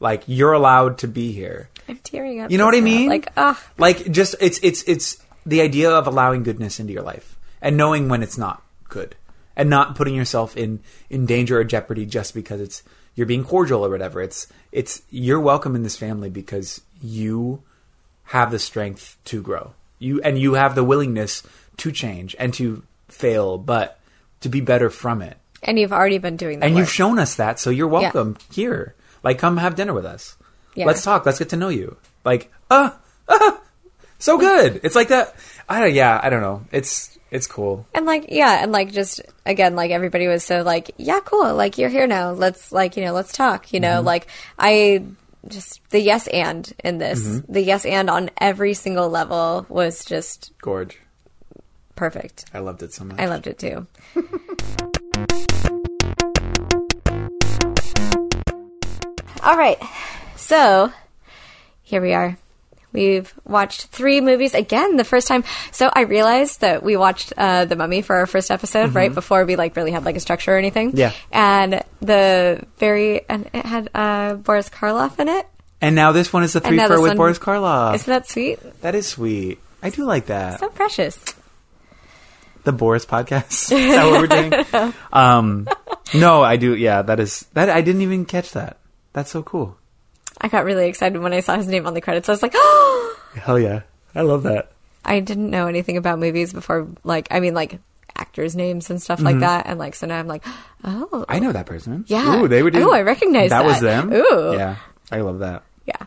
Like you're allowed to be here. I'm tearing up. You know what I just now. mean? Like, ah, Like just it's it's it's the idea of allowing goodness into your life and knowing when it's not good and not putting yourself in in danger or jeopardy just because it's you're being cordial or whatever. It's it's you're welcome in this family because you have the strength to grow. You and you have the willingness to change and to fail, but to be better from it. and you've already been doing that. And work. you've shown us that, so you're welcome here. Like, come have dinner with us. Yeah. Let's talk. Let's get to know you. Like, ah, ah, so good. It's like that. I don't. Yeah, I don't know. It's it's cool. And like, yeah, and like, just again, like everybody was so like, yeah, cool. Like, you're here now. Let's like, you know, let's talk. You know, Mm-hmm. like I just the yes and in this, Mm-hmm. the yes and on every single level was just Gorge. Perfect. I loved it so much. I loved it too. [LAUGHS] All right. So here we are. We've watched three movies again the first time. So I realized that we watched uh, The Mummy for our first episode right before we like really had like a structure or anything. Mm-hmm. Yeah. And the very and it had uh, Boris Karloff in it. And now this one is the three for with Boris Karloff. Isn't that sweet? that is sweet. I do like that. So precious. The Boris podcast. [LAUGHS] is that what we're doing? [LAUGHS] um, no, I do. Yeah, that is that. I didn't even catch that. That's so cool. I got really excited when I saw his name on the credits. I was like, oh. [GASPS] Hell yeah, I love that. I didn't know anything about movies before, like, I mean, like, actors' names and stuff like that. And, like, so now I'm like, oh, Mm-hmm. I know that person. Yeah. Ooh, they were doing. Ooh, I recognize that. was them. Ooh. Yeah, I love that. yeah.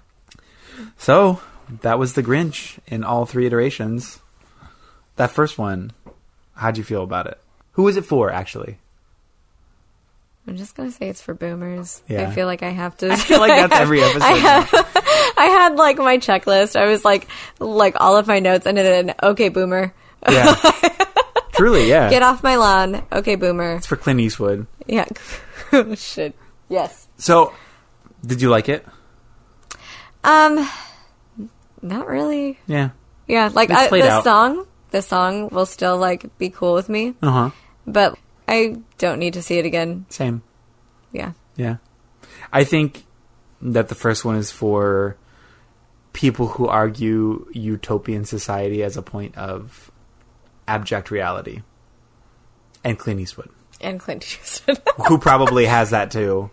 So that was the Grinch in all three iterations. That first one, how'd you feel about it? Who was it for, actually? I'm just going to say it's for boomers. Yeah. I feel like I have to. [LAUGHS] I feel like that's every [LAUGHS] episode. I, have, [LAUGHS] I had, like, my checklist. I was like, like, all of my notes, and then, okay, boomer. yeah, truly, yeah. Get off my lawn. Okay, boomer. It's for Clint Eastwood. Yeah. Oh, Shit. Yes. So, did you like it? Um, not really. Yeah. Yeah, like I, played the out. song, the song will still like be cool with me, Uh huh. but I don't need to see it again. Same. Yeah, Yeah. I think that the first one is for people who argue utopian society as a point of abject reality. And Clint Eastwood, and Clint Eastwood. [LAUGHS] who probably has that too.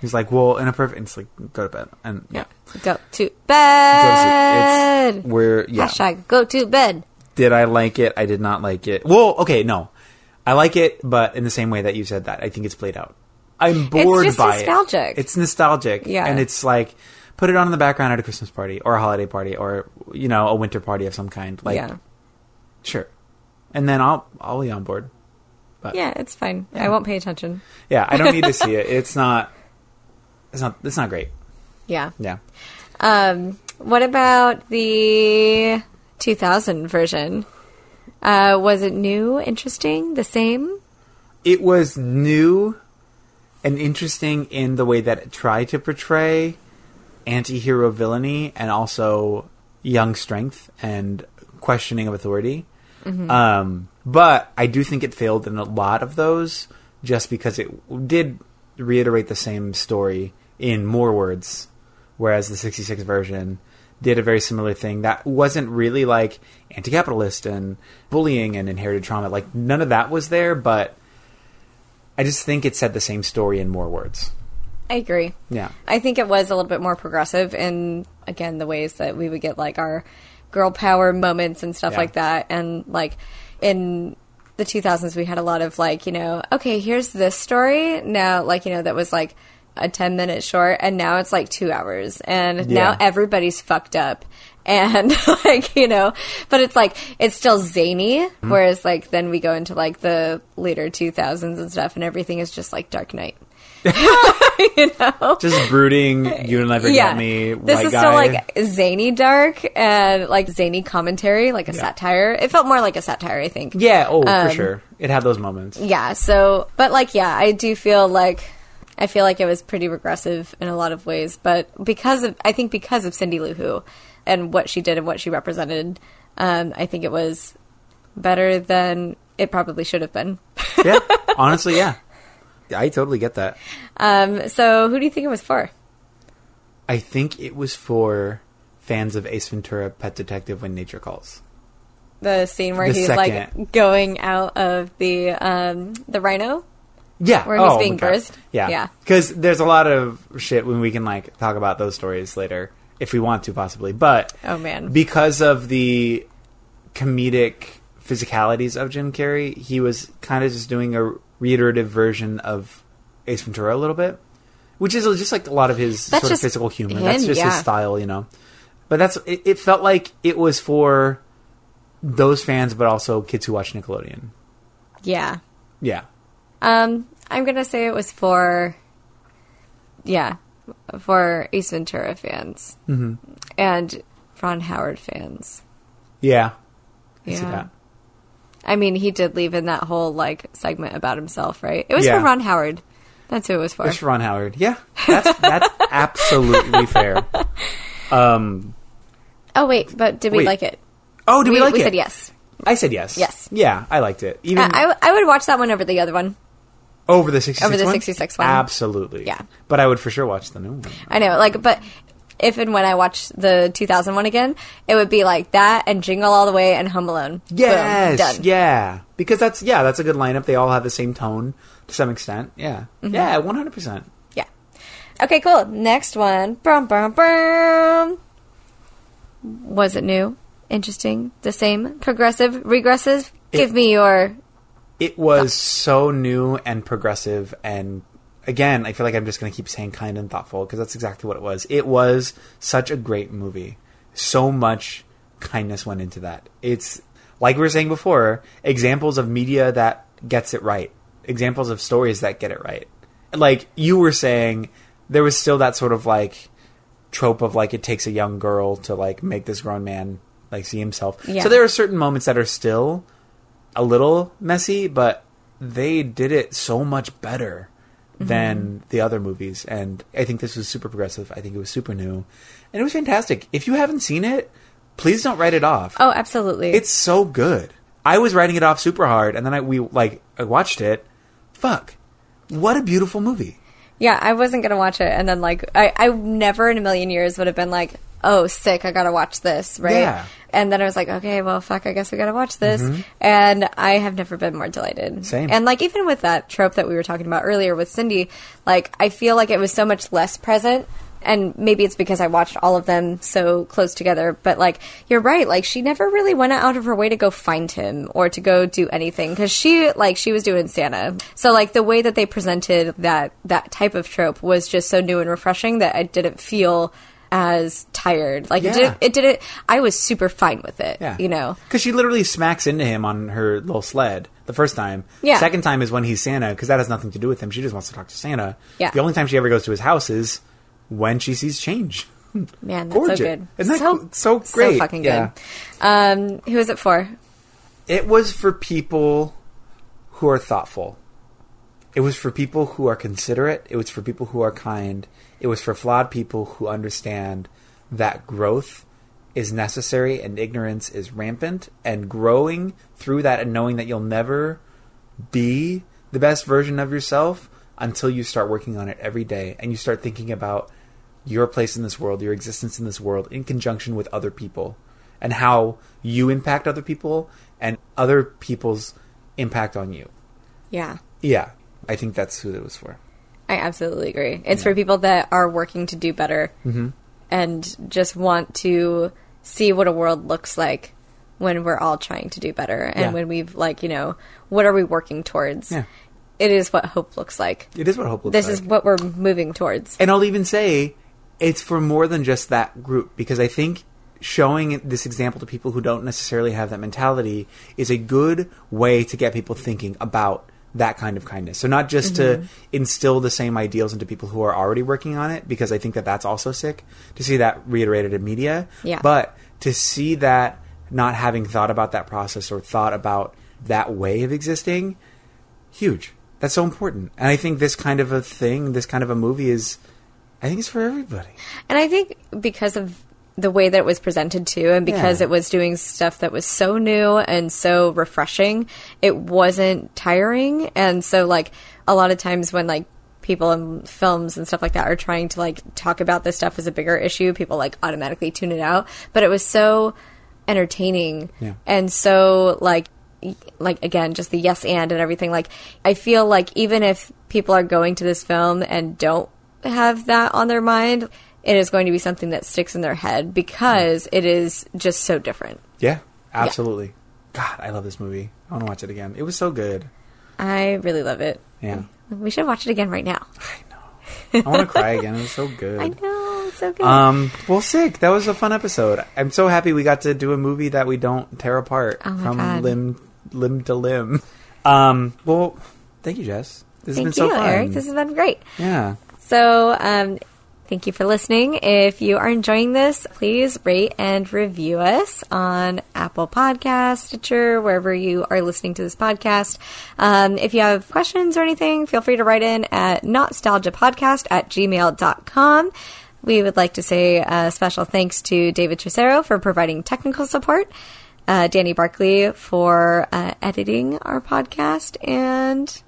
He's like, well, in a perfect, it's like, go to bed. And yeah. go to bed. It's where, yeah. Hashtag go to bed. Did I like it? I did not like it. Well, okay, no. I like it, but in the same way that you said that, I think it's played out. I'm bored just by nostalgic. it. It's nostalgic. It's nostalgic. Yeah. And it's like, put it on in the background at a Christmas party or a holiday party or, you know, a winter party of some kind. Like, yeah, sure. And then I'll, I'll be on board. But yeah, it's fine. Yeah. I won't pay attention. yeah, I don't need to see it. [LAUGHS] It's not, it's not, it's not great. Yeah. Yeah. Um, what about the 2000 version? Uh, was it new, interesting, the same? it was new and interesting in the way that it tried to portray anti-hero villainy and also young strength and questioning of authority. Um, but I do think it failed in a lot of those just because it did reiterate the same story in more words, whereas the 66 version did a very similar thing that wasn't really like anti-capitalist and bullying and inherited trauma. Like none of that was there, but I just think it said the same story in more words. I agree. Yeah. I think it was a little bit more progressive in again the ways that we would get like our girl power moments and stuff Yeah. like that. And like in the 2000s, we had a lot of like, you know, okay, here's this story. Now, like, you know, that was like a 10 minute short, and now it's like two hours. And now everybody's fucked up. [LAUGHS] And like, you know, but it's like, it's still zany. Mm-hmm. Whereas like, then we go into like the later 2000s and stuff, and everything is just like Dark Knight. [LAUGHS] [LAUGHS] you know? Just brooding. You never yeah. got me. this is guy. still like zany dark and like zany commentary, like a Yeah. satire. It felt more like a satire, I think. yeah. Oh, Um, for sure. It had those moments. Yeah, so but like yeah, I do feel like I feel like it was pretty regressive in a lot of ways, but because of I think because of Cindy Lou Who and what she did and what she represented, um, I think it was better than it probably should have been. [LAUGHS] yeah. Honestly, yeah. I totally get that. Um, so who do you think it was for? I think it was for fans of Ace Ventura: Pet Detective when Nature Calls. The scene where The he's second. like going out of the um, the rhino. Yeah, Where he's oh being God. Yeah, Yeah. Because there's a lot of shit when we can like talk about those stories later if we want to, possibly. But Oh, man. because of the comedic physicalities of Jim Carrey, he was kind of just doing a reiterative version of Ace Ventura a little bit, which is just like a lot of his That's sort of physical humor. him, that's just yeah. his style, you know. But that's it, it. Felt like it was for those fans, but also kids who watch Nickelodeon. Yeah. Yeah. Um, I'm gonna say it was for, yeah, for Ace Ventura fans Mm-hmm. and Ron Howard fans. Yeah. I Yeah. that. I mean, he did leave in that whole like segment about himself, right? It was Yeah. for Ron Howard. That's who it was for. Just Ron Howard. Yeah, that's that's [LAUGHS] absolutely fair. Um. oh wait, but did we Wait. like it? Oh, did we, like we it? said yes. I said yes. Yes. Yeah, I liked it. Even I, I w- I would watch that one over the other one. Over the sixty-six. over the one? 66 one. Absolutely. Yeah. But I would for sure watch the new one. I know, like, but if and when I watch the 2001 again, it would be like that and Jingle All the Way and Home Alone. Boom, Yes. done. Yeah. Because that's yeah, that's a good lineup. They all have the same tone to some extent. Yeah. Mm-hmm. Yeah. One hundred percent. Yeah. Okay, cool. Next one. Brum, brum, brum. Was it new? Interesting? The same? Progressive? Regressive? Give me your. It was so new and progressive and again, I feel like I'm just going to keep saying kind and thoughtful because that's exactly what it was. It was such a great movie. So much kindness went into that. It's like we were saying before, examples of media that gets it right. Examples of stories that get it right. Like you were saying, there was still that sort of like trope of like it takes a young girl to like make this grown man like see himself. Yeah. So there are certain moments that are still a little messy, but they did it so much better than mm-hmm. the other movies. And I think this was super progressive. I think it was super new. And it was fantastic. If you haven't seen it, please don't write it off. Oh, absolutely. It's so good. I was writing it off super hard, and then I we like I watched it. Fuck, what a beautiful movie. yeah, I wasn't to watch it. And then, like, I, I never in a million years would have been like, oh, sick, I got to watch this, right? Yeah. And then I was like, okay, well, fuck, I guess we got to watch this. And I have never been more delighted. Mm-hmm. Same. And, like, even with that trope that we were talking about earlier with Cindy, like, I feel like it was so much less present. And maybe it's because I watched all of them so close together, but like, you're right. Like, she never really went out of her way to go find him or to go do anything because she, like, she was doing Santa. So, like, the way that they presented that, that type of trope was just so new and refreshing that I didn't feel as tired. Like, Yeah. it didn't, it didn't, I was super fine with it, Yeah, you know? because she literally smacks into him on her little sled the first time. Yeah. Second time is when he's Santa because that has nothing to do with him. She just wants to talk to Santa. Yeah. The only time she ever goes to his house is when she sees change. [LAUGHS] Man, that's Gorgeous. so good. Isn't that so? So great. fucking Yeah. good. Um, who is it for? It was for people who are thoughtful. It was for people who are considerate. It was for people who are kind. It was for flawed people who understand that growth is necessary and ignorance is rampant. And growing through that and knowing that you'll never be the best version of yourself until you start working on it every day and you start thinking about your place in this world, your existence in this world in conjunction with other people and how you impact other people and other people's impact on you. Yeah. Yeah, I think that's who it was for. I absolutely agree. It's for people that are working to do better Mm-hmm. and just want to see what a world looks like when we're all trying to do better and Yeah. when we've like you know what are we working towards Yeah. it is what hope looks like It is what hope looks this like. is what we're moving towards And I'll even say it's for more than just that group because I think showing this example to people who don't necessarily have that mentality is a good way to get people thinking about that kind of kindness. So not just Mm-hmm. to instill the same ideals into people who are already working on it because I think that that's also sick to see that reiterated in media, Yeah. but to see that not having thought about that process or thought about that way of existing huge. That's so important. And I think this kind of a thing, this kind of a movie is I think it's for everybody. And I think because of the way that it was presented too, and because Yeah. it was doing stuff that was so new and so refreshing, it wasn't tiring. And so, like, a lot of times when, like, people in films and stuff like that are trying to, like, talk about this stuff as a bigger issue, people, like, automatically tune it out. But it was so entertaining Yeah. and so, like, like again just the yes and and everything like i feel like even if people are going to this film and don't have that on their mind it is going to be something that sticks in their head because it is just so different Yeah, absolutely. God, I love this movie. I want to watch it again. It was so good. i really love it Yeah. we should watch it again right now I know. I want to cry again. It was so good. [LAUGHS] i know it's so good Um, well, sick. That was a fun episode. I'm so happy we got to do a movie that we don't tear apart Oh from God. limb limb to limb. Um, well, thank you, Jess. This thank has been you so fun. eric this has been great yeah. So, um, thank you for listening. If you are enjoying this, please rate and review us on Apple Podcast, Stitcher, wherever you are listening to this podcast. Um, if you have questions or anything, feel free to write in at nostalgiapodcast at gmail.com. We would like to say a special thanks to David Tricero for providing technical support, uh, Danny Barkley for uh, editing our podcast, and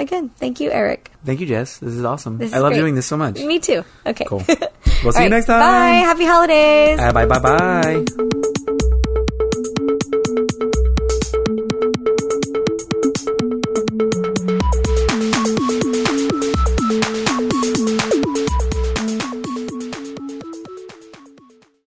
again, thank you, Eric. Thank you, Jess. This is awesome. This I love great. doing this so much. Me too. Okay. Cool. [LAUGHS] We'll see All you next time. Bye. Happy holidays. Uh, bye bye bye.